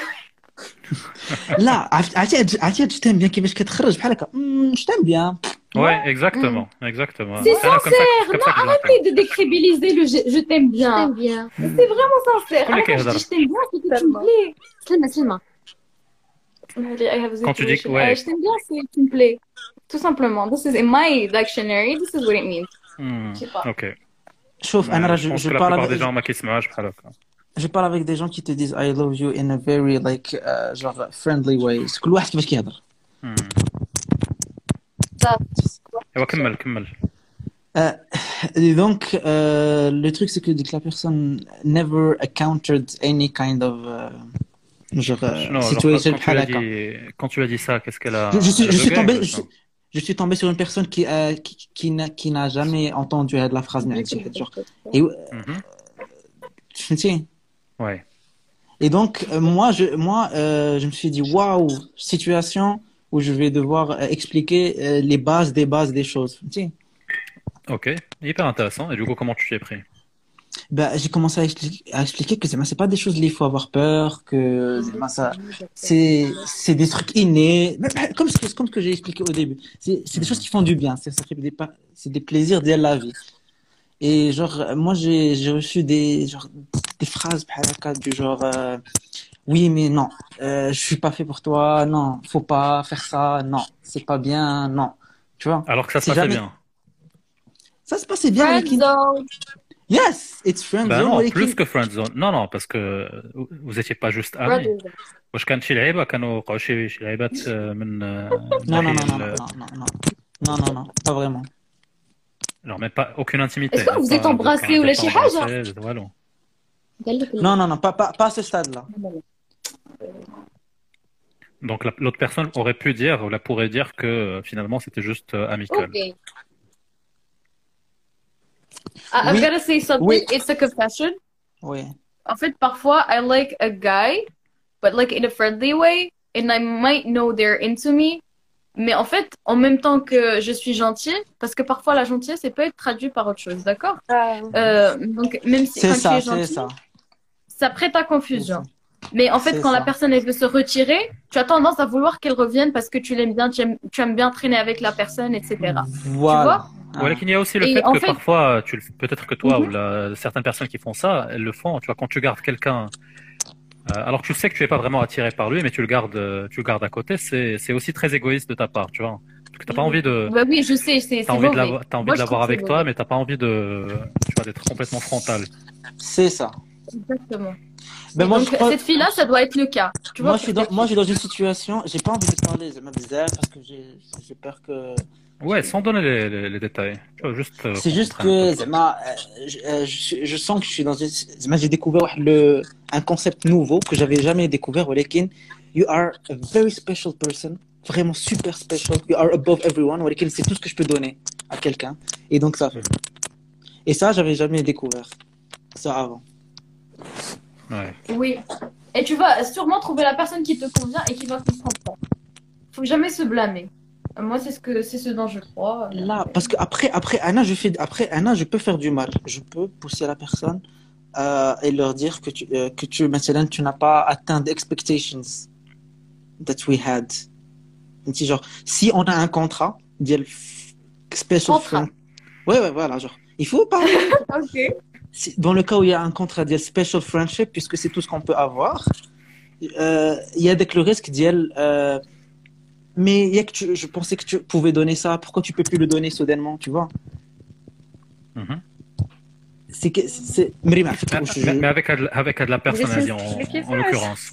[LAUGHS] لا عرفت- عرفتي هاد- عرفتي هاد تام بيان كيفاش كتخرج بحال هكا مم، je t'aime bien Ouais, exactement, exactement. C'est C'est là comme ça que- sincère, comme non, ça que je arrêtez de décrédibiliser le je, je t'aime Je bien. t'aime bien. C'est vraiment sincère. Comment Arrête, qu'elle quand je adore. dis je t'aime bien, c'est que tu me plais. سلمى سلمى I have a Quand tu dis que- situation. ouais. Euh, je t'aime bien, c'est que tu me plais. Tout simplement. This is in my dictionary, this is what it means. Hmm, Je sais pas. Ok. شوف Ouais, انا راه je je, pense je que la parle plupart avec des gens ما كيسمعوش بحال هكا. je parle avec des gens qui te disent I love you in a very like uh, genre friendly way كل واحد كيفاش كيهضر Hmm. ايوا كمل كمل. Euh, et donc euh, le truc c'est que dès que la personne never encountered any kind of uh, Genre, alors, quand, tu as dit ça, qu'est-ce qu'elle a Je, suis, tombé. Sur une personne qui euh, n'a jamais entendu euh, la phrase genre et euh, mm -hmm. ouais. Et donc euh, moi je moi je me suis dit waouh situation où je vais devoir expliquer les bases des bases des choses. Ok, hyper intéressant. Et du coup comment tu t'es pris? Bah, j'ai commencé à, expli- à expliquer que c'est c'est pas des choses où il faut avoir peur, que z'ema, ça, c'est c'est des trucs innés, bah, comme ce que, comme ce que j'ai expliqué au début. C'est c'est des choses qui font du bien, c'est des c'est des plaisirs de la vie. Et genre, euh, moi, j'ai j'ai reçu des genre des phrases haka, du genre. euh, oui, mais non, euh, je suis pas fait pour toi, non, faut pas faire ça, non, c'est pas bien, non. Tu vois? Alors que ça se C'est passait jamais- bien. Ça se passait bien. Yes, it's friend Ben zone, non, Lekin. plus que friend zone. Non, non, parce que vous étiez pas juste amis. Brother. واش كان شي لعيبه كانوا وقعوا شي شي لعيبات آه، من آه، Non, non, ناحية non, non, ال- non, non, non, non, non, non, pas vraiment. Alors, même pas aucune intimité. Est-ce que vous Pas- êtes embrassés pas- ou la pas شي حاجة embrassés, voilà. قال لك Non, non, non, pas, pas, pas à ce stade-là. Donc la- l'autre personne aurait pu dire, ou la pourrait dire que euh, finalement c'était juste euh, amical. Okay. I- I've Oui. gotta say something. Oui. It's a confession. Oui. En fait, parfois, I like a guy, but like in a friendly way, and I might know they're into me. Mais en fait, en même temps que je suis gentil, parce que parfois la gentillesse, elle peut être traduite par autre chose, d'accord? Euh, Donc, même si C'est quand ça, tu es c'est gentil, ça. ça prête à confusion. Mais en fait, quand la personne elle veut se retirer, tu as tendance à vouloir qu'elle revienne parce que tu l'aimes bien, tu aimes, tu aimes bien traîner avec la personne, etc. Voilà. Voilà qu'il y a aussi le Et fait que fait- parfois, tu le- peut-être que toi Mhm. ou la- certaines personnes qui font ça, elles le font. Tu vois, quand tu gardes quelqu'un, euh, alors tu sais que tu es pas vraiment attiré par lui, mais tu le gardes, tu le gardes à côté, c'est c'est aussi très égoïste de ta part, tu vois. Parce que t'as pas envie de, Bah oui, je sais, c'est t'as envie de l'avoir, envie de que avec toi, mais t'as pas envie de, tu vois, d'être complètement frontal. C'est ça. Exactement. Ben moi, donc. Cette fille-là, ça doit être le cas. Moi, je suis dans, moi, je suis dans une situation, j'ai pas envie de parler, c'est bizarre parce que j'ai peur que. Ouais, sans donner les, les, détails. Euh, c'est juste que Zema, euh, je, euh, je, sens que je suis dans une. j'ai découvert le, un concept nouveau que j'avais jamais découvert. Walekin, you are a very special person, vraiment super special. You are above everyone. Walekin, c'est tout ce que je peux donner à quelqu'un. Et donc ça. fait. Et ça, j'avais jamais découvert ça avant. Oui. Et tu vas sûrement trouver la personne qui te convient et qui va comprendre. Il Faut jamais se blâmer. Moi, c'est ce que c'est ce dont je crois. Euh, Là, parce que après, après Anna, je fais, après Anna, je peux faire du mal. Je peux pousser la personne euh, et leur dire que tu, euh, que tu, maintenant, tu n'as pas atteint les expectations that we had. Genre, si on a un contrat, special contrat. Ouais, ouais, voilà, genre, il faut parler. [LAUGHS] dans le cas où il y a un contrat de special friendship, puisque c'est tout ce qu'on peut avoir, euh, il y a avec le risque d'y euh, mais il y a que je pensais que tu pouvais donner ça, pourquoi tu peux plus le donner soudainement, tu vois? Mhm. C'est que c'est. Mais, avec, de la personnalité en, en l'occurrence.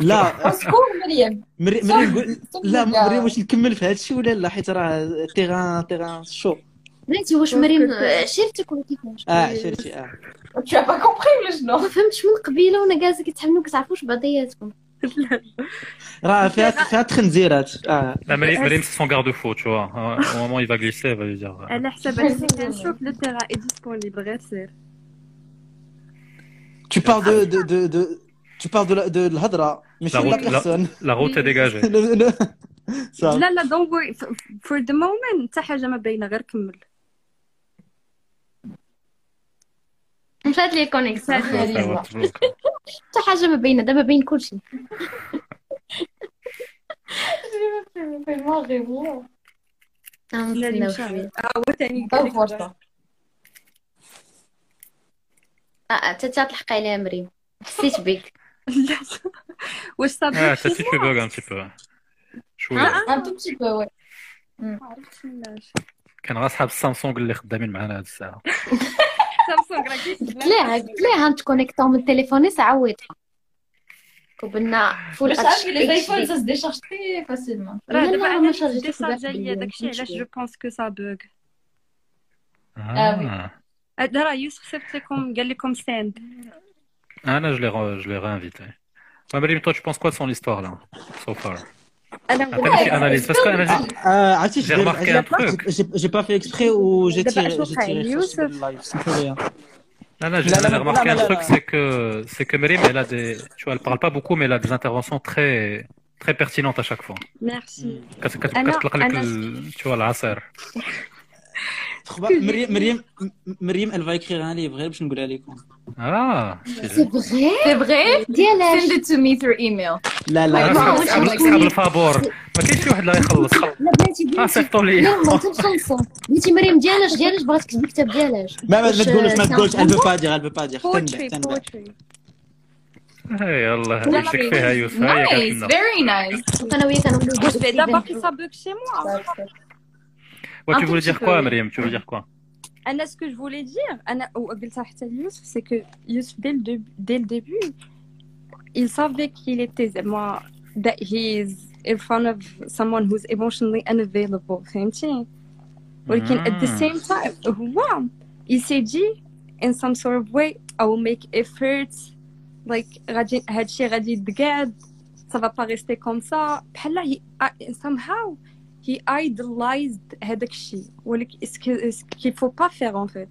Là, Là, je terrain, terrain chaud. بنتي واش مريم عشيرتك ولا كيفاش؟ آه عشيرتي آه انت با كومبري ولا شنو؟ ما فهمتش من قبيله وأنا جالسه كتحملوا كتعرفوش بعضياتكم راه فيها فيها تخنزيرات آه مريم سي سون كارد فو تشوا أو مومون يفا غليسي فا جير على حسب كنشوف لو تيغا اي ديسبونيبل غير سير Tu parles de, de, de, de, tu parles de, de, de l'hadra, mais la, route, la personne. La, la route est dégagée. le, le... لا لا دونت وري فور ذا مومنت حتى حاجة ما باينه غير كمل مشات لي الكونيكس حتى حاجة ما بينا دابا بين كلشي آه انت تطلق عليها مريم. حسيت بك لا. واش صافي آه حسيت بك ان تي شوية. ان كان غير صحاب السامسونج اللي خدامين معنا هاد الساعة. [LAUGHS] سامسونج راه قلت ليها قلت ليها نتكونيكتو من تليفوني ساعه ويطفى قبلنا فول Je savais que les iPhones, ça se décharge très facilement. راه لا، دابا لا، انا ما شارجيتش ديشارجا ليا بزاف داكشي بالليل، علاش ماشي جو بونس كو سا بوغ Ah. هذا راه يوسف صيفط لكم قال لكم ساند Ah, là, je l'ai re- je l'ai réinvité. Ouais, Marim, toi, tu penses quoi de son histoire, là, so far j'ai remarqué un truc. J'ai pas fait exprès ou j'ai tiré. Non, non, j'ai remarqué un truc, c'est que, c'est que Merim, elle a des, tu vois, elle parle pas beaucoup, mais elle a des interventions très, très pertinentes à chaque fois. Merci. Tu vois, l'asser. تخبا [LAUGHS] مريم مريم مريم ألفا يكريغ ان ليف غير باش نقولها لكم. آه. سي بغي سي بغي ديالاش تو مي ثرو ايميل لا لا. سحب الفابور ما كاينش شي واحد لا يخلص. لا لا بلاتي آه، صيفطوا لي. يلا تنخلصوا بنتي مريم ديالاش ديالاش بغات تكتب كتاب ديالاش. ما ما تقولوش ما تقولش. البو با دير البو با دير تنبه الله وشك فيها يوسف. هاي نايس فيري نايس أنا وياك أنا باقي صابوك شي موا Ouais, Un tu tout voulais petit dire peu, quoi, oui. Mariam Tu veux dire quoi انا ce que je voulais dire انا وقلتها حتى ليوسف c'est que Youssef dès le début, dès le début il savait qu'il était زعما that he is in front of someone who's emotionally unavailable فهمتي ولكن at the Mm. same time هو il s'est dit in some sort of way I will make efforts like غادي هادشي غادي يتقاد ça va pas rester comme ça بحال he I- somehow he idolized هذاك الشيء ولكن ce que- ce qu'il faut pas faire en fait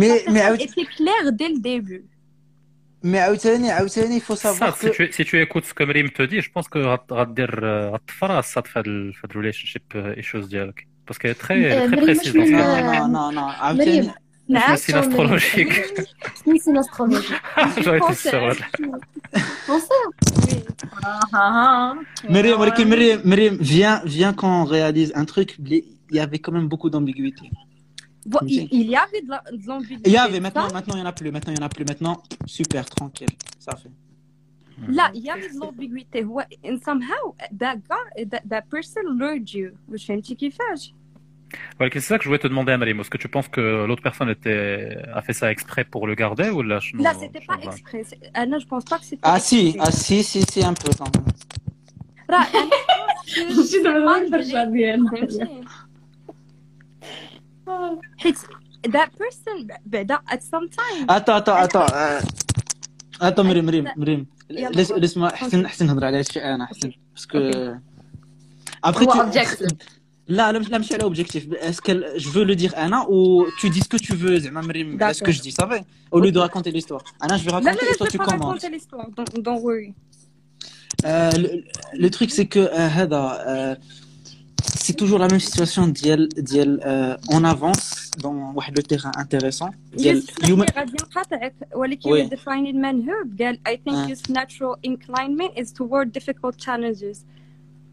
mais mais عاود- c'était clair dès le début mais عاوتاني عاوتاني il faut Ça, savoir si que tu, si tu écoutes ce que Marim te dit, je pense que غت- غدير غتفرع الصاد في هاد ال- في هاد relationship issues ديالك. Parce qu'elle est très, elle est très Marim, précise واش dans ce من- qu'elle dit. non non non مريم عاوتاني نعم médecine astrologique. نسينا استرولوجي [LAUGHS] J'aurais été sûr. مريم ولكن مريم مريم viens viens qu'on réalise un truc il y avait quand même beaucoup d'ambiguïté Bon, il, il y avait de la- de l'ambiguïté il y avait maintenant ça. maintenant il y en a plus maintenant il y en a plus maintenant super tranquille ça fait لا il y avait de l'ambiguïté هو and somehow that guy that, that person lured you واش فهمتي كيفاش ولكن c'est ça que je voulais te demander, Marim. Est-ce que tu penses que l'autre personne était, a fait ça exprès pour le garder ou là لا c'était pas exprès C'est- انا je pense pas que c'était ah si exprès. ah si si si un peu quand même [LAUGHS] راه انا Je suis dans le même jardin. فهمتي حيت that person بعدا at some time attends attends attends euh, attends مريم مريم مريم يلا. لس- لسما احسن احسن نهضر على هادشي انا احسن باسكو Après, Ou tu... objectif. Là, je suis l'objectif. Est-ce que je veux le dire Anna ou tu dis ce que tu veux Est-ce que je dis ça va? Au lieu de raconter l'histoire. Anna, je vais raconter l'histoire, tu commences. l'histoire, oui. Le, truc, c'est que euh, euh, c'est toujours la même situation. Diel, euh, on avance dans le terrain intéressant.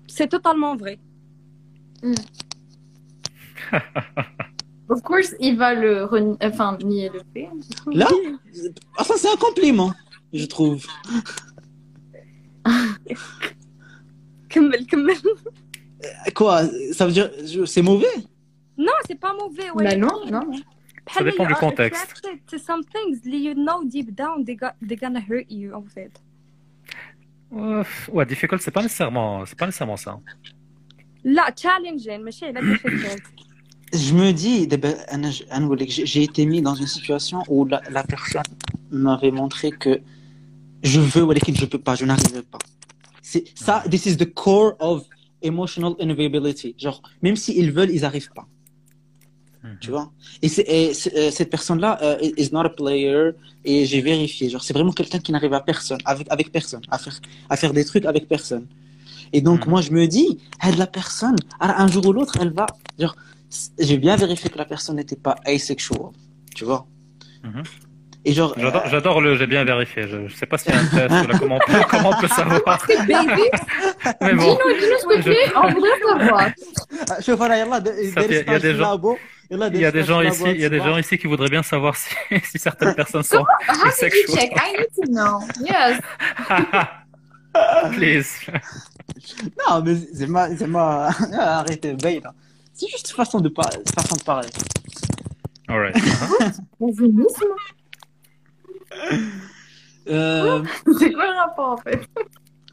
C'est totalement vrai. Mm. of course, il va le re... enfin, nier le fait. Hein, Là? Enfin, c'est un compliment, je trouve. [LAUGHS] Kummel, kummel. Euh, quoi Ça veut dire c'est mauvais? Non, c'est pas mauvais. Ouais. Bah non, non. Ça dépend du uh, contexte. To some things you know deep down they got, they're gonna hurt you en fait? Ouais, difficult, c'est pas nécessairement, c'est pas nécessairement ça. لا challenging ماشي على difficult. Je me dis, d'abord, Anna, je- Anna, vous voulez que j'ai j'ai été mis dans une situation où la, la personne m'avait montré que je veux, ou je peux pas, je n'arrive pas. C'est ça, this is the core of emotional inavailability. Genre, même s'ils veulent, ils n'arrivent pas. Tu vois Et, c'est- et c'est- euh, cette personne-là euh, is not a player. Et j'ai vérifié. Genre, c'est vraiment quelqu'un qui n'arrive à personne, avec, avec personne, à faire, à faire des trucs avec personne. Et donc, moi, je me dis, elle, la personne, alors, un jour ou l'autre, elle va. Genre, c- j'ai bien vérifié que la personne n'était pas asexual. Tu vois Et genre. J'adore, j'adore le, j'ai bien vérifié. Je, je sais pas s'il y a un test ou là, comment on peut, comment on peut savoir. [LAUGHS] Baby, Mais bon. dis-nous, dis-nous ce que tu es, on voudrait savoir. Ah, شوف انا يلا د- Ça, داير il y a- il y a stage des في gens- لابو يلا Il y داير a des stage gens في ici, لابو il y a des هاد gens ici qui voudraient bien savoir si, [LAUGHS] si certaines personnes sont How did you asexual. check? I need to know. Yes. [LAUGHS] Please. Non, mais c'est ma, c'est ma... [LAUGHS] Ah, arrêtez, bail là. C'est juste une façon de, par... façon de parler. Alright. [LAUGHS] euh... [LAUGHS] C'est quoi le rapport en fait?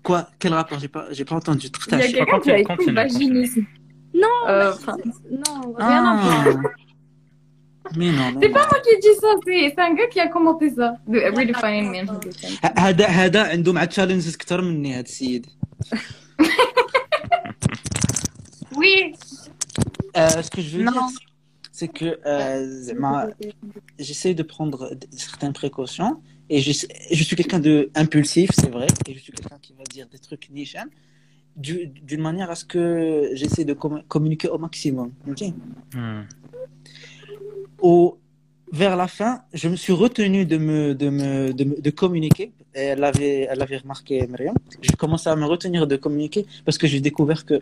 Quoi? Quel rapport? J'ai pas, j'ai pas entendu. Il y a quelqu'un qui a écrit vaginisme. Non, euh, non, ah. rien à voir. Ah. Mais non, mais C'est non. pas moi qui ai dit ça, c'est c'est un gars qui a commenté ça. De Redefining Manhood. ه- هذا هذا عنده مع تشالنجز اكثر مني هذا السيد. [LAUGHS] Oui. Euh, ce que je veux Non. dire, c'est que euh, زعما, j'essaie de prendre d- certaines précautions et je, je suis quelqu'un de impulsif, c'est vrai, et je suis quelqu'un qui va dire des trucs niches hein, du- d'une manière à ce que j'essaie de commu- communiquer au maximum. ok Hmm. Au, vers la fin, je me suis retenu de me, de me, de, me- de communiquer. Et Elle l'avait, elle l'avait remarqué, Myriam. J'ai commencé à me retenir de communiquer parce que j'ai découvert que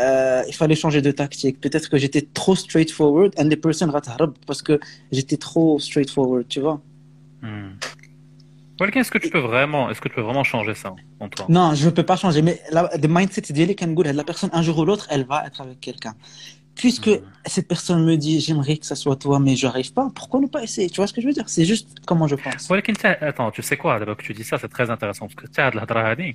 euh, il fallait changer de tactique. Peut-être que j'étais trop straightforward and les personnes rattrapent parce que j'étais trop straightforward, tu vois. Hmm. Est-ce que tu peux vraiment, est-ce que tu peux vraiment changer ça en toi? Non, je ne peux pas changer. Mais la, le mindset Kangoul, la personne, un jour ou l'autre, elle va être avec quelqu'un puisque hmm. cette personne me dit j'aimerais que ça soit toi mais je n'arrive pas pourquoi ne pas essayer? Tu vois ce que je veux dire? C'est juste comment je pense. Attends tu sais quoi? D'abord que tu dis ça c'est très intéressant parce que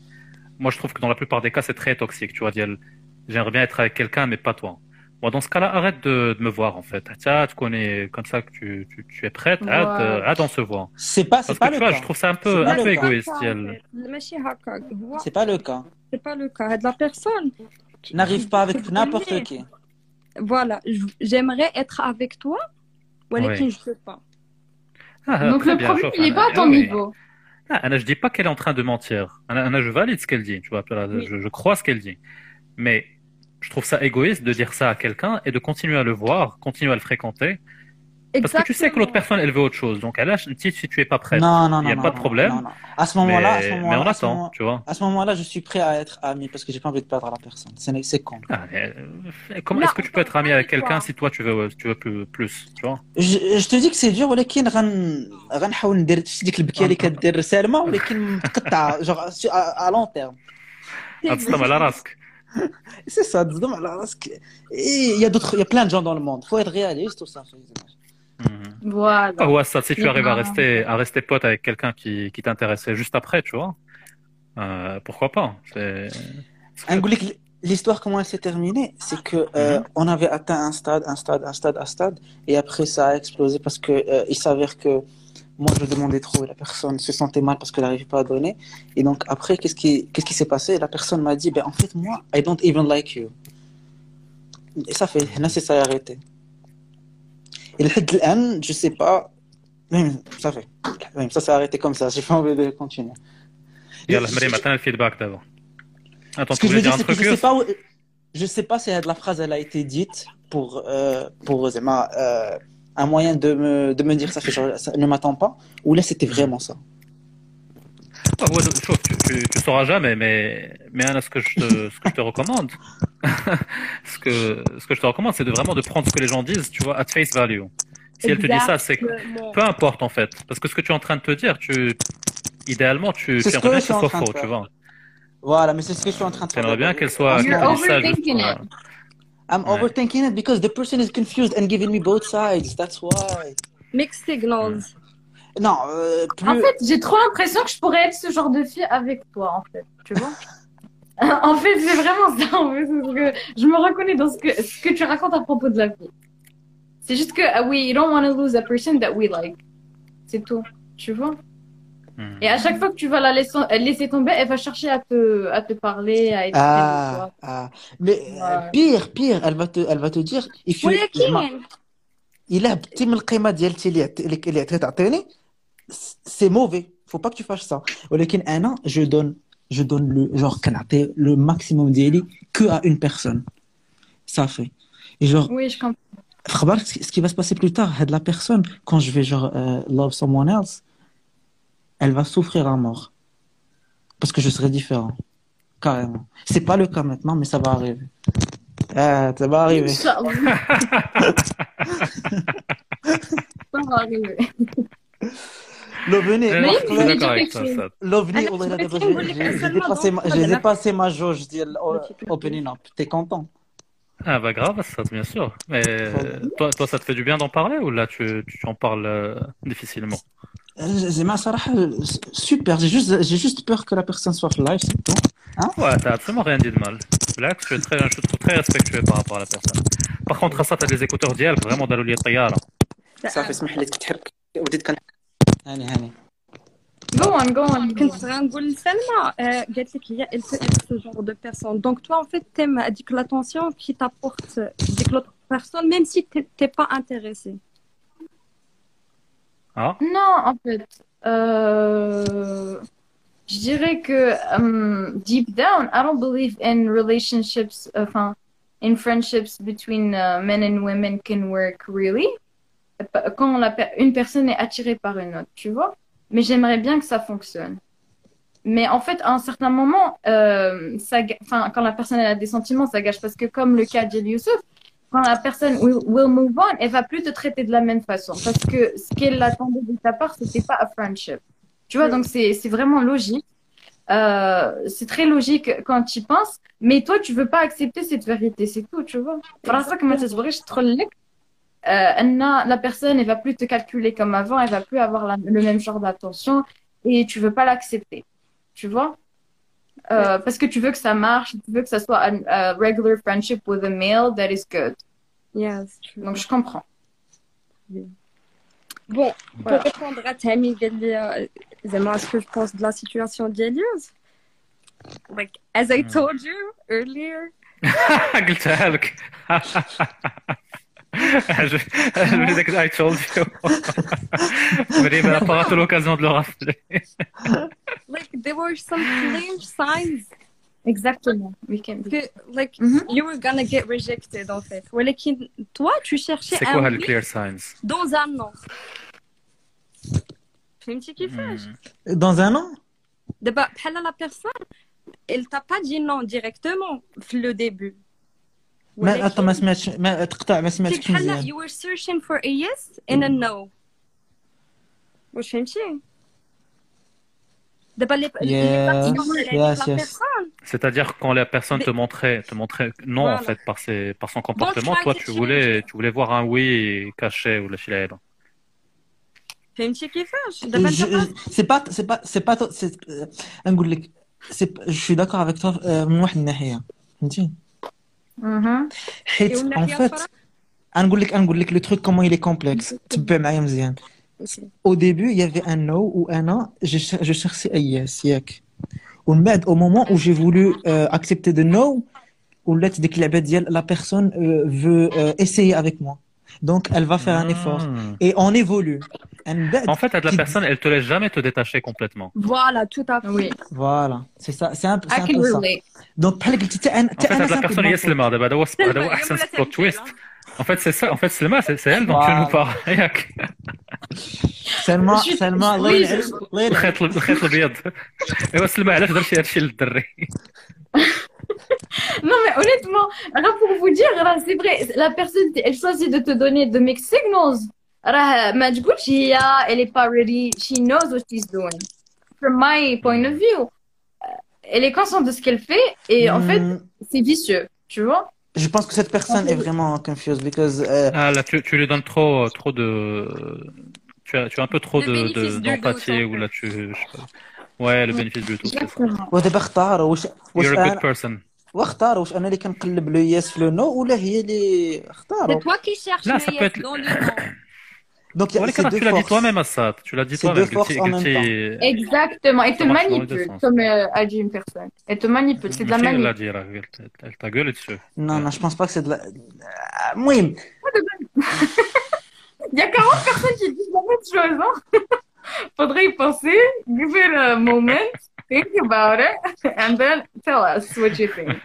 moi je trouve que dans la plupart des cas c'est très toxique tu vois j'aimerais bien être avec quelqu'un mais pas toi. Moi dans ce cas là arrête de, me voir en fait. Tu connais comme ça que tu, tu, es prête ouais. à, à, à se voir. C'est pas c'est pas que, le tu vois, je trouve ça un peu un peu égoïste c'est pas le cas c'est pas le cas. C'est de la personne n'arrive pas avec n'importe qui voilà, j'aimerais être avec toi, ou alors je ne sais pas. Ah, Donc le problème, il n'est pas à ah ton niveau. Ah, Anna, je dis pas qu'elle est en train de mentir. Anna, je valide ce qu'elle dit. Tu vois, je, crois ce qu'elle dit. Mais je trouve ça égoïste de dire ça à quelqu'un et de continuer à le voir, continuer à le fréquenter, Parce que tu sais que l'autre personne, elle veut autre chose. Donc, elle lâche une petite si tu es pas prête. Non, non, Il non. n'y a non, pas de non, problème. non, non. À ce moment-là, à ce Mais- moment-là, mais on à ce attend, moment- tu vois. À ce moment-là, je suis prêt à être ami parce que j'ai pas envie de perdre la personne. C'est c'est con. Ah, mais, euh, comment est-ce que tu peux être ami avec quelqu'un si toi tu veux, tu veux plus, plus, tu vois Je, je te dis que c'est dur ولكن غن غنحاول ندير شتي ديك البكيه اللي كدير سالمه ولكن متقطعه جوغ à long terme. هتصدم على راسك. C'est ça, تصدم على راسك. Et Il y a d'autres, il y a plein de gens dans le monde. Faut être réaliste tout ça. Mmh. Voilà. Ah ouais, ça, si tu arrives à ben, rester, à rester pote avec quelqu'un qui, qui t'intéressait juste après, tu vois, euh, pourquoi pas l'histoire, comment elle s'est terminée C'est que euh, mhm. on avait atteint un stade, un stade, un stade, un stade, et après ça a explosé parce que euh, il s'avère que moi je demandais trop et la personne se sentait mal parce qu'elle n'arrivait pas à donner. Et donc après, qu'est-ce qui, qu'est-ce qui s'est passé? La personne m'a dit, ben en fait moi, I don't even like you. Et ça fait, là c'est ça arrêté. Et le je sais pas. Ça fait. Ça s'est arrêté comme ça. J'ai pas envie de continuer. Il y maintenant le feedback d'avant. Attends, ce que je veux dire, c'est que je sais pas où... Je sais pas si la phrase elle a été dite pour, euh, pour euh, Zema, euh, un moyen de me, de me dire ça, fait, genre, ça ne m'attend pas, ou là c'était vraiment ça. Ah, ouais, sauras jamais, mais, mais Anna, ce que je te, ce que je te recommande, [LAUGHS] ce que, ce que je te recommande, c'est de vraiment de prendre ce que les gens disent, tu vois, at face value. Si elle te dit ça, c'est que peu importe en fait, parce que ce que tu es en train de te dire, tu, idéalement, tu, C'est tu ce que aimerais je suis en soit train de faux, tu faire. vois. Voilà, mais c'est ce que je suis en train de faire. aimerais bien qu'elle soit, You're overthinking it. I'm overthinking it because the person is confused and giving me both sides. That's why. Mixed signals. Non, euh, plus... En fait, j'ai trop l'impression que je pourrais être ce genre de fille avec toi, en fait. Tu vois En fait, c'est vraiment ça. En fait, je me reconnais dans ce que, tu racontes à propos de la vie. C'est juste que uh, we don't want to lose a person that we like. C'est tout. Tu vois. Et à chaque fois que tu vas la laisser, tomber, elle va chercher à te, parler, à être ah, toi. Ah. Mais pire, pire, elle va te, elle va te dire. Il faut. Il a c'est mauvais faut pas que tu fasses ça ولكن انا je donne je donne le genre كنعطي le maximum ديالي que à une personne ça fait et genre Oui, je comprends. خبرك ce qui va se passer plus tard had la personne quand je vais genre euh, love someone else elle va souffrir à mort parce que je serai différent carrément c'est pas le cas maintenant mais ça va arriver ah, ça va arriver [LAUGHS] Inch'Allah. Ça va arriver. [LAUGHS] Loveni, Mais Mais je il suis me dit d'accord avec quelque toi, chose. ça. Lovni, أنا والله كنت دابا بغيت j'ai- نقول لك j'ai j'ai أسلمى dépassé ma- donc j'ai هذا dépassé ma jauge ديال opening up. T'es content? Ah bah grave, ça, bien sûr. Mais toi, toi, ça te fait du bien d'en parler ou là, tu, tu en parles euh, difficilement زعما صراحة super. J'ai juste, j'ai juste peur que la personne soit live, c'est tout. Hein? Ouais, t'as absolument rien dit de mal. Là, je suis très, je te trouve très respectueux par rapport à la personne. Par contre, ça, t'as des écouteurs ديالك vraiment داروا لي الطيارة. صافي اسمح لي تتحرك وديت كان هاني هاني Go on, go on. كنت غنقول لسلمى آه، قالت لك هي elle peut être ce genre de personne donc toi en fait t'aimes هذيك l'attention qui t'apporte ديك l'autre personne même si t'es t'es pas intéressé Ah, Non, en fait, euh, je dirais que um, deep down, I don't believe in relationships, enfin, in friendships between uh, men and women can work really. Quand une personne est attirée par une autre, tu vois. Mais j'aimerais bien que ça fonctionne. Mais en fait, à un certain moment, euh, ça, quand la personne a des sentiments, ça gâche. Parce que comme le cas d'El Youssouf, quand la personne will, move on, elle va plus te traiter de la même façon. Parce que ce qu'elle attendait de ta part, c'était pas a friendship. Tu vois, donc c'est vraiment logique. Euh, c'est très logique quand tu y penses. Mais toi, tu veux pas accepter cette vérité, c'est tout, tu vois. Euh, la personne, elle va plus te calculer comme avant, elle va plus avoir le même genre d'attention et tu veux pas l'accepter. Tu vois? Euh, parce que tu veux que ça marche, tu veux que ça soit un regular friendship with a male that is good. Yes. Donc je comprends. Bon, pour répondre à Tammy, euh, ce que je pense de la situation d'Elias, like, as I hmm. told you earlier, [LAUGHS] [LAUGHS] je, je me disais que I [LAUGHS] told you. Mais elle n'a pas raté l'occasion de le rappeler. like, there were some clear signs Exactement. We can be. que, like, you were gonna get rejected, en fait. ولكن toi, tu cherchais C'est un quoi les oui clear signs dans un an. فهمتي كيفاش؟ Dans un an? دابا بحال la personne, elle t'a pas dit non directement في le début. ما attends ما سمعتش ما تقطع ما سمعتش بحال مزيان you were searching for a yes and a no. واش فهمتي؟ دابا لي لي Yes, parties avec yes, la yes. personne. C'est-à-dire quand la personne te montrait, te montrait non en Voilà. fait par ses, par son comportement, try toi to tu change voulais, it. tu voulais voir un oui caché ou la chilède. فهمتي كيفاش؟ دابا انت Je- c'est pas c'est pas c'est pas c'est euh, نقول لك c'est je suis d'accord avec toi euh, حيت والناحية en fait الأخرى؟ نقول لك نقول لك لو تروك كومون il est complexe تبع معايا مزيان au début, il y avait un no ou un non. Je, cher- je cherchais un yes, ياك. ومن بعد, au moment où j'ai voulu euh, accepter de no, ولات ديك اللعبة ديال la personne euh, veut euh, essayer avec moi. Donc, elle va faire un effort. Hmm. Et on évolue. ومن بعد, En fait, la tu- personne, elle te laisse jamais te détacher complètement. Voilà, tout à fait. Oui. Voilà, c'est ça, c'est un, c'est I un can peu ça. relate. Donc, بحال قلتي حتى أنا En حتى fait, أنا la c'est un peu de personne, ma yes, faute. le mar, d'abord, d'abord, Selma, d'abord, il y a أحسن moula plot تنكيل, twist. En fait, c'est ça. En fait, Selma, c'est c'est elle dont tu Voilà. nous parles. ياك. سلمى Je suis- سلمى الله oui, يلعن je- الله يلعن الخيط الخيط الابيض ايوا سلمى علاش درتي هادشي للدري Non, mais honnêtement, là, pour vous dire, là, c'est vrai, la personne, elle choisit de te donner de mixed signals. راه ما تقولش هي elle est pas ready, she knows what she's doing. From my point of view, euh, elle est consciente de ce qu'elle fait et en fait, Hmm, c'est vicieux, tu vois. Je pense que cette personne est vraiment confused because euh, ah là tu, tu lui donnes trop trop de tu as tu as un peu trop Le de bénéfice de- du d'empathie doute, en ou là tu je sais pas. ouais le bénéfice du doute c'est ça. Exactement. ودابا اختار واش واش you're a good انا person واختار واش انا اللي كنقلب لو يس في لو نو ولا هي اللي C'est اختاروا toi qui cherches Là, le [COUGHS] ça yes peut être- dans le non. Donc, il y a ces deux tu l'as dit toi-même, Assad. Tu l'as dit toi-même. Exactement. Elle te manipule, comme euh, a dit une personne. Elle te manipule. C'est de la manipulation. Elle t'a gueulé dessus. Non, non, je pense pas que c'est de la. Ah, oui. [LAUGHS] Il y a 40 personnes qui disent la même chose. Hein. [LAUGHS] Faudrait y penser. Give it a moment. Think about it. And then tell us what you think.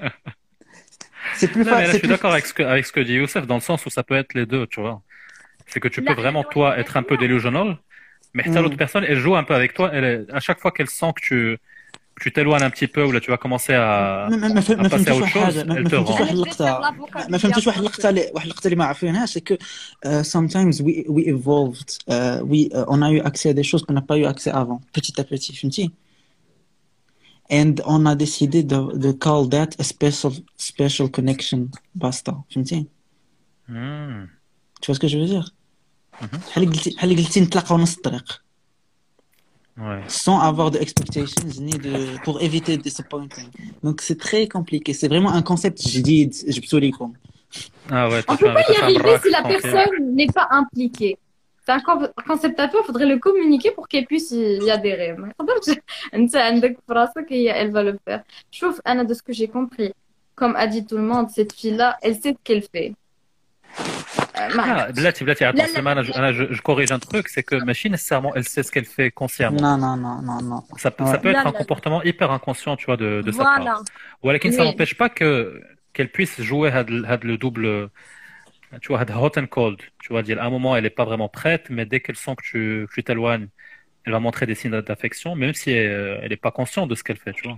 C'est plus facile. Je suis d'accord avec, ce que dit Youssef dans le sens où ça peut être les deux, tu vois C'est que tu peux La vraiment, toi, être un peu delusional, mais t'as Mm. l'autre personne, elle joue un peu avec toi, elle est- à chaque fois qu'elle sent que tu, que tu t'éloignes un petit peu, ou là, tu vas commencer à, ما ما- ما ف- à ما passer à فهمتوش autre واحد chose, حاجه ما elle ما te فهمتوش rend. واحد اللقطه ما فهمتوش واحد اللقطه اللي واحد اللقطه اللي ما عارفينها سي كو uh, sometimes we we evolved uh, we uh, on a eu accès à des choses qu'on n'a pas eu accès avant petit à petit فهمتي and on a décidé de, de call that a special special connection basta فهمتي Hmm. tu vois ce que je veux dire Mhm. بحال قلتي بحال قلتي نتلاقاو نص الطريق Ouais. sans avoir de expectations ni de pour éviter de disappointing donc c'est très compliqué c'est vraiment un concept جديد جبتو ليكم Ah ouais, On t'as peut fait un, pas t'as y fait un arriver braque si la tranquille. personne n'est pas impliquée. C'est un con- concept à toi, il faudrait le communiquer pour qu'elle puisse y adhérer. [LAUGHS] Mais أنت عندك في راسك هي- elle va le faire. Chauffe, Anna, de ce que j'ai compris, comme a dit tout le monde, cette fille-là, elle sait ce qu'elle fait. Euh, ما Ah, بلاتي بلاتي attends, لا، Slimane, أنا je, أنا je, je corrige un truc, c'est que machine nécessairement, elle sait ce qu'elle fait consciemment. non non non non non Ça, peut- ça Ouais. peut être Là, un là, comportement hyper inconscient, tu vois, de, de sa part. Voilà. ولكن ça Oui. n'empêche pas que qu'elle puisse jouer had, had le double tu vois had hot and cold tu vois dire à un moment elle est pas vraiment prête mais dès qu'elle sent que tu que tu t'éloignes elle va montrer des signes d'affection même si elle, elle est pas consciente de ce qu'elle fait tu vois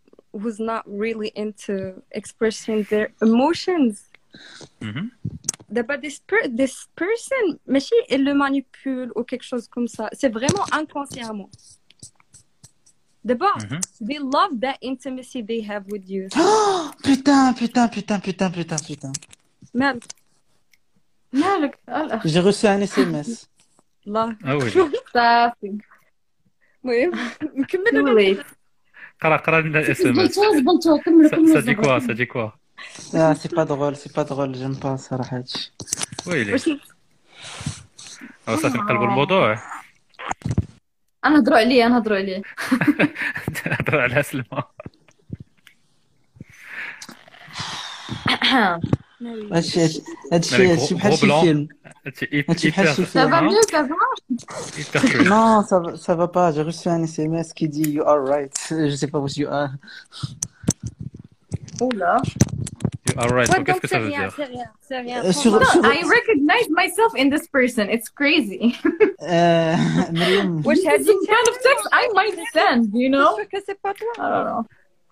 who's not really into expressing their emotions Mhm. d'abord this, per this person ماشي il le manipule ou quelque chose comme ça c'est vraiment inconsciemment d'abord Mhm. they love that intimacy they have with you [GASPS] putain putain putain putain putain putain مالك مالك هلا. j'ai reçu un SMS الله ah oui [LAUGHS] صافي المهم [LAUGHS] too نكمل late قرا قرا لنا الاس ام اس كملوا كملوا سادي كوا سادي كوا لا سي با دغول سي با دغول جيم با صراحة هادشي ويلي صافي نقلبوا الموضوع أنا هضروا عليه أنا هضروا عليه هضروا على سلمى هادشي هادشي هادشي مالك هادشي بحال gros شي blanc. فيلم هادشي هادشي بحال شي Ça فيلم va mieux, ça va hyper curieux. Non, ça va, ça va pas. J'ai reçu un SMS qui dit You are right. Je sais pas what you are. Oula. You are right. Ouais, Donc, Qu'est-ce donc que ça c'est veut rien dire c'est rien c'est rien Euh, sur- No, sur- I recognize myself in this person. It's crazy. Euh, [LAUGHS] Myriam, واش This هادي is the kind of text I might send, you know? sûr que c'est pas toi I don't know.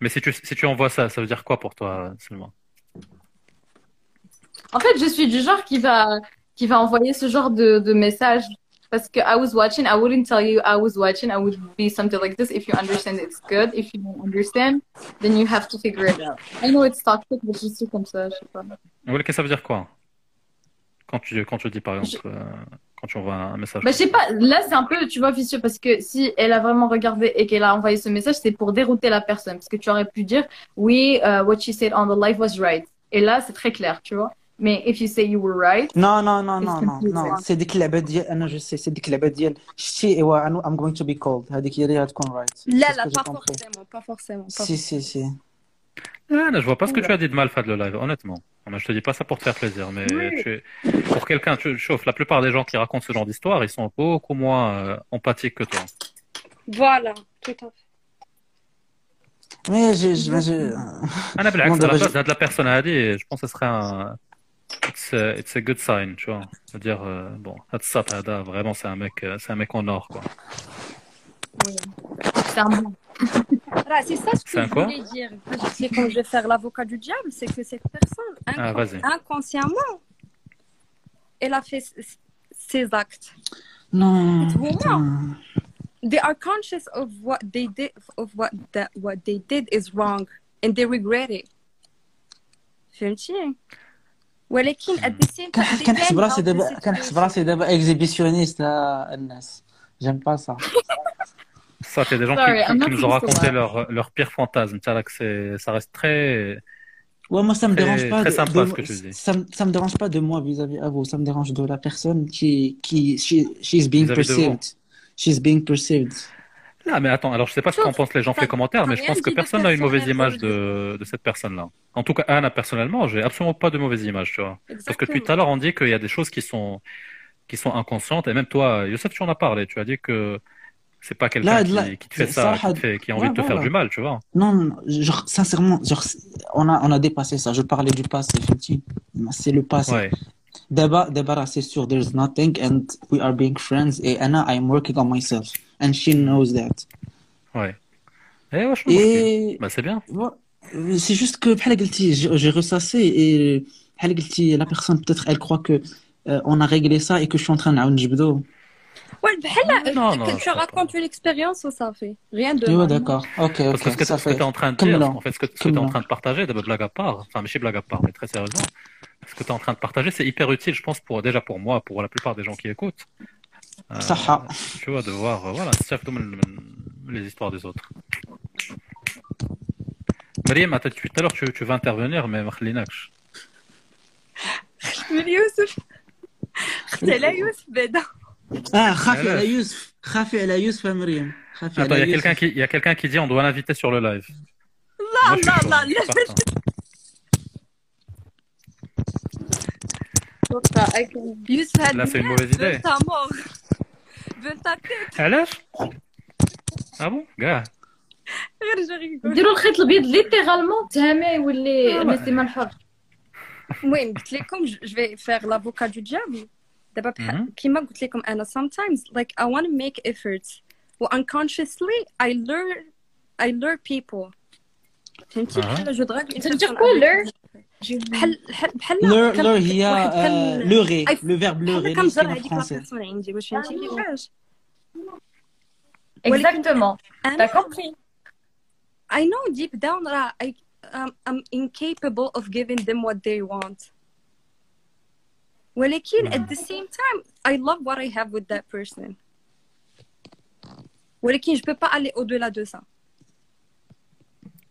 Mais si tu, si tu envoies ça, ça veut dire quoi pour toi seulement En fait, je suis du genre qui va, qui va envoyer ce genre de, de message Parce que I was watching, I wouldn't tell you I was watching. I would be something like this. If you understand, it's good. If you don't understand, then you have to figure it out. I know it's toxic, mais je suis comme ça, je sais pas. Oui, qu'est-ce que ça veut dire quoi? Quand tu, quand tu dis par exemple, euh, quand tu envoies un message Bah, je sais pas, là c'est un peu, tu vois, vicieux parce que si elle a vraiment regardé et qu'elle a envoyé ce message, c'est pour dérouter la personne. Parce que tu aurais pu dire, oui, uh, what she said on the live was right. Et là, c'est très clair, tu vois. Mais if you say you were right. Non, non, non, it's non, non, confusing. non. C'est ديك اللعبة ديال أنا جو سي سي ديك اللعبة ديال شتي إيوا أنا I'm going to be cold هذيك هي اللي غتكون right. لا C'est ce لا que j'ai pas compris. forcément pas forcément pas Si, si, si. Ah, là, je vois pas ce que Oula. tu as dit de mal, Fad, le live, honnêtement. Non, mais je te dis pas ça pour te faire plaisir, mais Oui. tu es... pour quelqu'un, tu chauffes, la plupart des gens qui racontent ce genre d'histoire, ils sont beaucoup moins euh, empathiques que toi. voilà tout à fait Mais je, je, mais je... أنا بالعكس Bon, à la d'abord, place de la personne هذه, je pense que ce serait un it's a, it's a good sign, tu vois. C'est-à-dire, euh, bon, Hatsatada, vraiment, c'est un mec, euh, c'est un mec en or, quoi. Oui, c'est un bon. c'est ça ce que je voulais dire. C'est quand je vais faire l'avocat du diable, c'est que cette personne, ah, inconsciemment, elle a fait ses actes. Non. They are conscious of what they did, of what that what they did is wrong, and they regret it. Fais ولكن at the same time كنح- they كنحسب can راسي help the دابا كنحسب راسي دابا اكزيبيسيونيست الناس جيم با سا Ça, c'est des gens Sorry, qui, I'm qui not nous ont used to raconté that. leur, leur pire fantasme. Tu vois, que c'est, ça reste très, Ouais, moi, ça me Très- dérange pas. très de- sympa de- ce que tu dis. Ça, me- ça me dérange pas de moi vis-à-vis à vous. Ça me dérange de la personne qui, qui, she, she's being Vis-à-vis de vous. perceived. She's being perceived. Ah, mais attends, alors je sais pas ce qu'en pensent les gens dans les commentaires, mais je pense que personne n'a une mauvaise image de, de cette personne-là. En tout cas, Anna, personnellement, j'ai absolument pas de mauvaise image, tu vois. Parce que depuis tout à l'heure, on dit qu'il y a des choses qui sont, qui sont inconscientes, et même toi, Youssef, tu en as parlé, tu as dit que c'est pas quelqu'un Là, qui, là, qui te fait ça, qui, te fait- qui a envie ouais, de te faire du mal, tu vois. Non, non, non, genre, sincèrement, genre, on a, on a dépassé ça. Je parlais du passé, effectivement. C'est le passé. Ouais. Deba, Deba, c'est sûr, there's nothing and we are being friends. Et Anna, I'm working on myself. And she knows that. Ouais. Eh, et, ouais, je et... Que... Bah, c'est bien. C'est juste que, j'ai ressassé et la personne, peut-être, elle croit que euh, on a réglé ça et que je suis en train de jibdo. Ouais, euh, non, non, non, tu racontes une expérience, ça fait rien de. Eh oui, d'accord. Ok, ok. Parce que ce que tu es en train de dire, en fait, ce que, tu es en train de partager, de blague à part, enfin, mais chez blague à part, mais très sérieusement, ce que tu es en train de partager, c'est hyper utile, je pense, pour, déjà pour moi, pour la plupart des gens qui écoutent. Euh, tu vois, de voir euh, voilà, les histoires des autres. Mariam, tout à l'heure, tu, tu vas intervenir, mais Marlinax. Youssef. Youssef, Beda. Ah, Khafi ala Youssef. Khafi ala Youssef, Mariam. Attends, il y a quelqu'un qui, quelqu'un qui dit on doit l'inviter sur le live. Non, non, non, هاد Là, c'est une mauvaise idée. بنتا مور بنتا تيت علاش؟ Ah bon كاع غير جا يقول ديروا الخيط الابيض ليترالمون تهامي يولي آه. الاستعمال الحر المهم قلت لكم جو في فيغ لافوكا دو ديابل دابا بحال Mhm. كيما قلت لكم انا sometimes like I want to make efforts و unconsciously I learn I learn people فهمتي أها. بحال جو دراك Ça veut dire quoi, learn بحال بحال بحال لور كان- لور هي واحد كان- لوغي I- لو فيرب بحال لوغي كنجر اللي هذيك لا فرونسي بيرسون عندي واش فهمتي كيفاش Exactement. أنا- T'as compris. I know deep down راه I um, I'm incapable of giving them what they want ولكن at the same time I love what I have with that person ولكن je peux pas aller au-delà de ça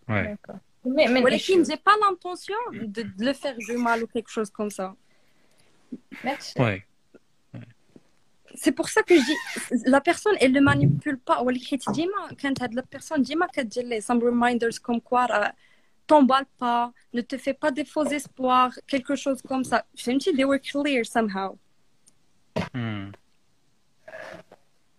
Ouais. Mais, mais je n'ai pas l'intention de, le faire du mal ou quelque chose comme ça. Merci. Ouais. C'est pour ça que je dis, la personne, elle ne manipule pas. Quand la personne dit some reminders comme quoi, euh, t'emballe pas, ne te fais pas des faux espoirs, quelque chose comme ça. Je me dis, they were clear somehow. Hmm.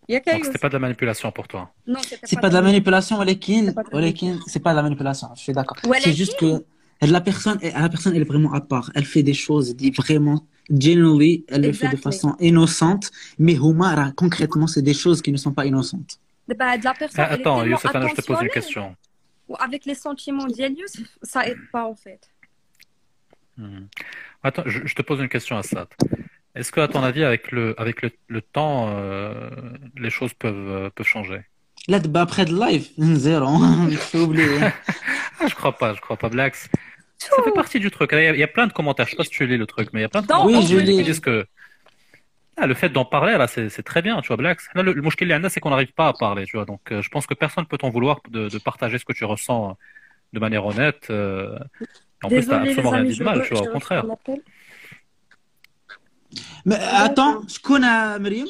Donc, c'était pas de la manipulation pour toi. Non, c'était c'est pas, de la manipulation, Olekin. Olekin, c'est pas de la manipulation. Je suis d'accord. C'est juste que la personne, la personne, elle est vraiment à part. Elle fait des choses, dit vraiment, generally, elle le fait de façon innocente. Mais Houmara, concrètement, c'est des choses qui ne sont pas innocentes. Eh ben, ah, attends, Youssef, je te pose une question. Avec les sentiments d'Elius, ça aide pas en fait. Hmm. Attends, je, te pose une question, Assad. Est-ce que, à ton avis, avec le, avec le, le temps, euh, les choses peuvent, euh, peuvent changer? Là, bah, après le live, [LAUGHS] zéro. Faut oublier. [LAUGHS] Ah, Je crois pas, je crois pas, Blacks. Ça fait partie du truc. Il y, a, il y a plein de commentaires. Je sais pas si tu lis le truc, mais il y a plein de Non, commentaires oui, je qui lis. disent que ah, le fait d'en parler, là, c'est c'est très bien, tu vois, Blacks. Là, le, le mouchkil qu'il y en a, c'est qu'on n'arrive pas à parler, tu vois. Donc, euh, je pense que personne peut t'en vouloir de, de partager ce que tu ressens de manière honnête. euh, en plus, t'as absolument rien dit de mal, tu vois, au contraire. Attends, شكون مريم؟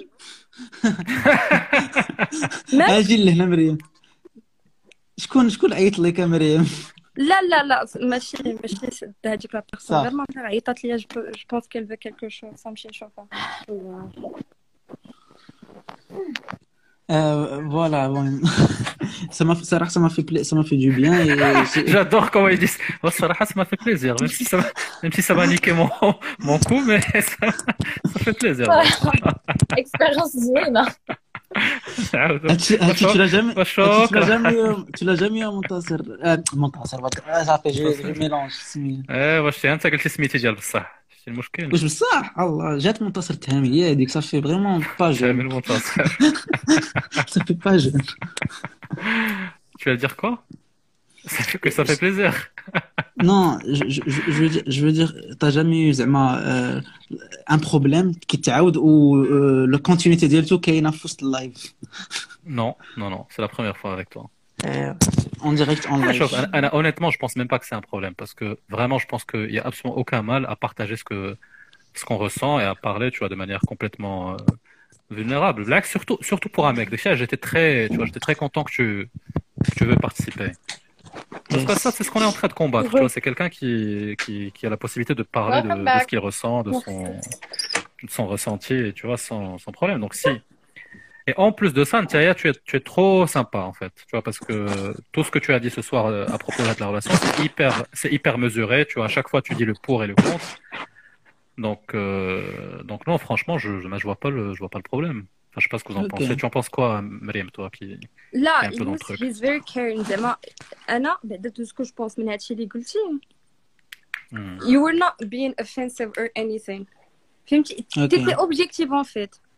أجي لهنا مريم شكون شكون عيط لك يا مريم؟ لا لا لا ماشي ماشي هذيك لا بيرسون. غير ما عيطات ليا جو بونس كيل فو كيلكو شوز نمشي نشوفها Euh, voilà, bon. [LAUGHS] ça m'a fait, ça, ça m'a fait, pla- ça m'a fait du bien. Et j'ai- [LAUGHS] J'adore comment ils disent. Bon, Sarah, ça m'a fait plaisir, même si ça m'a, même si ça m'a niqué mon, mon coup, mais [LAUGHS] ça, ça fait plaisir. Expérience زوينة Ah, tu, ah, tu, tu l'as jamais, ah, tu, tu l'as وشكرا. jamais, eu- tu l'as jamais eu à Montasser. Euh, Montasser, what- ah, ça fait, je, je mélange. سمية. ايه واش انت قلتي سميتي ديال بصح شتي المشكل واش بصح الله جات منتصر تهامي هي هذيك صافي فريمون با تهامي جون المنتصر [LAUGHS] صافي با جون tu vas dire quoi ça fait que ça fait plaisir [LAUGHS] Non, je, je, je je veux dire, je veux dire, t'as jamais eu زعما euh, un problème qui تعاود ou euh, la continuité ديالته كاينه في وسط اللايف non non non c'est la première fois avec toi Euh, en direct, en live. honnêtement, je pense même pas que c'est un problème parce que vraiment, je pense qu'il y a absolument aucun mal à partager ce que ce qu'on ressent et à parler, tu vois, de manière complètement euh, vulnérable. Là, surtout, surtout pour un mec. Déjà, j'étais très, tu vois, j'étais très content que tu, que tu veux participer. Parce que ça, c'est ce qu'on est en train de combattre. C'est quelqu'un qui, qui, a la possibilité de parler de, ce qu'il ressent, de son, de son ressenti, tu vois, sans, sans problème. Donc, si, et en plus de ça, Ntiaya, tu es, trop sympa, en fait. Tu vois, parce que tout ce que tu as dit ce soir euh, à propos de la relation, c'est hyper, c'est hyper mesuré. Tu vois, à chaque fois, tu dis le pour et le contre. Donc, euh, donc non, franchement, je, je, vois pas le, je vois pas le problème. Enfin, je sais pas ce que vous en pensez. Tu en penses quoi, Mariam, toi, qui, Là, est un peu dans le truc? he's very caring. Bah, de tout ce que je pense, mais Nachi Ligulti, hein. hmm. you were not being offensive or anything. Okay. T'étais objective, en fait.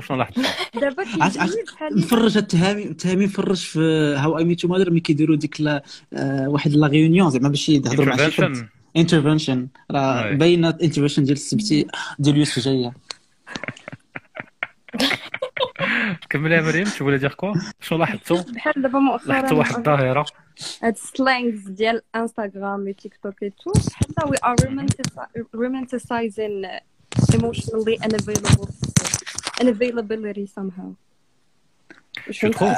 شنو لاحظت دابا نفرج التهامي التهامي نفرج في هاو اي ميت مادر ملي كيديروا ديك لا آه، واحد لا ريونيون زعما باش يهضروا مع شي. انترفنشن راه. باينة انترفنشن ديال السبتي ديال يوسف جاية. [LAUGHS] كمل يا مريم voulais dire quoi شنو لاحظتوا؟ بحال دابا مؤخرا لاحظتوا واحد الظاهرة. هاد السلانجز ديال انستغرام و تيك توك اي تو حتى we are romantici- romanticizing emotionally unavailable and availability somehow. Je trouve.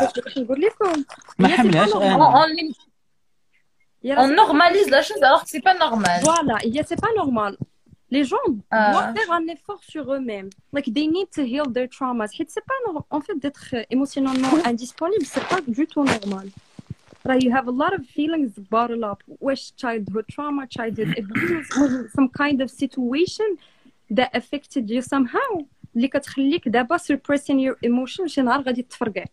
on normalise la chose alors que c'est pas normal. Voilà c'est pas normal. Les gens ah. doivent faire un effort sur eux-mêmes. Like they need to heal their traumas. C'est pas normal en fait d'être euh, émotionnellement indisponible c'est pas du tout normal. Like you have a lot of feelings bottled up. Wesh childhood trauma childhood abuse [CLEARS THROAT] some kind of situation that affected you somehow. اللي كتخليك دابا suppressing your emotion شي نهار غادي تفرقع.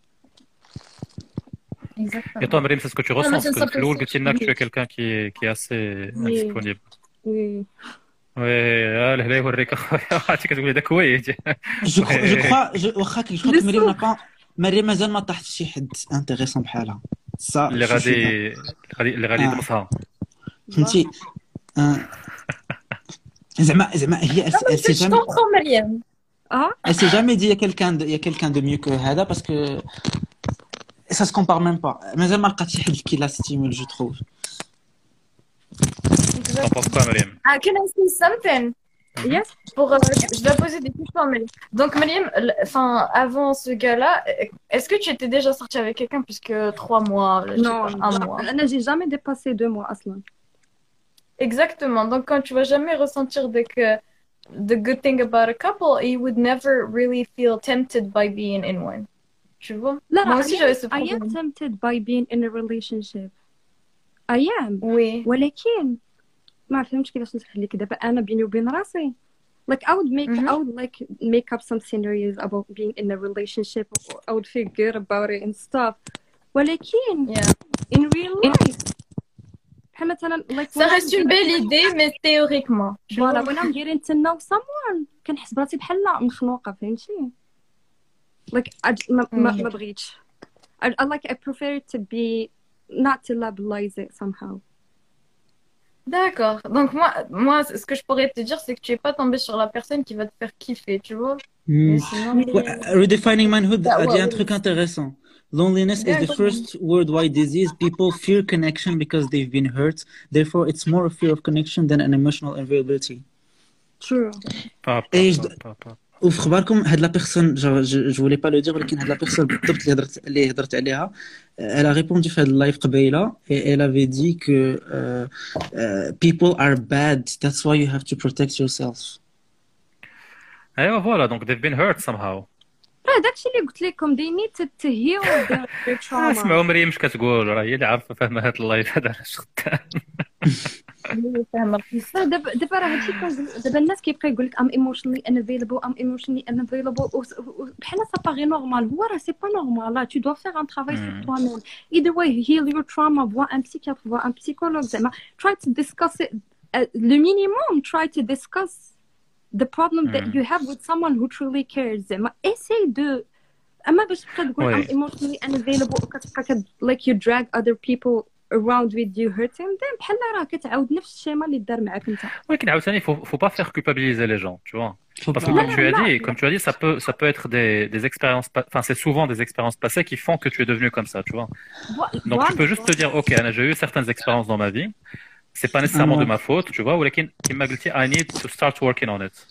Et toi, Mariam, c'est ce que tu ressens Parce ça que Loul, tu es oui. quelqu'un qui est, qui est assez Oui. indisponible. Oui. وي آه الهلا يوريك اخويا عرفتي كتقولي داك ويج جو جو كخوا جو واخا كي جو مريم نا با مريم مازال ما طاحت شي حد انتريسون بحالها سا اللي غادي اللي غادي آه. يدمسها فهمتي آه. زعما زعما هي mais elle Ah. Elle s'est jamais dit il y a quelqu'un de, quelqu'un de mieux que Hada parce que ça ne se compare même pas. Mais elle m'a qui la stimule, je trouve. Ah, can I say something? Yes. Pour, euh, je dois poser des questions. Mais... Donc, Mariam, enfin, avant ce gars-là, euh, est-ce que tu étais déjà sortie avec quelqu'un puisque trois mois, non, pas, un non. mois? J'ai jamais dépassé deux mois, Aslan. Exactement. Donc, quand tu vas jamais ressentir dès que the good thing about a couple, you would never really feel tempted by being in one. tu vois. لا Moi لا aussi I j'avais am, ce I am problème. tempted by being in a relationship I am Oui. ولكن ما فهمتش كيفاش نشرح لك دابا انا بيني وبين راسي like I would make I would like make up some scenarios about being in a relationship I would feel good about it and stuff ولكن in real life بحال مثلا like Ça reste une belle idée, mais théoriquement. tu فوالا vois. when I'm getting to know someone كنحس براسي بحال مخنوقة فهمتي like I ج- ما ما Mm. ما بغيتش I, I like I prefer it to be not to labelize it somehow D'accord. Donc moi, moi, ce que je pourrais te dire, c'est que tu es pas tombé sur la personne qui va te faire kiffer, tu vois. Hmm. Mais sinon, Ouais, Redefining manhood That a dit un was- truc intéressant. Loneliness is the D'accord. first worldwide disease. People fear connection because they've been hurt. Therefore, it's more a fear of connection than an emotional availability. True. Pas, pas, Et je- pas, pas, pas. وفي خباركم هاد لا بيرسون جو فولي با لو دير ولكن هاد لا بيرسون بالضبط اللي هضرت اللي هضرت عليها elle a répondu في هاد اللايف قبيله et elle avait dit que uh, uh, people are bad that's why you have to protect yourself ايوه فوالا دونك they've been hurt somehow آه داكشي اللي قلت لكم دي نيد تتهيو اسمعوا مريم اش كتقول راه هي اللي عارفة فاهمة؟ هاد اللايف هذا علاش [LAUGHS] فاهمة دابا دابا راه هادشي دابا الناس كيبقى يقول لك ام ايموشنلي ان افيلابل ام ايموشنلي ان افيلابل بحال سا باغي نورمال هو راه سي با نورمال لا تو دو فيغ ان ترافاي سو توا ميم ايذر واي هيل يور تراما فوا ان بسيكياتر فوا ان بسيكولوج زعما. تراي تو ديسكاس لو مينيموم تراي تو ديسكاس the problem that Mm. you have with someone who truly cares زعما essaye de اما باش تبقى تقول وي. I'm emotionally unavailable وكتبقى كت like you drag other people around with you hurting them بحال راه كتعاود نفس الشيما اللي دار معاك انت ولكن عاوتاني faut faut pas faire culpabiliser les gens tu vois parce que pas. comme tu as Non, non, dit non. comme tu as dit ça peut ça peut être des des expériences pa- enfin c'est souvent des expériences passées qui font que tu es devenu comme ça tu vois donc tu peux juste te dire ok Anna, j'ai eu certaines expériences dans ma vie c'est pas nécessairement de ma faute, tu vois, ou I need to start working on it.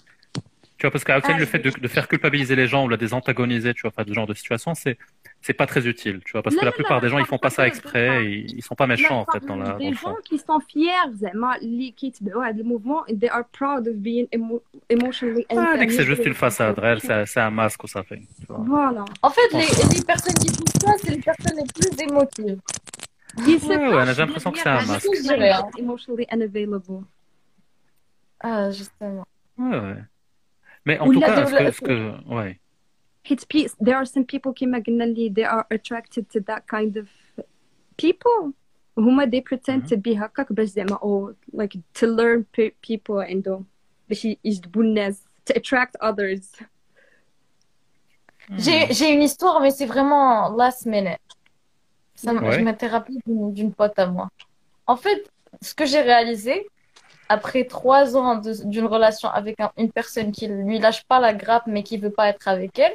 Tu vois, parce qu'à ah, le fait de, faire culpabiliser les gens ou la désantagoniser, tu vois, enfin, ce genre de situation, c'est, c'est pas très utile, tu vois, parce que la plupart des gens, ils font pas ça exprès, ils, ils sont pas méchants, en fait, dans la. Les gens qui sont fiers, les qui le mouvement, they are proud of being emotionally ah, c'est juste une façade, c'est un masque ou ça fait. Voilà. En fait, les, les personnes qui font ça, c'est les personnes les plus émotives. Ouais, ouais, j'ai l'impression que c'est un masque. Je dirais, hein. emotionally unavailable Ah, justement. Ouais, ouais. Mais en Ou tout la cas, ce que, dévelop- ce que, ouais. حيت بي- there are some people كيما قلنا اللي they are attracted to that kind of people هما they pretend to be هكاك باش زعما oh like to learn pe- people عندهم باش ي- يجذبوا الناس to attract others J'ai j'ai une histoire, mais c'est vraiment last minute. Ça, Ouais. Je m'étais rappelé d'une pote à moi. En fait, ce que j'ai réalisé, après trois ans d'une relation avec un- une personne qui lui lâche pas la grappe, mais qui veut pas être avec elle,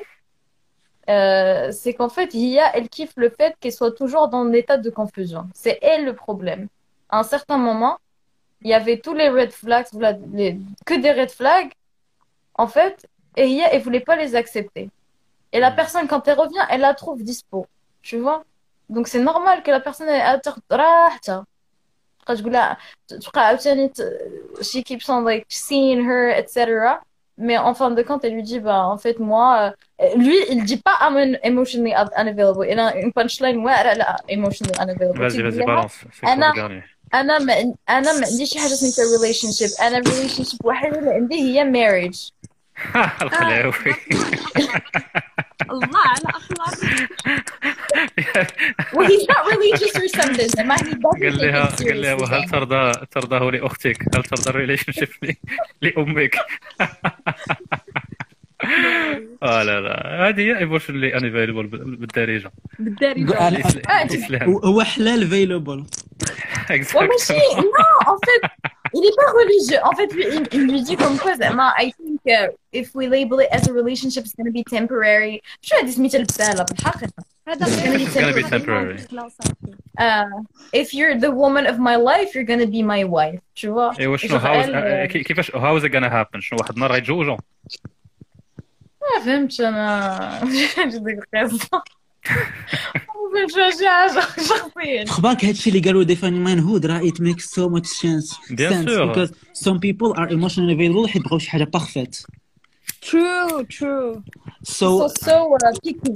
euh, c'est qu'en fait, Yia, elle kiffe le fait qu'elle soit toujours dans l'état de confusion. C'est elle le problème. À un certain moment, il y avait tous les red flags, les- que des red flags, en fait, et Yia, elle voulait pas les accepter. Et la personne, quand elle revient, elle la trouve dispo. Tu vois? Donc c'est normal que la personne elle elle te راحتها. تبقى تقول لها تبقى عاوتاني ت- she keeps on like seeing her etc. Mais en fin de compte, elle lui dit bah en fait moi euh, lui il dit pas I'm un- emotionally un- unavailable. Il a une punchline واعرة لا emotionally unavailable. Vas-y, تقول vas-y, لها balance. C'est quoi أنا le dernier? انا ما انا ما عنديش حاجه سميتها ريليشن شيب انا ريليشن شيب واحده اللي عندي هي ماريج الخلاوي. الله على اخلاق وهي نوت ريليجيوس اور something. ما هي قال لها قال لها وهل ترضى ترضاه لأختك؟ هل ترضى الريليشن [LAUGHS] شيب لأمك؟ [LAUGHS] آه لا لا. هذه هي ايموشنلي انفيلبل بالدارجة. بالدارجة. هو حلال فيلبل وماشي نو اون فيت il est pas religieux. En fait, lui, il, il lui dit comme quoi, زعما, I think uh, if we label it as a relationship, it's going to be temporary. شو هذه سميتها البسالة بالحقيقة. هذا It's gonna be It's gonna be temporary. temporary. Uh, if you're the woman of my life, you're going to be my wife. Tu vois? ايوا شنو Genre, هاوز elle, euh, كيفاش هاو از غانا هابن شنو واحد النهار غيتزوجوا ما فهمتش أنا. j'ai des raisons. ما فهمتش شي حاجة شخصيا. خبارك هادشي اللي قالوا defining manhood راه it makes so much sense Bien sense sûr. because some people are emotionally available حيت بغاو شي حاجه parfaite true true so So, so uh, picky.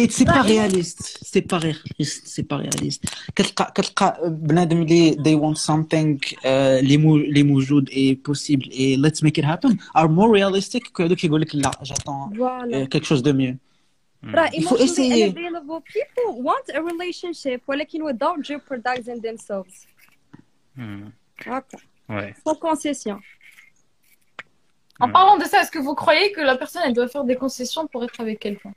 Et c'est pas réaliste, c'est pas réaliste, c'est pas réaliste. كتلقى كتلقى بنادم اللي they want something آه، اللي مو اللي موجود et possible et let's make it happen are more realistic que هذوك يقول لك لا j'attends Voilà. euh, quelque chose de mieux. راه Il faut emotionally essayer. unavailable people want a relationship ولكن without jeopardizing themselves. Hmm. هكا Ouais. sans concession. En parlant de ça, est-ce que vous croyez que la personne elle doit faire des concessions pour être avec quelqu'un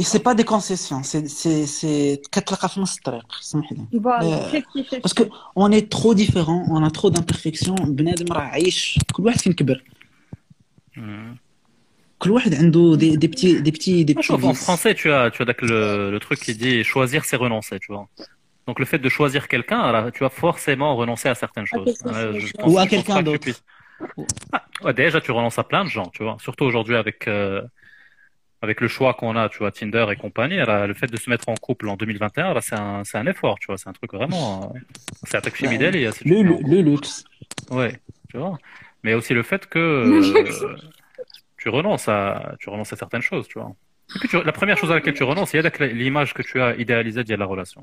Et c'est pas des concessions, c'est c'est c'est كتلقى في نص الطريق سمح لي. Voilà. Euh, Fifty fifty. parce que on est trop différents, on a trop d'imperfections بنادم راه عايش كل واحد فين كبر Hmm. كل واحد عنده دي دي بتي دي بتي دي Moi, je بتي trouve en vices. français, tu as, tu as donc le, le truc qui dit choisir, c'est renoncer, tu vois. Donc le fait de choisir quelqu'un, alors, tu vas forcément renoncer à certaines choses. quelque Euh, chose, je ouais. pense- Ou à je pense quelqu'un pas que tu d'autre. puisses- Ah, ouais, déjà, tu renonces à plein de gens, tu vois. Surtout aujourd'hui avec euh, avec le choix qu'on a, tu vois, Tinder et compagnie. alors, le fait de se mettre en couple en 2021, là, c'est un, c'est un effort, tu vois. C'est un truc vraiment. euh, C'est un truc chez Midel, et c'est Le, le, le luxe. Ouais, tu vois. Mais aussi le fait que euh, tu renonces à, tu renonces à certaines choses, tu vois. Et puis tu- la première chose à laquelle tu renonces, il y a la- l'image que tu as idéalisée de la relation.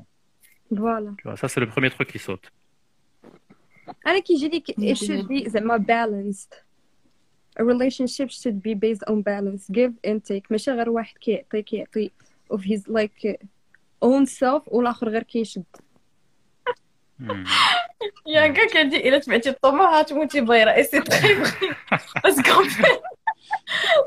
Voilà. Tu vois, ça c'est le premier truc qui saute. انا كيجي لي it should be زعما balanced a relationship should be based on balance give and take ماشي غير واحد كيعطي كيعطي of his like own self والاخر غير كيشد Il y a un gars qui a dit إلا تبعتي الطموح هتموتي بايرة et c'est très vrai parce qu'en fait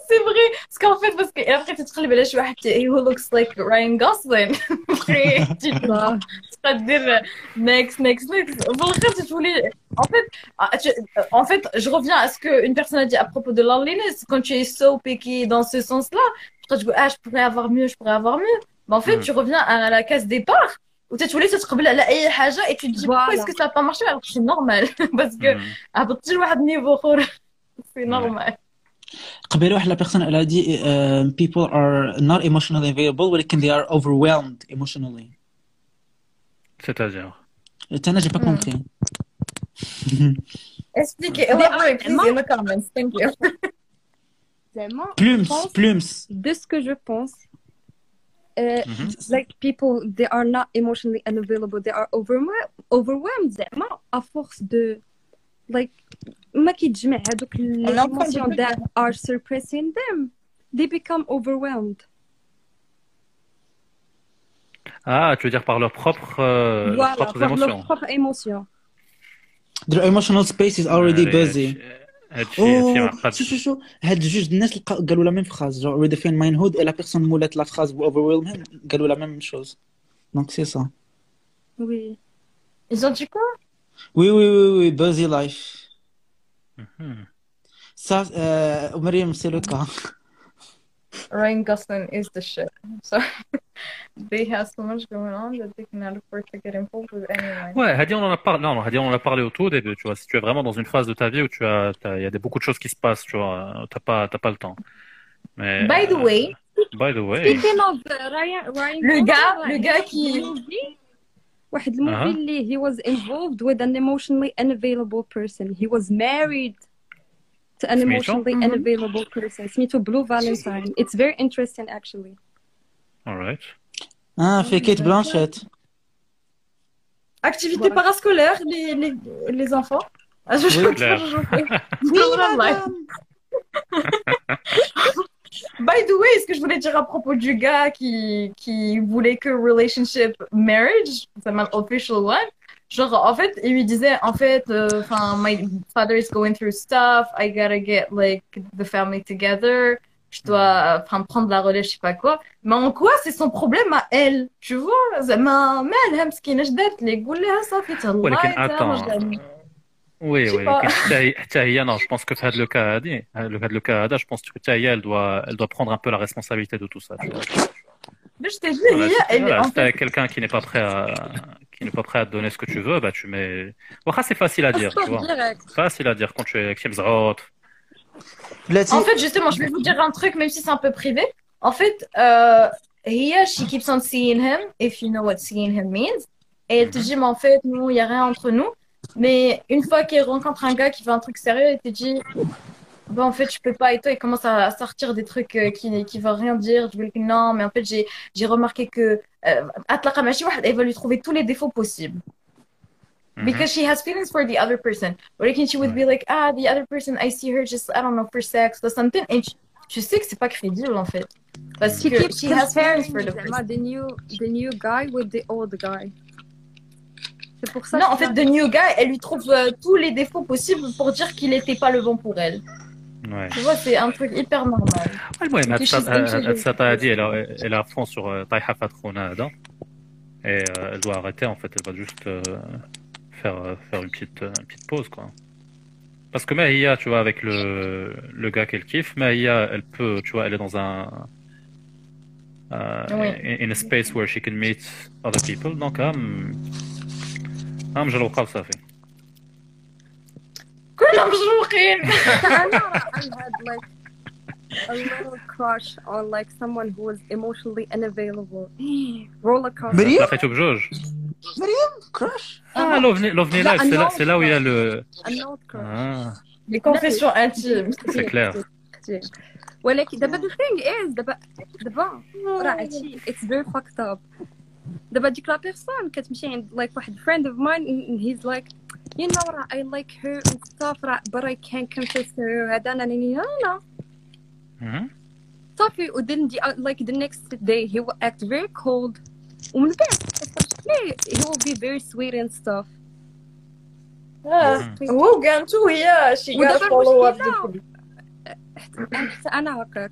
c'est vrai parce qu'en fait parce que après تتقلب على شي واحد who looks like Ryan Gosling [LAUGHS] après tu dois تبقى دير next next next بالآخر تتولي en fait ah, tu- en fait je reviens à ce que une personne a dit à propos de loneliness quand tu es so picky dans ce sens-là tu te dis ah je pourrais avoir mieux je pourrais avoir mieux mais en fait Mm. tu reviens à la case départ وتتولي تتقبل على اي حاجه et tu te dis pourquoi est-ce Voilà. que ça a pas marché alors que c'est normal [LAUGHS] parce que هبطتي لواحد النيفو اخر [LAUGHS] c'est normal قبيله واحد لا بيرسون elle a dit uh, people are not emotionally available ولكن they are overwhelmed emotionally. C'est-à-dire. Et انا j'ai pas Hmm. compris. expliquez elaborate please in the comments thank you زعما Plumes, je pense plumes. de ce que je pense uh, like people they are not emotionally unavailable they are overwhelmed overwhelmed زعما à force de like ما كيتجمع هذوك les On entend emotions des that are suppressing them they become overwhelmed Ah, tu veux dire par leurs propres, euh, leurs voilà propres par émotions. leurs propres émotions Their emotional space is already Ouais, busy. هادشي هادشي Oh, معقد. شو شو شو هاد جوج الناس لقا- قالوا لا ميم فراز genre redefine manhood et la personne مولات la phrase ou overwhelm him قالوا la même chose. Donc c'est ça. oui ils ont dit quoi Oui, oui, oui, oui, Busy Life. Mm-hmm. Ça, euh, Mariam, c'est le cas. Ryan Gosling is the shit. So [LAUGHS] they have so much going on that they cannot afford to get involved with anyone. Ouais, Hadi, on en a parlé. Non, Hadi, on en a parlé autour début. Tu vois, si tu es vraiment dans une phase de ta vie où tu as, il y a des, beaucoup de choses qui se passent. Tu vois, t'as pas, t'as pas le temps. Mais, By the euh, way. By the way. Speaking of euh, Ryan, Ryan le gars, le gars qui. واحد الموفي أها. اللي he was involved with an emotionally unavailable person he was married to an سميتو؟ emotionally Mhm. unavailable person سميتو Blue Valentine it's very interesting actually Alright. Ah fait Kate Blanchett. activité Voilà. parascolaire les, les, les enfants ah, je, je, Oui, clair. je- je- je- je- [LAUGHS] [LAUGHS] By the way, ce que je voulais dire à propos du gars qui, qui voulait que relationship marriage, c'est un official one. Genre, en fait, il lui disait, en fait, euh, enfin, my father is going through stuff, I gotta get, like, the family together, je dois, enfin, prendre la relais, je sais pas quoi. Mais en quoi, c'est son problème à elle, tu vois? زعما مالها مسكينة اش دارت لي قول لها صافي تهلاي ولكن تهلا، attends. واش Oui, Je sais oui. pas. ولكن حتى هي- حتى هي, non, je pense que في هذا le cas هذه, le cas le cas هذا, je pense que حتى هي, elle doit, elle doit prendre un peu la responsabilité de tout ça. Tu vois. Mais je t'ai dit, Voilà, هي, si, elle, voilà, en si t'as fait, quelqu'un qui n'est pas prêt à, qui n'est pas prêt à te donner ce que tu veux, bah tu mets. Wacha, c'est facile à dire, tu vois. direct Facile à dire quand tu es Kim Zrot. بلاتي En fait, justement, je vais vous dire un truc, même si c'est un peu privé. En fait, euh, Hiya, she keeps on seeing him, if you know what seeing him means. Et elle te dit, mais en fait, nous, il n'y a rien entre nous. Mais une fois qu'elle rencontre un gars qui fait un truc sérieux, elle te dit, Bon, en fait, je peux pas. Et toi, il commence à à sortir des trucs euh, qui qui va rien dire. Je vais dire non, mais en fait, j'ai j'ai remarqué que euh, أطلق ماشي واحد, elle va lui trouver tous les défauts possibles. Because she has feelings for the other person. ولكن she would be like, ah, the other person, I see her just, I don't know, for sex or something. Et tu, tu sais que c'est pas crédible, en fait. Parce She que keeps she has feelings comparing for the زعما person. the new the new guy with the old guy. C'est pour ça. Non, que- en fait, the new guy, elle lui trouve euh, tous les défauts possibles pour dire qu'il était pas le bon pour elle. Ouais. Tu vois, c'est un truc hyper normal. المهم هاد Because الساط- she's هاد intelligent. الساطة هادي elle elle est à fond sur euh, طايحة في هاد خونا هذا et euh, elle doit arrêter en fait elle va juste euh, faire euh, faire une petite euh, une petite pause quoi parce que Mahia tu vois avec le le gars qu'elle kiffe Mahia elle peut tu vois elle est dans un euh, Oui. in in a space where she can meet other people donc هم ها مجروقه وصافي كلهم مجروقين أنا هاد a little crush on like someone who is emotionally unavailable. [GASPS] Roller coaster. مريم لقيته بجوج. مريم كراش آه لوفني لوفني لايف سي لا سي لا ويا لو لي كونفيسيون انتيم سي ولكن دابا ذا ثينغ از دابا دابا راه هادشي اتس فيري فاكت اب دابا ديك لا بيرسون كتمشي عند like واحد friend of mine and he's like you know راه I like her and stuff راه but I can't confess to her هذا انا نيني لا Mhm. صافي و then the, like the next day he will act very cold ومن بعد كتفرجي he will be very sweet and stuff آه، هو قالتو هي she got ودابا follow up المشكلة حتى انا هكاك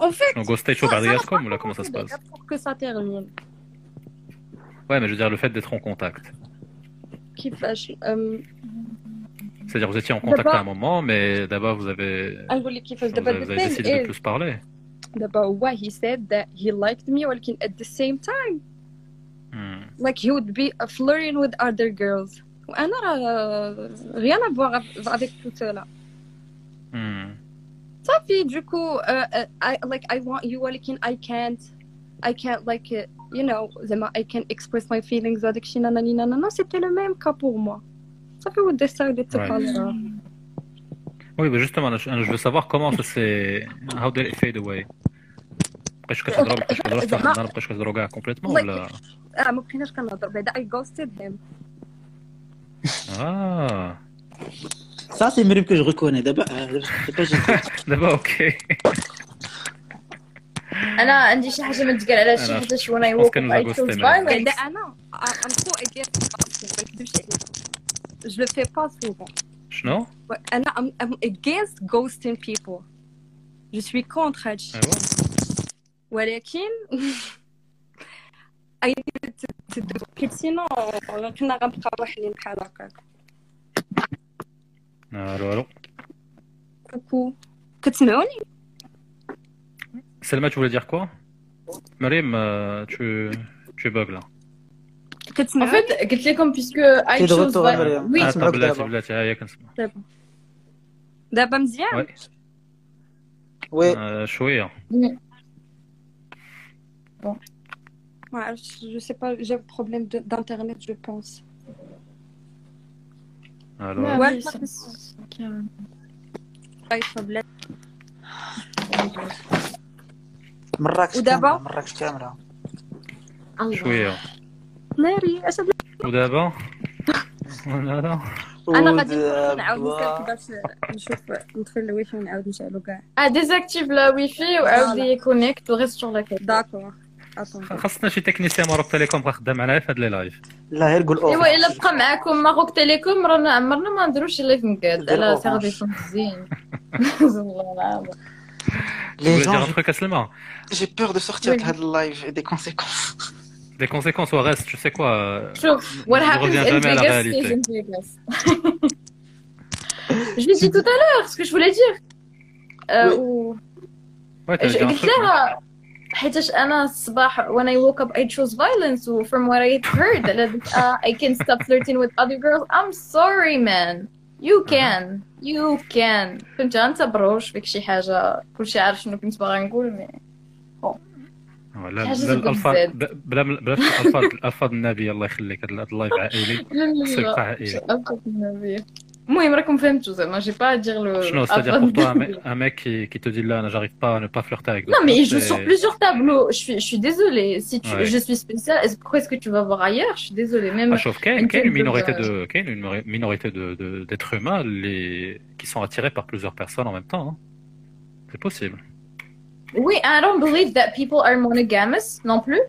En fait, شنو ghosté شو بعد comme ou là comment ça se passe pour que ça termine. Ouais, mais je veux dire le fait d'être en contact. كيفاش أم، C'est-à-dire vous étiez en contact D'abord- à un moment, mais d'abord vous avez نقول لك كيفاش vous دابا avez, the vous avez thing décidé de is plus parler. دابا why he said that he liked me ولكن at the same time Hmm. like he would be flirting with other girls وانا راه rien à voir avec tout cela Hmm. صافي du coup uh, uh, I like I want you ولكن I can't I can't like uh, you know زعما I can't express my feelings هذاك الشيء ناناني نانا c'était le même cas pour moi صافي we decided to Ouais. call it off. Oui, mais justement, je, je veux savoir comment ça s'est. How did it fade away بقيتش كتهضروا بقيتش كتهضروا حتى زعما- ما بقيتش كتهضروا كاع كومبليتمون Like- ولا اه ما بقيناش كنهضر بعدا I ghosted him اه Ça, c'est Myriam que je reconnais. D'abord, euh, c'est pas j'ai- دابا اوكي انا عندي شي حاجه ما تقال على شي أنا حاجه شي وانا باسكو يوقف كان I لا chose غوستي بعدا violence انا I'm so against ghosting ما نكذبش عليك je le fais pas souvent شنو؟ انا I'm, I'm against ghosting people je suis contre هادشي ايوا ولكن I need to, to do it sinon كنا غنبقاو واحدين بحال هكاك الو الو كوكو كتسمعوني Selma, tu voulais dire quoi Marim, euh, tu, tu bugs là. En كتسمعوني fait, قلت لكم puisque I T'es de chose retour, vi- Mariam. Oui, Ah, c'est t'as bug بلاتي d'abord. بلاتي ها هي كنسمع. دابا دابا مزيان Ouais. Ouais. Euh, شوية. ما عرفتش je sais pas j'ai un problème de- d'internet je pense الو Ouais, الو. Ouais. oui, ça- ça- ça- اي problème مراكش ودابا؟ كاملة مراكش كاملة شوية. ناري اش هاد- ودابا؟ لا لا. انا غادي ودابا- نعاود نسال باش نشوف ندخل الويفي ونعاود نشعلو كاع Ah, désactive la wifi ou Voilà. déconnecte ou reste sur la carte. داكور اتون خاصنا شي تكنيسيان ماروك تيليكوم بقى خدام معايا في هاد لي لايف. لا غير قول اوف ايوا الا بقى معاكم ماروك تيليكوم رانا عمرنا ما نديروش لايف مقاد دير على أوف. سيرفيس مزيان والله العظيم Tu Les voulais dire gens, un truc à Selma j'ai peur de sortir Oui. de هاد live et des conséquences. Des conséquences au reste, tu sais quoi euh, [LAUGHS] شوف what Je happens reviens in jamais à la Vegas réalité. stays in Vegas [LAUGHS] je l'ai dit tout à l'heure ce que je voulais dire Euh, Oui. ou- Ouais, t'as ج- dit un قلت truc, non لها حيتاش انا الصباح when I woke up I chose violence و from what I heard على ديك uh, I can stop flirting with other girls I'm sorry man you can you can كنت انت بروش فيك شي حاجه كلشي عارف شنو كنت باغا نقول مي ولا حاجة بلا زبدة الالفاظ بزاف. ب- بلا بلا الالفاظ الالفاظ النبي الله يخليك هذا اللايف عائلي لا لا خصو يبقى Moi, j'aimerais qu'on fasse tout ça. Moi, j'ai pas à dire le. Non, c'est-à-dire pour toi, un mec, qui, te dit là, j'arrive pas à ne pas flirter avec. Non, mais je joue sur plusieurs tableaux. Je suis, je suis désolée. Si je suis spécial, pourquoi est-ce que tu vas voir ailleurs? Je suis désolée. Même. Ah, sauf qu'il y a une minorité de, de une minorité de d'êtres humains les qui sont attirés par plusieurs personnes en même temps. Hein. C'est possible. Oui, I don't believe that people are monogamous non plus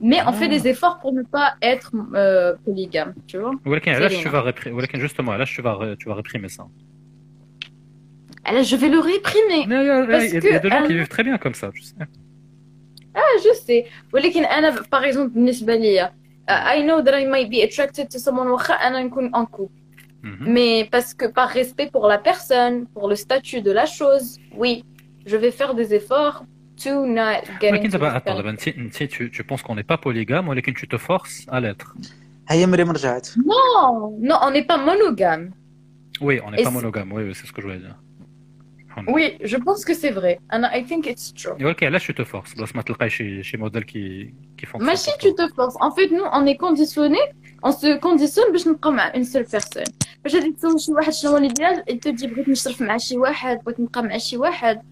Mais on fait Ah. des efforts pour ne pas être euh, polygame, tu vois. ولكن C'est علاش rien. tu vas réprimer ولكن justement علاش tu vas ré- tu vas réprimer ça Alors, je vais le réprimer. Il y a, Parce il y a que des gens qui أنا- vivent très bien comme ça, tu sais. Ah, je sais. ولكن أنا par exemple بالنسبة ليا uh, I know that I might be attracted to someone واخا أنا نكون en couple. Mais parce que par respect pour la personne, pour le statut de la chose, oui, je vais faire des efforts to not get ولكن into دابا this attends kind of- دابا انت انت tu, tu penses qu'on n'est pas polygame ولكن tu te forces à l'être. هيا مريم رجعت Non, non, on n'est pas monogame. Oui, on n'est Et pas c'est- monogame, oui, oui, c'est ce que je voulais dire. Oui, je pense que c'est vrai. And I think it's true. ولكن علاش tu te forces بلاص ما تلقاي شي شي موديل qui qui font Mais si tu te forces, en fait, nous, on est conditionné, on se conditionne باش نبقى مع une seule personne. باش غادي تسول شي واحد شنو هو l'idéal, il te dit بغيت نشرف مع شي واحد, بغيت نبقى مع شي واحد.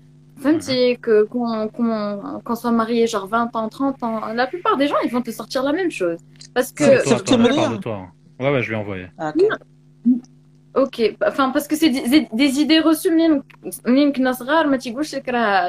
même si qu'on, soit marié genre 20 ans, 30 ans, la plupart des gens, ils vont te sortir la même chose. Parce que... Toi, toi. Ouais, ouais, je lui ai ok, enfin, parce que c'est des, idées reçues, même je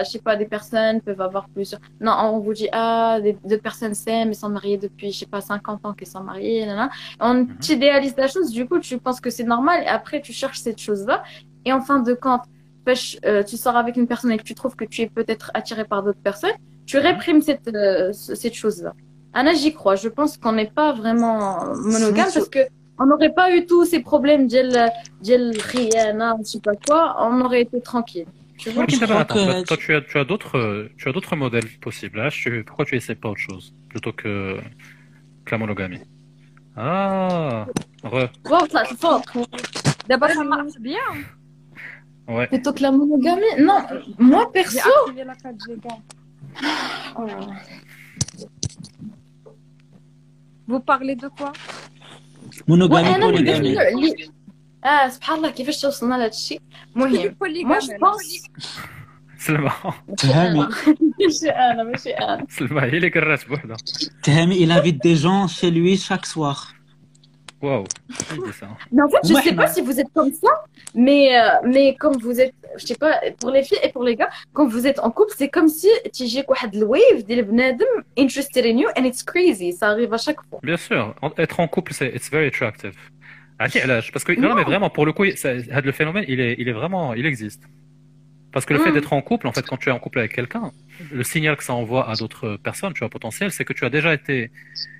sais pas, des personnes peuvent avoir plusieurs. Non, on vous dit, ah, des, deux personnes s'aiment et sont mariées depuis, je sais pas, 50 ans qu'elles sont mariées, là, là. On t'idéalise la chose, du coup, tu penses que c'est normal, et après, tu cherches cette chose-là, et en fin de compte, tu sors avec une personne et que tu trouves que tu es peut-être attiré par d'autres personnes, tu réprimes cette, cette chose-là. Anna, j'y crois. Je pense qu'on n'est pas vraiment monogame parce que on n'aurait pas eu tous ces problèmes d'El Rihanna, je sais pas quoi. On aurait été tranquille. Tu vois, toi, tu as, d'autres, modèles possibles. Hein pourquoi tu essaies pas autre chose plutôt que, que la monogamie Ah, re. Wow, ça se porte. D'abord, ça marche bien. ouais. Plutôt que la monogamie. Non, moi perso. Vous parlez de quoi monogamie وأنا polygamie بالنسبة لي- اه سبحان الله كيفاش توصلنا لهذا الشيء المهم moi je pense سلمى تهامي ماشي انا ماشي انا سلمى هي اللي كرات بوحدها تهامي il invite des gens chez lui chaque soir Wow. mais en fait, je ouais, sais pas si vous êtes comme ça, mais euh, mais comme vous êtes, je ne sais pas, pour les filles et pour les gars, quand vous êtes en couple, c'est comme si tu j'ai quoi le wave des bnadem interested in you and it's crazy, ça arrive à chaque fois. Bien sûr, être en couple c'est it's very attractive. Ah, parce que non, mais vraiment pour le coup, ça, le phénomène, il est il est vraiment il existe. Parce que le fait hmm. d'être en couple, en fait, quand tu es en couple avec quelqu'un, le signal que ça envoie à d'autres personnes, tu vois, potentiel, c'est que tu as déjà été,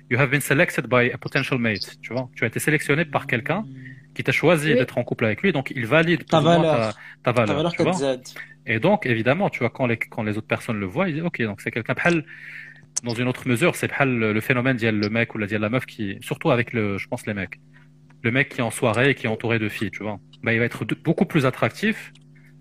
you have been selected by a potential mate, tu vois. Tu as été sélectionné par quelqu'un qui t'a choisi d'être en couple avec lui, donc il valide ta valeur, ta, valeur, ta valeur. Et donc, évidemment, tu vois, quand les, quand les autres personnes le voient, ils disent, OK, donc c'est quelqu'un, dans une autre mesure, c'est le phénomène d'y le mec ou la, la meuf qui, surtout avec le, je pense, les mecs. Le mec qui est en soirée et qui est entouré de filles, tu vois. Bah, il va être beaucoup plus attractif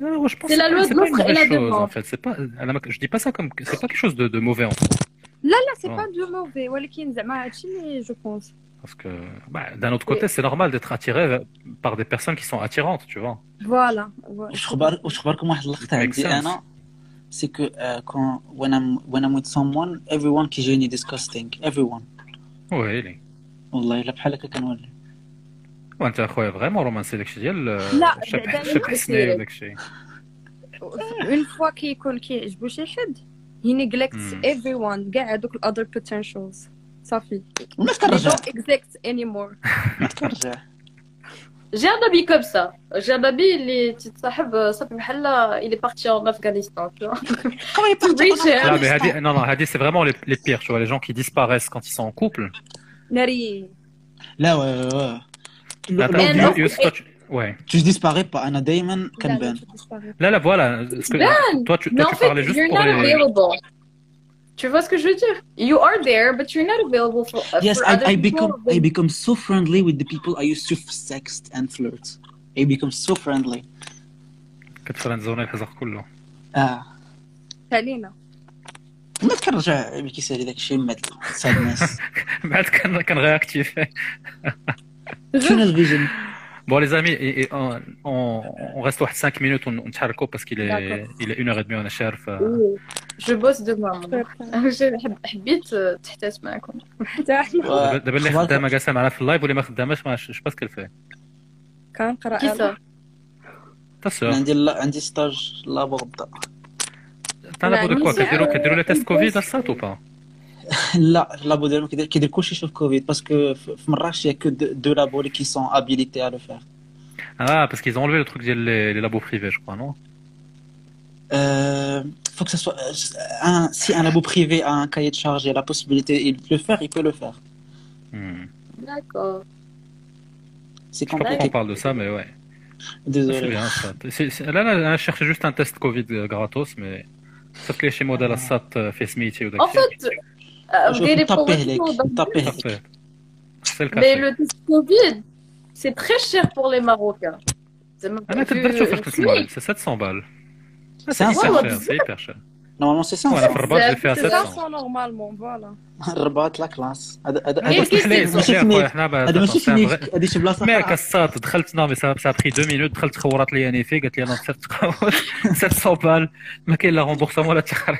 Non, je pense C'est que la loi c'est de pas une l'offre et mauvaise la chose, demande. en fait. C'est pas, elle a- je dis pas ça comme, c'est pas quelque chose de, de mauvais en soi. لا لا سي Ah. با دو موفي ولكن زعما هادشي اللي جو بونس Parce que, bah, d'un autre côté, c'est normal d'être attiré par des personnes qui sont attirantes, tu vois. فوالا واش خبار واش خباركم واحد اللقطه Makes عندي sense. انا سي كو كون when I'm when I'm with someone everyone كيجيني disgusting everyone Oui, les. والله الا بحال هكا كنولي وانت اخويا فريمون رومانسي داكشي ديال لا، شبح دايماً شبح كثير. سناي وداكشي اون فوا كيكون كيعجبو شي حد he neglects Hmm. everyone كاع هذوك ال other potentials صافي ما they ترجع don't exist anymore ما ترجع J'ai un ami comme ça. J'ai un ami, il est تتصاحب صافي بحال il est parti en Afghanistan, tu vois. Reach him. Là, mais Hadi- non, non, Hadi, c'est vraiment les, les pires, tu vois, les gens qui disparaissent quand ils sont en couple. ناري لا ouais, ouais, ouais. Attends, And you- also- you- toi, tu- Ouais. Tu disparais pas انا دائما لا لا كنبان tu disparais. Là, là, voilà. ce que- Ben, toi, tu, Mais toi, en tu fait, parlais juste you're pour not les. available. Tu vois ce que je veux dire? You are there, but you're not available for, uh, Yes, for I, other I people. become I become so friendly with the people I used to sext and flirt. I become so friendly. كتفرنزوني الحزق كله. اه علينا ما كنرجع كيسالي داك الشيء مات ساد الناس بعد كان كان [LAUGHS] tunnel vision. Bon, les amis, et, et euh, on, on, reste 5 minutes, on, on إلى parce qu'il est, il est 1h30, on est cher. Euh. Je bosse demain. حبيت تحتاج معكم. دابا اللي خدامه جالسه معنا في اللايف واللي ما خداماش ما جو باسكو فيه. كنقرا كيسا؟ عندي لا عندي ستاج لابو غدا. انت لابو دو كوا كديروا كديروا لا تيست كوفيد الصات تو با؟ [LAUGHS] لا لابو ديالهم كيدير كيدير كلشي شوف كوفيد باسكو في مراكش يا كو دو لابو اللي كي سون ابيليتي ا لو فير Ah, parce qu'ils ont enlevé le truc des les, les labos privés, je crois, non Euh, faut que ça soit euh, un, si un labo privé a un cahier de charge et la possibilité il peut le faire, il peut le faire. Hmm. D'accord. C'est Je sais pas pourquoi compliqué. on parle de ça, mais ouais. C'est Désolé. bien ça. C'est- c'est- Là, là, là, je cherchais juste un test Covid euh, gratos, mais sauf que les chez modèle SAT euh, fait SMIT ou En fait, euh, Je وديري vais taper promotion لك dans- taper لك. C'est le cas. Mais le test Covid, c'est très cher pour les Marocains. زعما انا vu- تقدر تشوف فاش كنت SMIC. المغرب سي 700 بال C'est سي un hyper Ouais, cher, ouais, c'est hyper cher. Normalement c'est ça. وانا [LAUGHS] في الرباط اللي فيها C'est 700 500 normalement voilà الرباط لا كلاس هذا هذا Mais هذا qu'est-ce اسمح لي que اسمح لي ماشي اخويا فينيك حنا با- هذا ماشي c'est un vrai- فينيك هذه شي بلاصه مي أخرى. كاسات دخلت نو مي سا سا بري دو مينوت دخلت خورات لي اني في قالت لي انا تصير تقاوت 700 بال ما كاين لا رومبورسمون ولا تخرج [LAUGHS]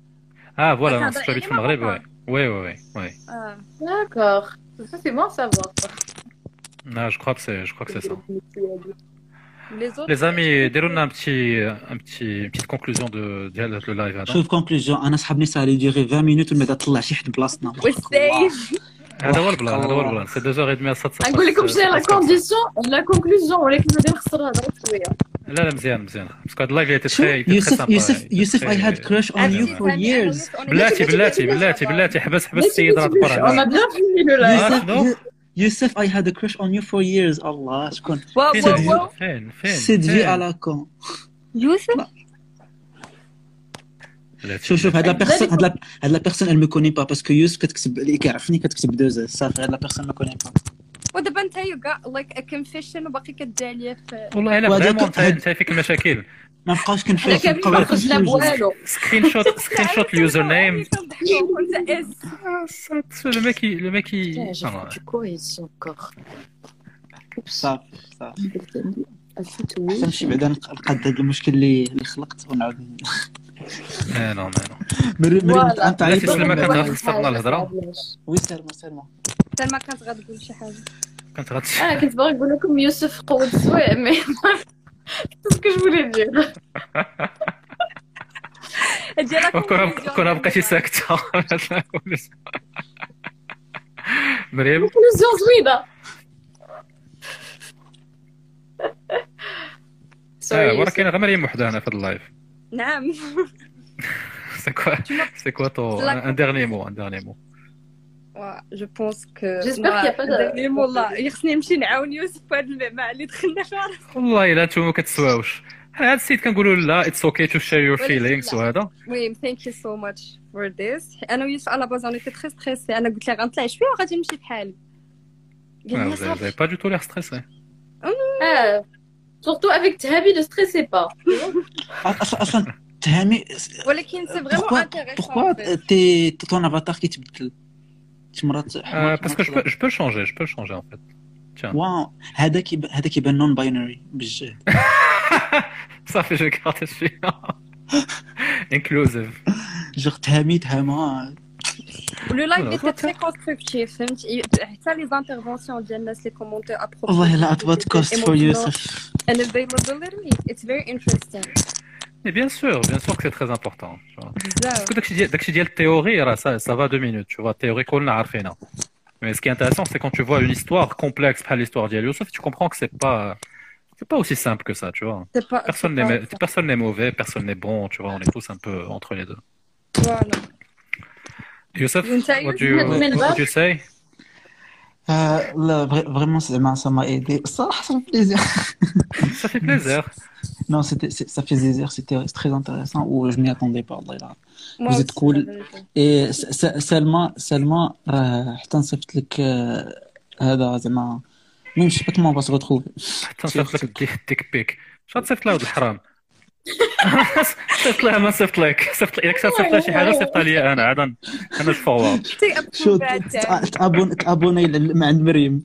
Ah voilà, ah, c'est Chalit Maghreb, ouais. Ouais, ouais, ouais. Ah, D'accord. Ça, c'est bon à savoir. Non, ah, je crois que c'est, je crois que c'est ça. Les, autres, Les amis, déroulons un petit, un petit, une petite conclusion de, de le live. Sauf conclusion, Anas Habni, ça allait durer 20 minutes, mais d'être là, je suis place. Oui, هذا هو البلان هذا هو البلان سي 2 h نقول لكم شنو لا كونديسيون لا كونكلوزيون ولكن غادي نخسر هذا شوية لا لا مزيان مزيان باسكو هاد اللايف تتخيل يوسف يوسف يوسف اي هاد كراش اون يو فور ييرز بلاتي بلاتي بلاتي بلاتي حبس حبس السيد راه دبر يوسف اي هاد كراش اون يو فور ييرز الله شكون فين فين سيد في على كون يوسف شوف شوف هاد لا. بيرسون هاد لا هاد لا بيرسون elle me connaît pas parce que يوسف كتكتب اللي كيعرفني كتكتب دو زاز صافي هاد لا بيرسون ما connaît pas. ودابا انت يو got like a confession وباقي كدعي ليا في والله الا فريمون انت فيك المشاكل. ما بقاوش ما خرجنا بوالو. سكرين شوت سكرين شوت اليوزر نيم كنضحكوا كنت اس لو ميك لو ici encore صافي صافي احسن شي بعدا نقاد هاد المشكل اللي اللي خلقت. ونعاود لا أنت كانت الهضرة. وي كانت غتقول شي حاجة. كانت غت أنا كنت باغي نقول لكم يوسف قود السوايع مي كنت كنقول ندير كون بقيتي ساكتة. [LAUGHS] مريم؟ كونفيزيون زوينة. آه وراه غير مريم وحدها هنا في اللايف. هذا اللايف [LAUGHS] نعم سي كوا سي كوا تو ان ديرني مو ان ديرني مو جو بونس كو J'espère qu'il y a pas de- والله خصني نمشي نعاون يوسف في هاد المع اللي دخلنا فيها والله الا نتوما ما كتسواوش حنا هاد السيد كنقولوا لا اتس اوكي تو شير يور ولكن فيلينغز لا. وهذا المهم ثانك يو سو ماتش فور ذيس انا ويوسف على باز انا تري ستريسي انا قلت لها غنطلع شويه وغادي نمشي بحالي قال لي vous صافي avez pas du tout l'air stressé. Ah, surtout avec Tahabi, ne stressez pas. اصلا اصلا تهامي ولكن سي فريمون pourquoi انتيريسون pourquoi t'es ton avatar كيتبدل شي مرات Euh, parce que je peux, je peux le changer, je peux le changer en fait. Tiens. واو هذا كيب... هذا كيبان نون باينري بالجهد Ça fait je garde celui-là. Inclusive. جوغ تهامي تهامه لو لايف Voilà. était très constructif فهمتي حتى لي زانترفونسيون ديال الناس لي كومونتي ابروبو والله لا اتبات كوست فور يوسف and availability it's very interesting Et bien sûr, bien sûr que c'est très important. tu vois. بزاف Parce que داكشي ديال داكشي ديال التhéorie راه ça, ça va deux minutes, tu vois. Théorie كلنا عارفينها. Mais ce qui est intéressant, c'est quand tu vois une histoire complexe بحال l'histoire ديال Youssef, tu comprends que c'est pas c'est pas aussi simple que ça, tu vois. c'est pas Personne c'est n'est pas- personne n'est mauvais, personne n'est bon, tu vois. On est tous un peu entre les deux. voilà Youssef, وانت what do you, من what do you say? آه لا فريمون زعما ça m'a aidé الصراحه ça fait plaisir [LAUGHS] Ça fait plaisir. non c'était c'est- ça fait plaisir c'était très intéressant ou je m'y attendais pas والله لا Moi vous êtes aussi, cool la vérité. et س- س- سلمى سلمى راه حتى نصيفط لك آه، هذا زعما المهم je sais pas comment on va se retrouver حتى نصيفط لك دي- ديك بيك شنو تصيفط لها ولد الحرام [LAUGHS] صيفط لها ما صيفط لك. صيفط إذا كنت صيفط لها شي حاجة صيفطها لي أنا. عاد أنا [LAUGHS] شو تابون تأبوني مع مريم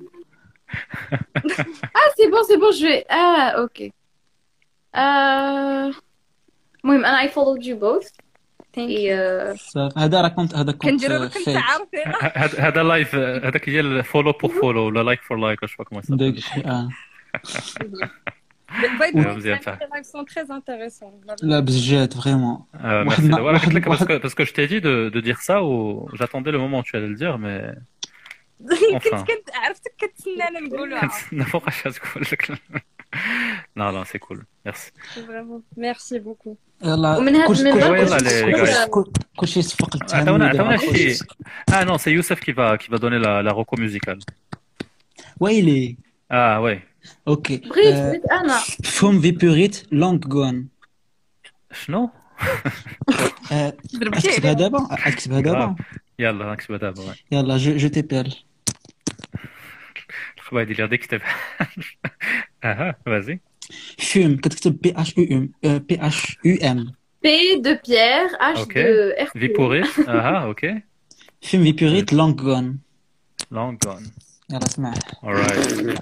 Ah, c'est bon, c'est bon, je vais. Ah, ok. Euh... المهم followed you both. Et euh... صافي هذا راه كنت هذا كنت كنديرو لك انت فيك عارفين هذا لايف هذاك هي الفولو بور فولو ولا لايك فور لايك واش كما داك sont très intéressants. vraiment. Euh, [LAUGHS] bah, parce, que, je t'ai dit de, dire ça ou j'attendais le moment où tu allais le dire, mais. [LAUGHS] [LAUGHS] Non, non, c'est cool. Merci. Merci beaucoup. Ah non, c'est Youssef qui va, qui va donner la, la reco musicale. Oui, il est. Ah ouais. اوكي بغيت آه، بغيت أنا فهم فيبوريت لونغ جون شنو اكتبها دابا اكتبها دابا يلا نكتبها دابا ouais. يلا جو جو تيبيل [LAUGHS] الخبايا ديال غادي كتب اها فازي فيم كتكتب بي اش يو ام بي اش يو ام P de Pierre, H Ok. de R. vie pourrie [LAUGHS] ah ok فيم فيبوريت لونغ جون long gone يلا اسمع Alright.